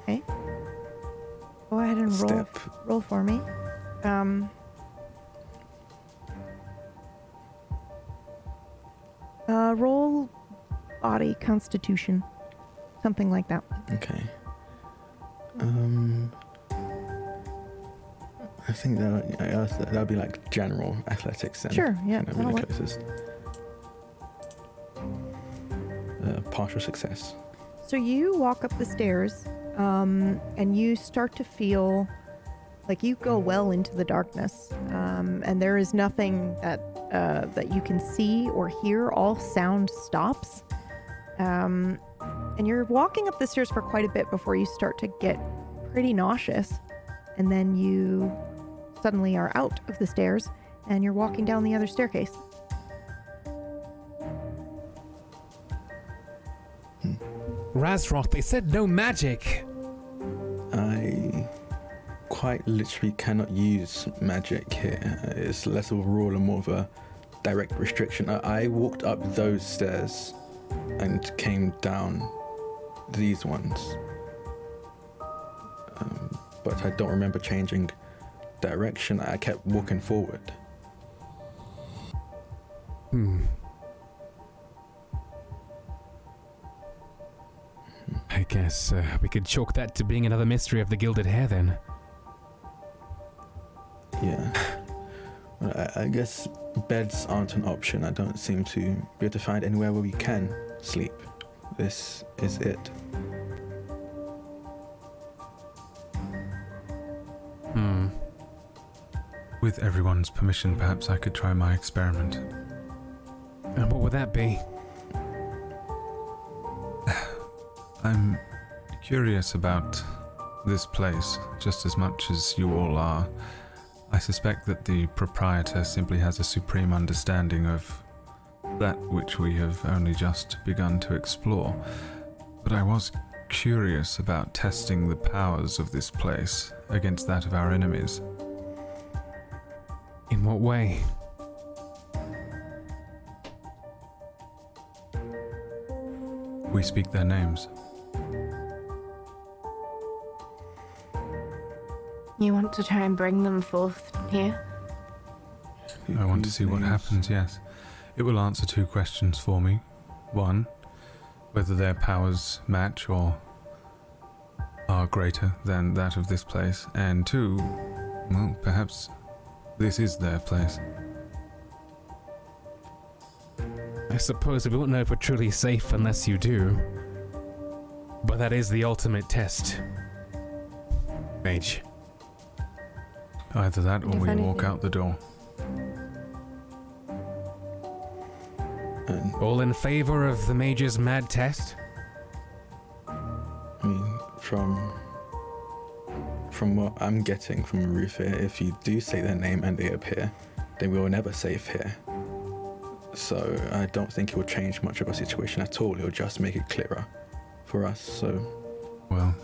Okay. Go ahead and roll Step. roll for me. Um. Uh, roll body constitution, something like that. Okay. Um. I think that that'll be like general athletics then. Sure, yeah, be the closest. Uh, partial success. So you walk up the stairs, um, and you start to feel like you go well into the darkness, um, and there is nothing that uh, that you can see or hear. All sound stops, um, and you're walking up the stairs for quite a bit before you start to get pretty nauseous, and then you suddenly are out of the stairs, and you're walking down the other staircase. Razroth, they said no magic. I quite literally cannot use magic here. It's less of a rule and more of a direct restriction. I, I walked up those stairs and came down these ones. Um, but I don't remember changing direction. I kept walking forward. Hmm. I guess uh, we could chalk that to being another mystery of the Gilded Hair then. Yeah. Well, I, I guess beds aren't an option. I don't seem to be able to find anywhere where we can sleep. This is it. Hmm. With everyone's permission, perhaps I could try my experiment. And what would that be? I'm curious about this place just as much as you all are. I suspect that the proprietor simply has a supreme understanding of that which we have only just begun to explore. But I was curious about testing the powers of this place against that of our enemies. In what way? We speak their names. You want to try and bring them forth here? I want to see what happens, yes. It will answer two questions for me. One, whether their powers match or are greater than that of this place. And two, well, perhaps this is their place. I suppose we won't know if we're truly safe unless you do. But that is the ultimate test. Mage. Either that or If we walk out the door. And All in favor of the mage's mad test? I mean, from from what I'm getting from Rufia, if you do say their name and they appear, then we will never safe here. So I don't think it will change much of our situation at all. It will just make it clearer for us. So Well,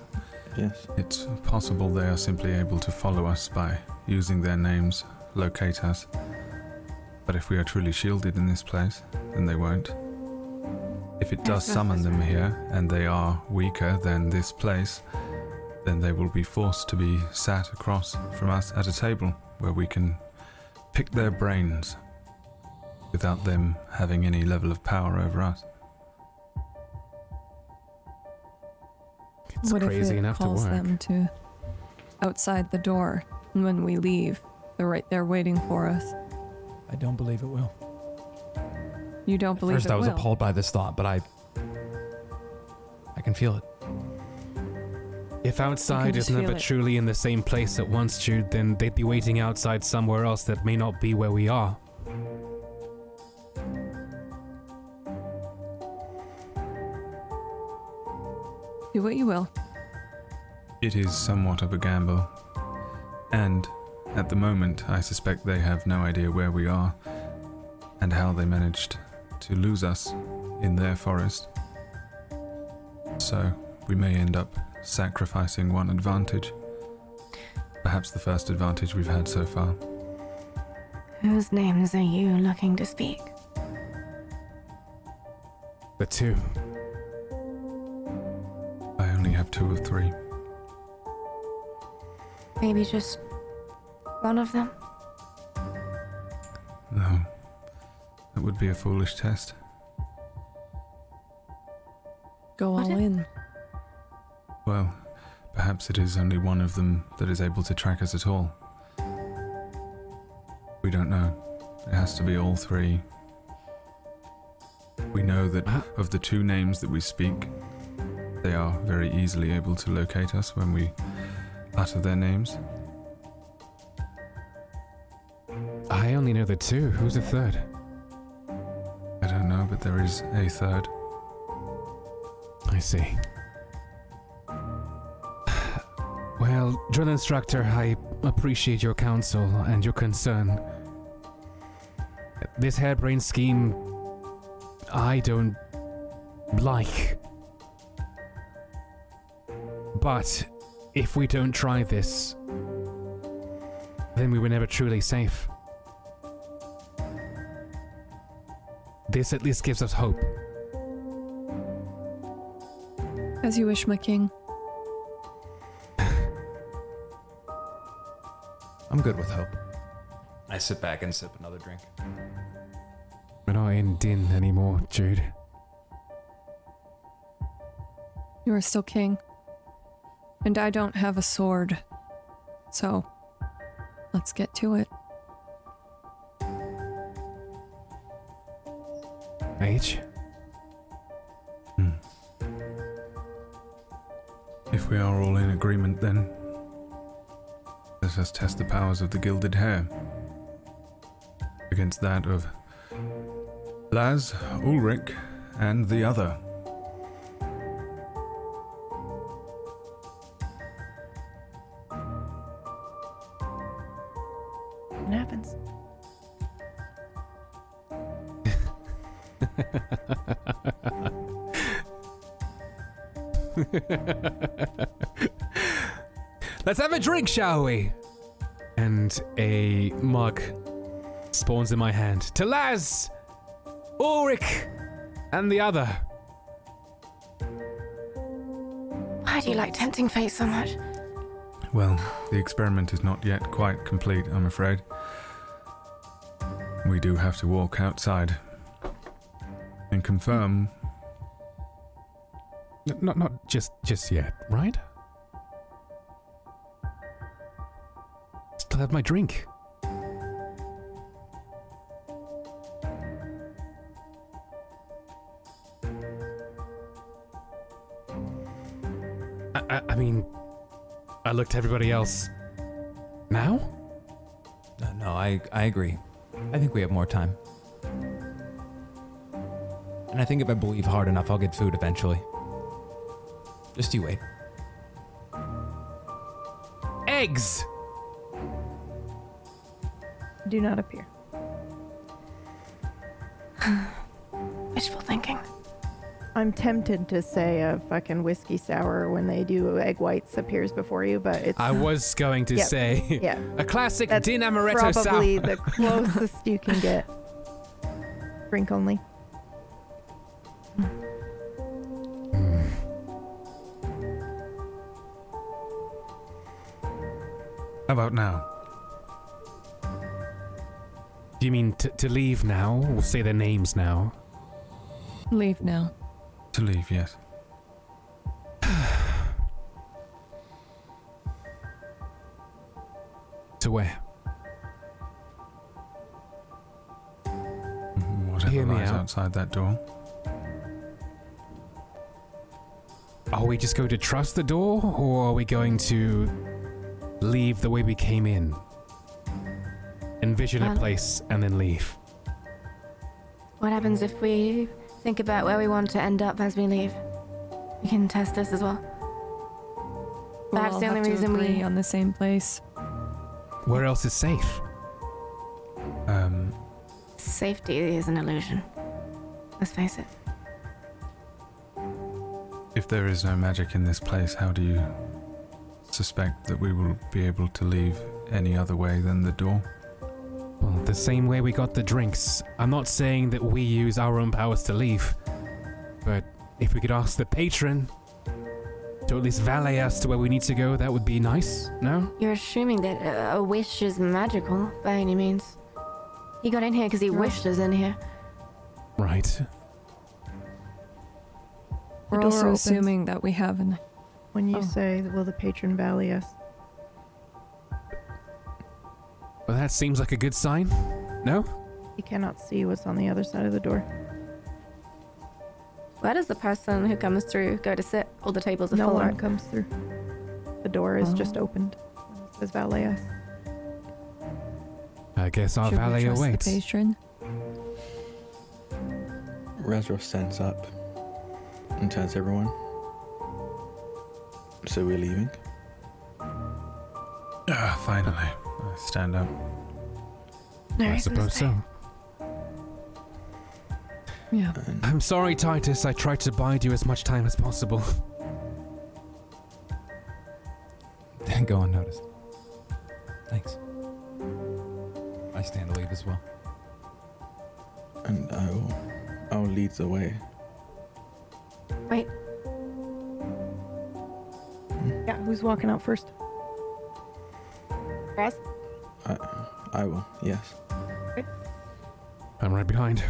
yes, it's possible they are simply able to follow us by using their names, locate us. But if we are truly shielded in this place, then they won't. If it does summon them Professor. here and they are weaker than this place, then they will be forced to be sat across from us at a table where we can pick their brains without them having any level of power over us. It's what crazy if it enough to calls work. them to outside the door, and when we leave, they're right there waiting for us. I don't believe it will. You don't At believe first, it I was will. appalled by this thought, but I, I can feel it. If outside just is feel never it. truly in the same place at once, Jude, then they'd be waiting outside somewhere else that may not be where we are. Do what you will. It is somewhat of a gamble. And at the moment, I suspect they have no idea where we are and how they managed to lose us in their forest. So, we may end up sacrificing one advantage. Perhaps the first advantage we've had so far. Whose names are you looking to speak? The two. I only have two of three. Maybe just one of them? No. That would be a foolish test. Go all in. Well, perhaps it is only one of them that is able to track us at all. We don't know. It has to be all three. We know that ah. of the two names that we speak, they are very easily able to locate us when we utter their names. I only know the two. Who's the third? I don't know, but there is a third. I see. Well, drill instructor, I appreciate your counsel and your concern. This harebrained scheme, I don't like. But if we don't try this, then we were never truly safe. This at least gives us hope. As you wish, my king. I'm good with hope. I sit back and sip another drink. We're not in Din anymore, Jude. You are still king. And I don't have a sword. So, let's get to it. H? Hmm. If we are all in agreement, then let us test the powers of the Gilded Hair against that of Laz, Ulrich, and the other. Let's have a drink, shall we? And a mug spawns in my hand. To Laz, Ulrich, and the other. Why do you like tempting fate so much? Well, the experiment is not yet quite complete, I'm afraid. We do have to walk outside and confirm. N- not not just just yet, right? Still have my drink. I, I, mean, I looked at everybody else. Now? No, no, I, I agree. I think we have more time. And I think if I believe hard enough, I'll get food eventually. Just you wait. Eggs! Do not appear. Wishful thinking. I'm tempted to say a fucking whiskey sour when they do egg whites appears before you, but it's I was going to Yep. say yeah. a classic That's Din Amaretto probably sour. the closest you can get. Drink only. How about now? Do you mean t- to leave now, or say their names now? Leave now. To leave, yes. To where? Mm-hmm. Whatever Hear me lies out. outside that door. Are we just going to trust the door, or are we going to leave the way we came in? Envision a place and then leave. What happens if we think about where we want to end up as we leave? We can test this as well. We'll Perhaps the only have to reason agree we on the same place. Where else is safe? Um, safety is an illusion. Let's face it. if there is no magic in this place, how do you suspect that we will be able to leave any other way than the door? Well, the same way we got the drinks. I'm not saying that we use our own powers to leave. But if we could ask the patron to at least valet us to where we need to go, that would be nice. No? You're assuming that a, a wish is magical by any means. He got in here because he wished us in here. Right. We're also opens. assuming that we have an. When you Oh. say, will the patron valet us? Well, that seems like a good sign. No? He cannot see what's on the other side of the door. Where does the person who comes through go to sit? All the tables are No full. one right? comes through. The door is just Oh. opened. It says valet us. I guess our Should we valet trust awaits. The patron. Razroth stands up and turns everyone. So we're leaving. Ah, finally. I stand up. No I suppose so. Yeah. And I'm sorry, Titus. I tried to bide you as much time as possible. Didn't go unnoticed. Thanks. I stand to leave as well. and I will I'll lead the way. Wait, Yeah, who's walking out first? Raz? I I will, yes. Okay. I'm right behind.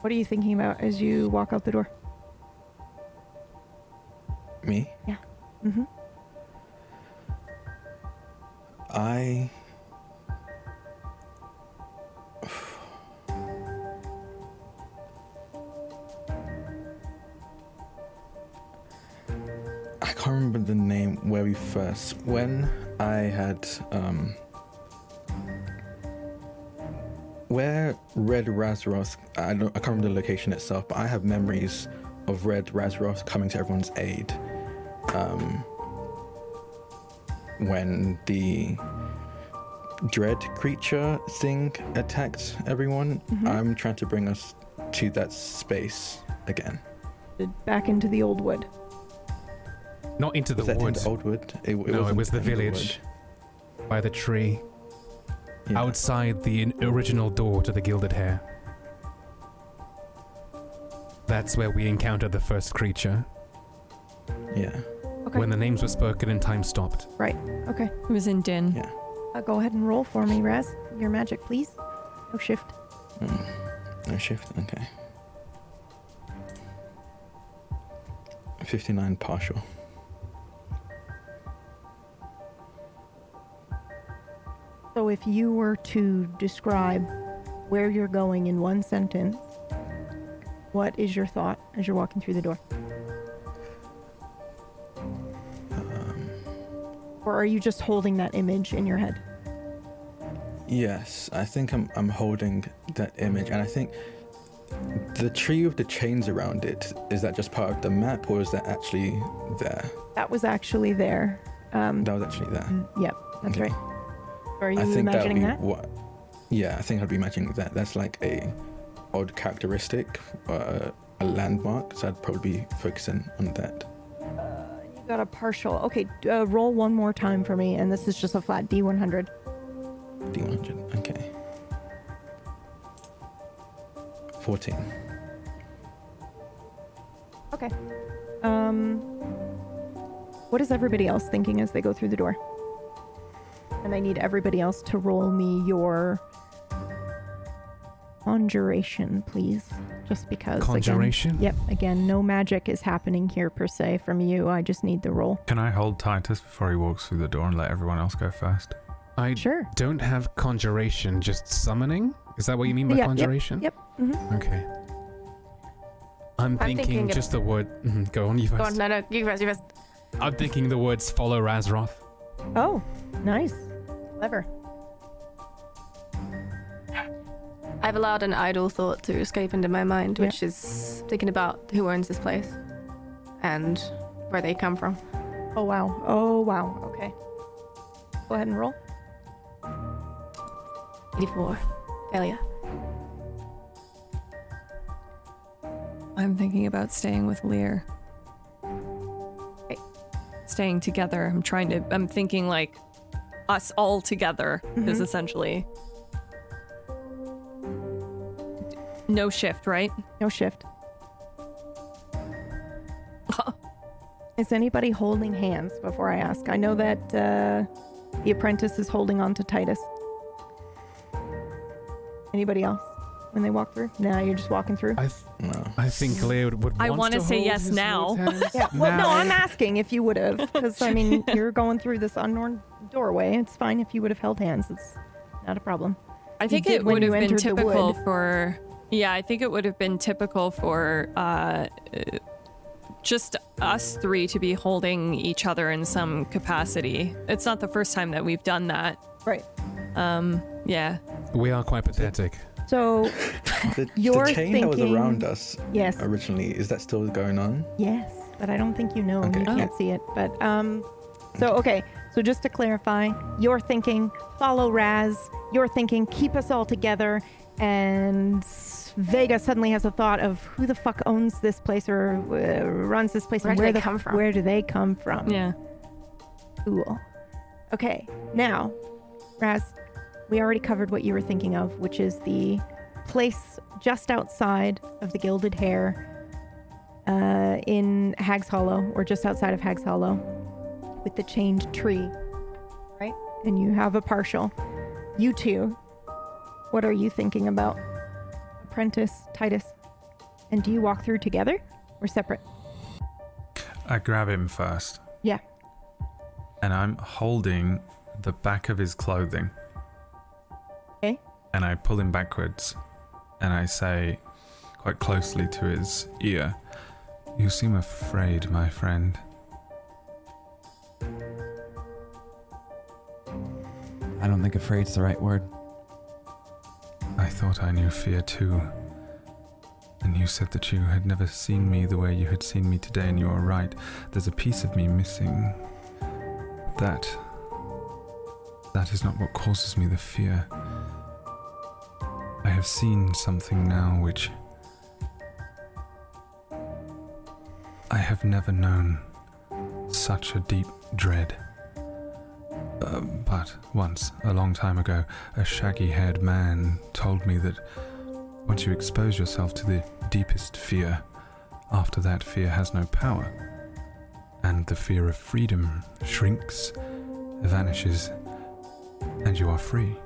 What are you thinking about as you walk out the door? Me? Yeah. Mm-hmm. I I can't remember the name where we first when I had um where Red Razroth I don't I can't remember the location itself, but I have memories of Red Razroth coming to everyone's aid. Um when the dread creature thing attacked everyone. Mhm. I'm trying to bring us to that space again. Back into the old wood. Not into the Was that in wood. the old wood? It, it no, it wasn't was the in village. by the tree. Yeah. Outside the original door to the Gilded Hare. That's where we encountered the first creature. Yeah. Okay. When the names were spoken and time stopped. Right. Okay. It was in Din. Yeah. Uh, go ahead and roll for me, Raz. Your magic, please. No shift. Mm. No shift. Okay. 59 partial. So if you were to describe where you're going in one sentence, what is your thought as you're walking through the door? Um, Or are you just holding that image in your head? yes, I think I'm I'm holding that image, and I think the tree with the chains around it is that just part of the map, or is that actually there? That was actually there. Um, That was actually there. mm, yep, that's Okay. right. Are you I think that would be that? what. Yeah, I think I'd be imagining that. That's like a odd characteristic, uh, a landmark. So I'd probably be focusing on that. You got a partial. Okay, uh, roll one more time for me, and this is just a flat D100. D100. Okay. 14. Okay. Um, what is everybody else thinking as they go through the door? And I need everybody else to roll me your conjuration, please. Just because. again- Conjuration? yep. Again, no magic is happening here per se from you. I just need the roll. Can I hold Titus before he walks through the door and let everyone else go first? I Sure. don't have conjuration, just summoning? Is that what you mean by Yeah, yep, conjuration? Yep. hmm Okay. I'm, thinking, thinking just the word. mhm, Go on, you first. go on. No, no, you first. You first. I'm thinking the words follow Razroth. Oh, nice. Clever. I've allowed an idle thought to escape into my mind, Yeah. which is thinking about who owns this place and where they come from. Oh, wow. Oh, wow. Okay. Go ahead and roll. 84. Failure. I'm thinking about staying with Lear. Okay. Staying together. I'm trying to. I'm thinking like us all together mm-hmm. is essentially no shift, right? No shift. is anybody holding hands before I ask? I know that uh, the apprentice is holding on to Titus. Anybody else? When they walk through? No, you're just walking through. I, th- I think Leo would, would I want wanna say hold yes now. Yeah. Well, no. I'm asking if you would have, because I mean, you're going through this unknown doorway. It's fine if you would have held hands. It's not a problem. I think it would have been typical for. Yeah, I think it would have been typical for uh, uh, just us three to be holding each other in some capacity. It's not the first time that we've done that. Right. Um. Yeah. We are quite pathetic. So The, You're the chain that was thinking- around us Yes. originally, is that still going on? Yes, but I don't think you know and Okay. you can't see it. But um, so okay. So just to clarify, you're thinking follow Raz. You're thinking keep us all together, and Vega suddenly has a thought of who the fuck owns this place or uh, runs this place, Where and do where they the come from? Where do they come from? Yeah. Cool. Okay, now, Raz, we already covered what you were thinking of, which is the place just outside of the Gilded Hare uh, in Hag's Hollow, or just outside of Hag's Hollow, with the chained tree, right? And you have a partial. You two, what are you thinking about? Apprentice, Titus, and do you walk through together or separate? I grab him first, Yeah. and I'm holding the back of his clothing. And I pull him backwards, and I say, quite closely to his ear, You seem afraid, my friend. I don't think afraid's the right word. I thought I knew fear too. And you said that you had never seen me the way you had seen me today, and you are right. There's a piece of me missing. That. That is not what causes me the fear. I have seen something now which. I have never known such a deep dread. Uh, but once, a long time ago, a shaggy haired man told me that once you expose yourself to the deepest fear, after that fear has no power. And the fear of freedom shrinks, vanishes, and you are free.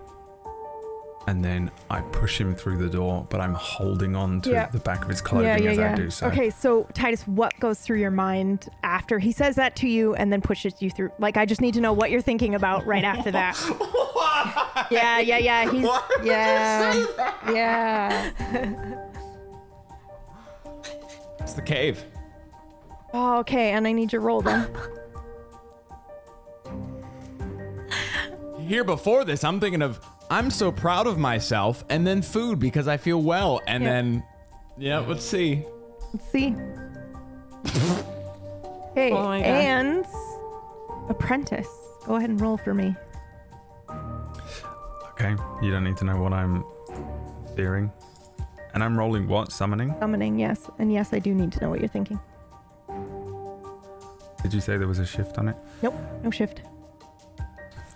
And then I push him through the door, but I'm holding on to Yeah. the back of his clothing as I do so. Okay, so Titus, what goes through your mind after he says that to you and then pushes you through? Like, I just need to know what you're thinking about right after that. yeah, yeah, yeah. He's yeah, yeah. It's the cave. Oh, okay, and I need your roll then. Here before this, I'm thinking of I'm so proud of myself, and then food because I feel well, and Yeah. then yeah, let's see. Let's see. hey, Oh and apprentice. Go ahead and roll for me. Okay, you don't need to know what I'm fearing. And I'm rolling what? Summoning? Summoning, yes, and yes, I do need to know what you're thinking. Did you say there was a shift on it? Nope, no shift.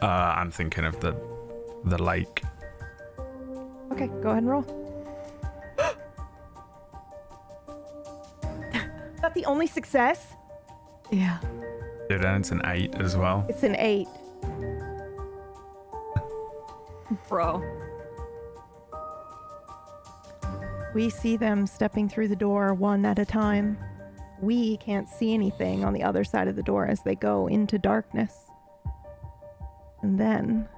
Uh, I'm thinking of the the lake. Okay, go ahead and roll. Is that the only success? Yeah. Dude, and it's an eight as well. It's an eight. Bro. We see them stepping through the door one at a time. We can't see anything on the other side of the door as they go into darkness. And then.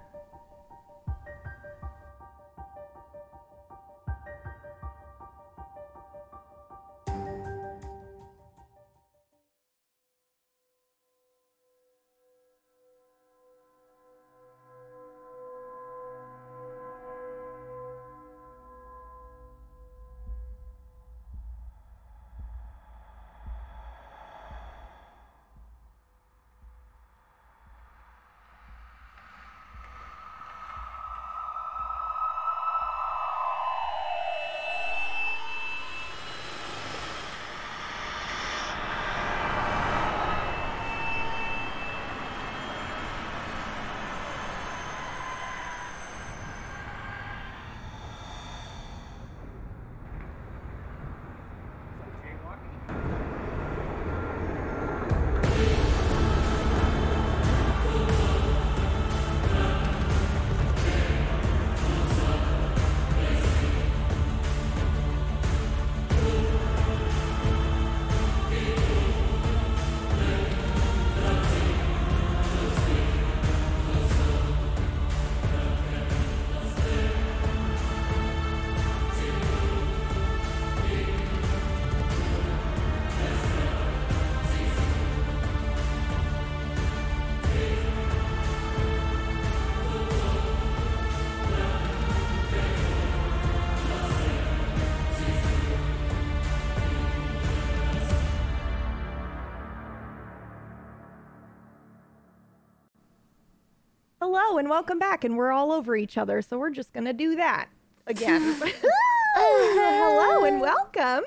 Hello and welcome back. And we're all over each other, so we're just gonna do that again. hello and welcome.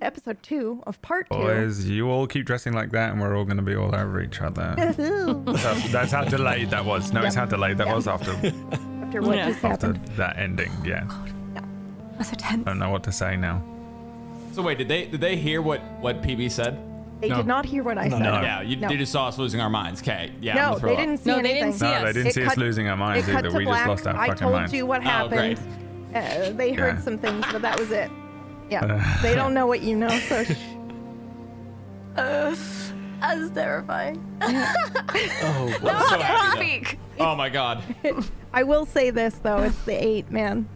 Episode two of part two. Boys, you all keep dressing like that, and we're all going to be all over each other. that's, that's how delayed that was. No, it's how delayed that Yeah. was after After what just after happened. that ending. Yeah. Oh, that's a tense. I don't know what to say now. So wait, did they did they hear what what PB said? They did not hear what I said. No, Yeah, you, No. they just saw us losing our minds. Okay, yeah. I'm no, gonna throw they didn't see anything. No, they didn't It see us cut- losing our minds it cut either. to We black. just lost our I fucking told minds. you what Oh, happened. great. Uh, they heard Yeah. some things, but that was it. Yeah, Uh. they don't know what you know, so. Sh- Uh, that's terrifying. Oh, no, so happy Oh my god. I will say this though, it's the eight man.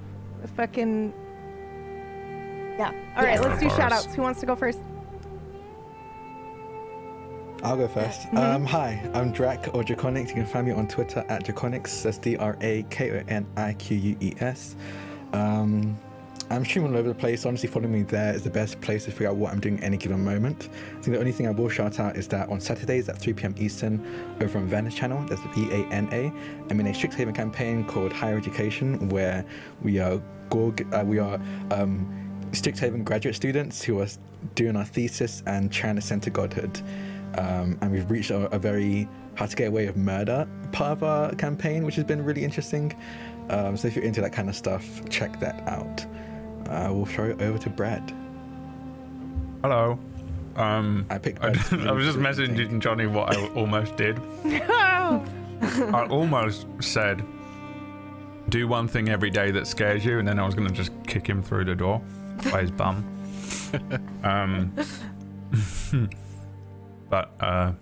The fucking. Yeah. All right, Yeah. let's do Bars. shout outs. Who wants to go first? I'll go 1st Um, hi, I'm Drac or Drakoniques. You can find me on Twitter at Drakoniques. That's D R A K O N I Q U E S. Um, I'm streaming all over the place. Honestly, following me there is the best place to figure out what I'm doing at any given moment. I think the only thing I will shout out is that on Saturdays at 3 p.m. Eastern over on Vana's channel, that's V A N A, I'm in a Strixhaven campaign called Higher Education where we are Gorg, uh, we are um, Strixhaven graduate students who are doing our thesis and trying to center godhood. Um, and we've reached a, a very how to get away with murder part of our campaign, which has been really interesting. Um, so if you're into that kind of stuff, check that out. Uh, we'll throw it over to Brad. Hello. Um, I picked. I, I was just messaging Johnny what I almost did. I almost said, "Do one thing every day that scares you," and then I was going to just kick him through the door by his bum. um, but uh,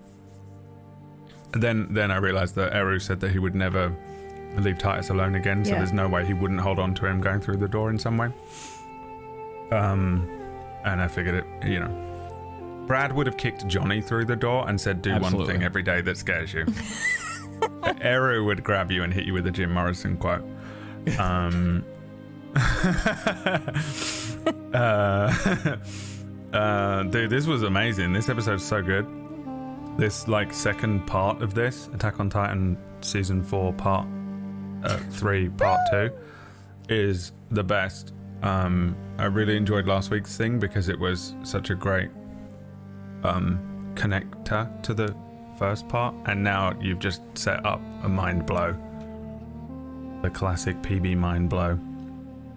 then then I realised that Eru said that he would never leave Titus alone again, so Yeah. there's no way he wouldn't hold on to him going through the door in some way. Um, and I figured it, you know. Brad would have kicked Johnny through the door and said, "Do one Absolutely. thing every day that scares you." Eru would grab you and hit you with a Jim Morrison quote. Um, uh, uh, dude, this was amazing. This episode's so good. This like second part of this Attack on Titan season four part uh, three part two is the best. Um, I really enjoyed last week's thing because it was such a great um, connector to the first part, and now you've just set up a mind blow, the classic PB mind blow.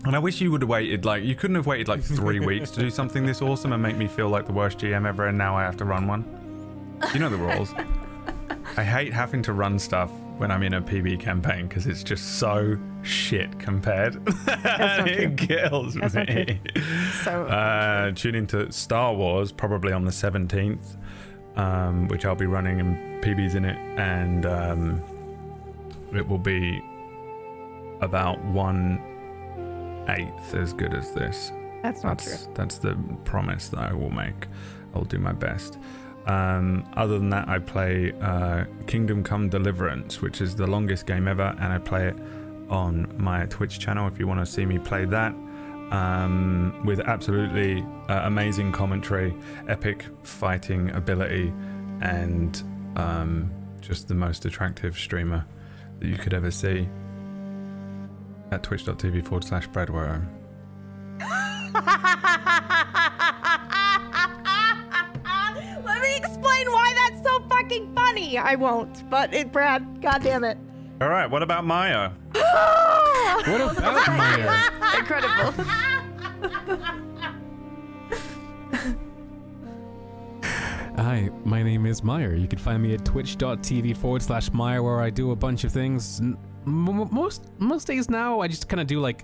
And I wish you would have waited like you couldn't have waited like three weeks to do something this awesome and make me feel like the worst GM ever, and now I have to run one. You know the rules. I hate having to run stuff when I'm in a PB campaign because it's just so shit compared. it kills That's me. So- uh, tune into Star Wars probably on the 17th, um, which I'll be running and PB's in it, and um, it will be about one eighth as good as this. That's not that's, That's the promise that I will make. I'll do my best. Um, other than that, I play uh, Kingdom Come Deliverance, which is the longest game ever, and I play it on my Twitch channel if you want to see me play that. Um, with absolutely uh, amazing commentary, epic fighting ability, and um, just the most attractive streamer that you could ever see at twitch.tv forward slash breadwearer. Let me explain why that's so fucking funny. I won't, but it, Brad, god damn it. All right, what about Maya? What about Maya? Incredible. Hi, my name is Myre. You can find me at twitch.tv forward slash Myre where I do a bunch of things. N- m- m- most most days now, I just kind of do like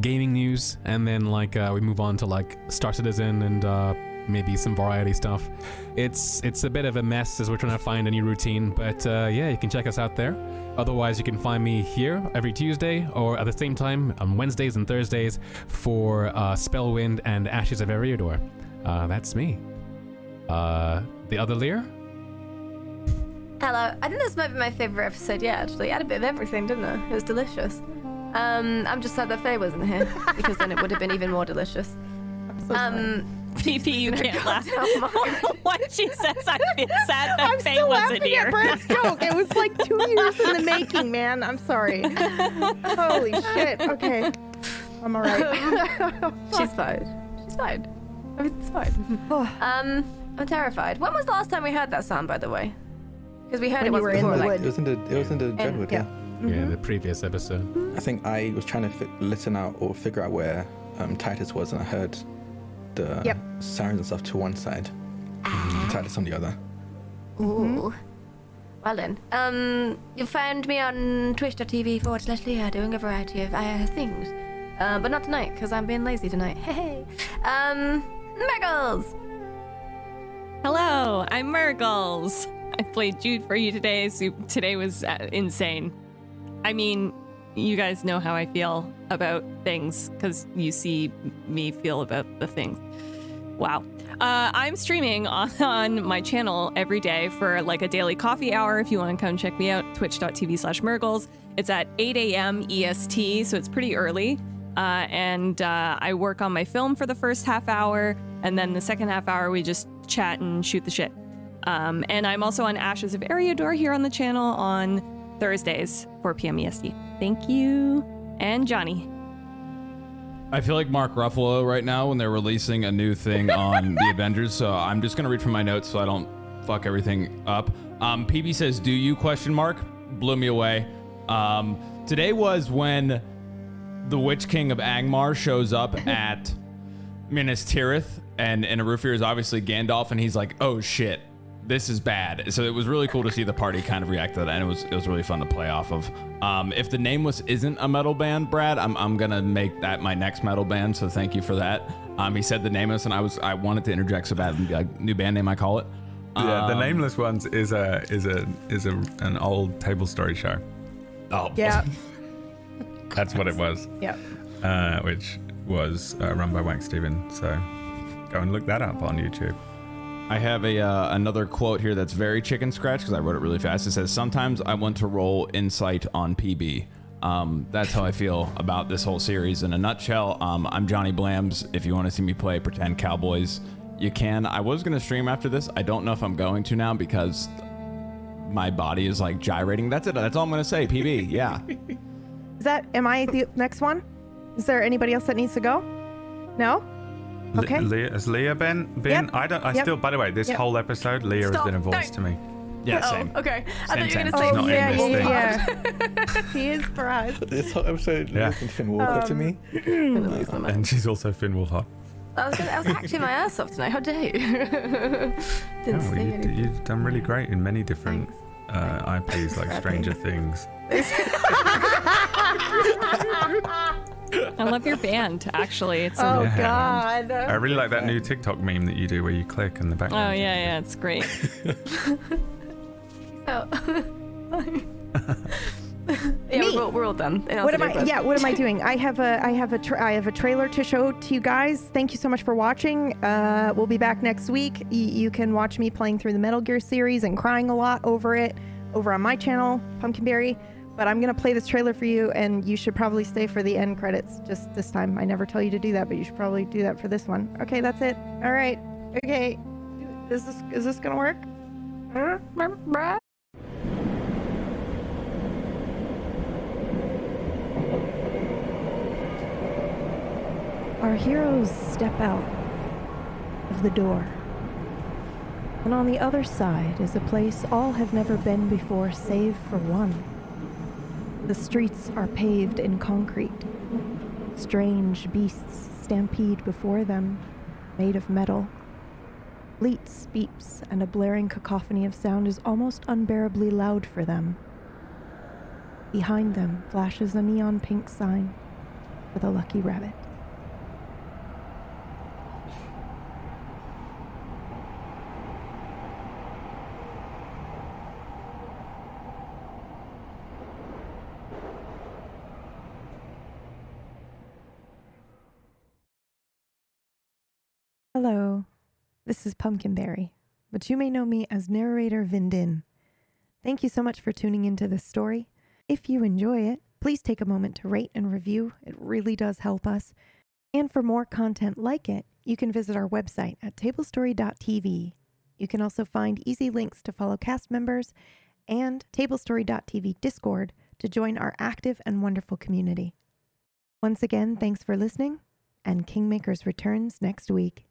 gaming news and then like uh, we move on to like Star Citizen and uh, maybe some variety stuff. It's it's a bit of a mess as we're trying to find a new routine, but uh, yeah, you can check us out there. Otherwise, you can find me here every Tuesday or at the same time on Wednesdays and Thursdays for uh, Spellwind and Ashes of Eriador. Uh, that's me. Uh, the other Leah? Hello. I think this might be my favorite episode yet, actually. It had a bit of everything, didn't it? It was delicious. Um, I'm just sad that Faye wasn't here, because then it would have been even more delicious. so um, PP, you can't laugh. what she says, I feel sad that I'm Faye still wasn't laughing here. at Brad's joke. It was like two years in the making, man. I'm sorry. Holy shit. Okay. I'm all right. She's fine. She's fine. I mean, it's fine. um, I'm terrified. When was the last time we heard that sound, by the way? Because we heard When it you once were in before. the like, wood. It was in the it was in the Dreadwood, yeah. Yeah, the previous episode. I think I was trying to fi- listen out or figure out where um, Titus was, and I heard the Yep. sirens and stuff to one side, and Titus on the other. Ooh. Well then, um, you found me on twitch.tv forward slash Leah doing a variety of uh, things. Uh, but not tonight, because I'm being lazy tonight. Hey, um, Mirggles! Hello, I'm Mirggles. I played Jude for you today. So today was uh, insane. I mean, you guys know how I feel about things because you see me feel about the things. Wow. Uh, I'm streaming on, on my channel every day for like a daily coffee hour. If you want to come check me out, twitch.tv slash Mirggles. It's at 8 a.m. EST, so it's pretty early. Uh, and uh, I work on my film for the first half hour, and then the second half hour we just chat and shoot the shit. Um, and I'm also on Ashes of Eriador here on the channel on Thursdays, 4 p.m. EST. Thank you. And Johnny. I feel like Mark Ruffalo right now when they're releasing a new thing on the Avengers, so I'm just gonna read from my notes so I don't fuck everything up. Um, PB says, "Do you?" Question mark blew me away. Um, today was when the Witch King of Angmar shows up at Minas Tirith, and and Erafir is obviously Gandalf, and he's like, "Oh shit." This is bad. So it was really cool to see the party kind of react to that, and it was it was really fun to play off of. Um, if the nameless isn't a metal band, Brad, I'm, I'm gonna make that my next metal band. So thank you for that. Um, he said the nameless, and I was I wanted to interject so bad and be like new band name I call it. Yeah, the Um, nameless ones is a is a is a an old Tablestory show. Oh, Yeah. That's what it was. Yep. Uh, which was uh, run by Wank Steven. So go and look that up on YouTube. I have a uh, another quote here that's very chicken scratch because I wrote it really fast. It says, "Sometimes I want to roll insight on PB." Um, that's how I feel about this whole series. In a nutshell, um, I'm Johnny Blamz. If you want to see me play pretend cowboys, you can. I was gonna stream after this. I don't know if I'm going to now because my body is like gyrating. That's it. That's all I'm gonna say. PB. Yeah. Is that, am I the next one? Is there anybody else that needs to go? No? Le- Okay. Leah, has Leah been? been? Yep. I don't. I Yep. still. By the way, this Yep. whole episode, Leah Stop, has been a voice don't. to me. Yeah. oh, Same. okay. I thought you Same, were same. going She's to not say in yeah, this yeah, thing. yeah. she is for us. This whole episode, Yeah. yeah. Finn Wolfhard to me. I'm gonna lose my mind. And she's also Finn Wolfhard. I was, gonna, I was acting my ass off tonight. How dare you? Didn't Oh, say you, anything. you've done really great in many different uh, IPs like Stranger Things. I love your band, actually. It's a Oh, Yeah. God. I really like that new TikTok meme that you do where you click and the background. Oh yeah, yeah, it's great. So, yeah, Me. we're all, we're all done. What am I? Yeah, what am I doing? I have a, I have a, tra- I have a trailer to show to you guys. Thank you so much for watching. Uh, we'll be back next week. Y- you can watch me playing through the Metal Gear series and crying a lot over it over on my channel, Pumpkinberry. But I'm gonna play this trailer for you, and you should probably stay for the end credits just this time. I never tell you to do that, but you should probably do that for this one. Okay, that's it. All right. Okay. Is this is this gonna work? Our heroes step out of the door. And on the other side is a place all have never been before, save for one. The streets are paved in concrete. Strange beasts stampede before them, made of metal. Bleats, beeps, and a blaring cacophony of sound is almost unbearably loud for them. Behind them flashes a neon pink sign for the lucky rabbit. Hello, this is Pumpkinberry, but you may know me as narrator Vindin. Thank you so much for tuning into this story. If you enjoy it, please take a moment to rate and review. It really does help us. And for more content like it, you can visit our website at tablestory.tv. You can also find easy links to follow cast members and tablestory.tv Discord to join our active and wonderful community. Once again, thanks for listening, and Kingmakers returns next week.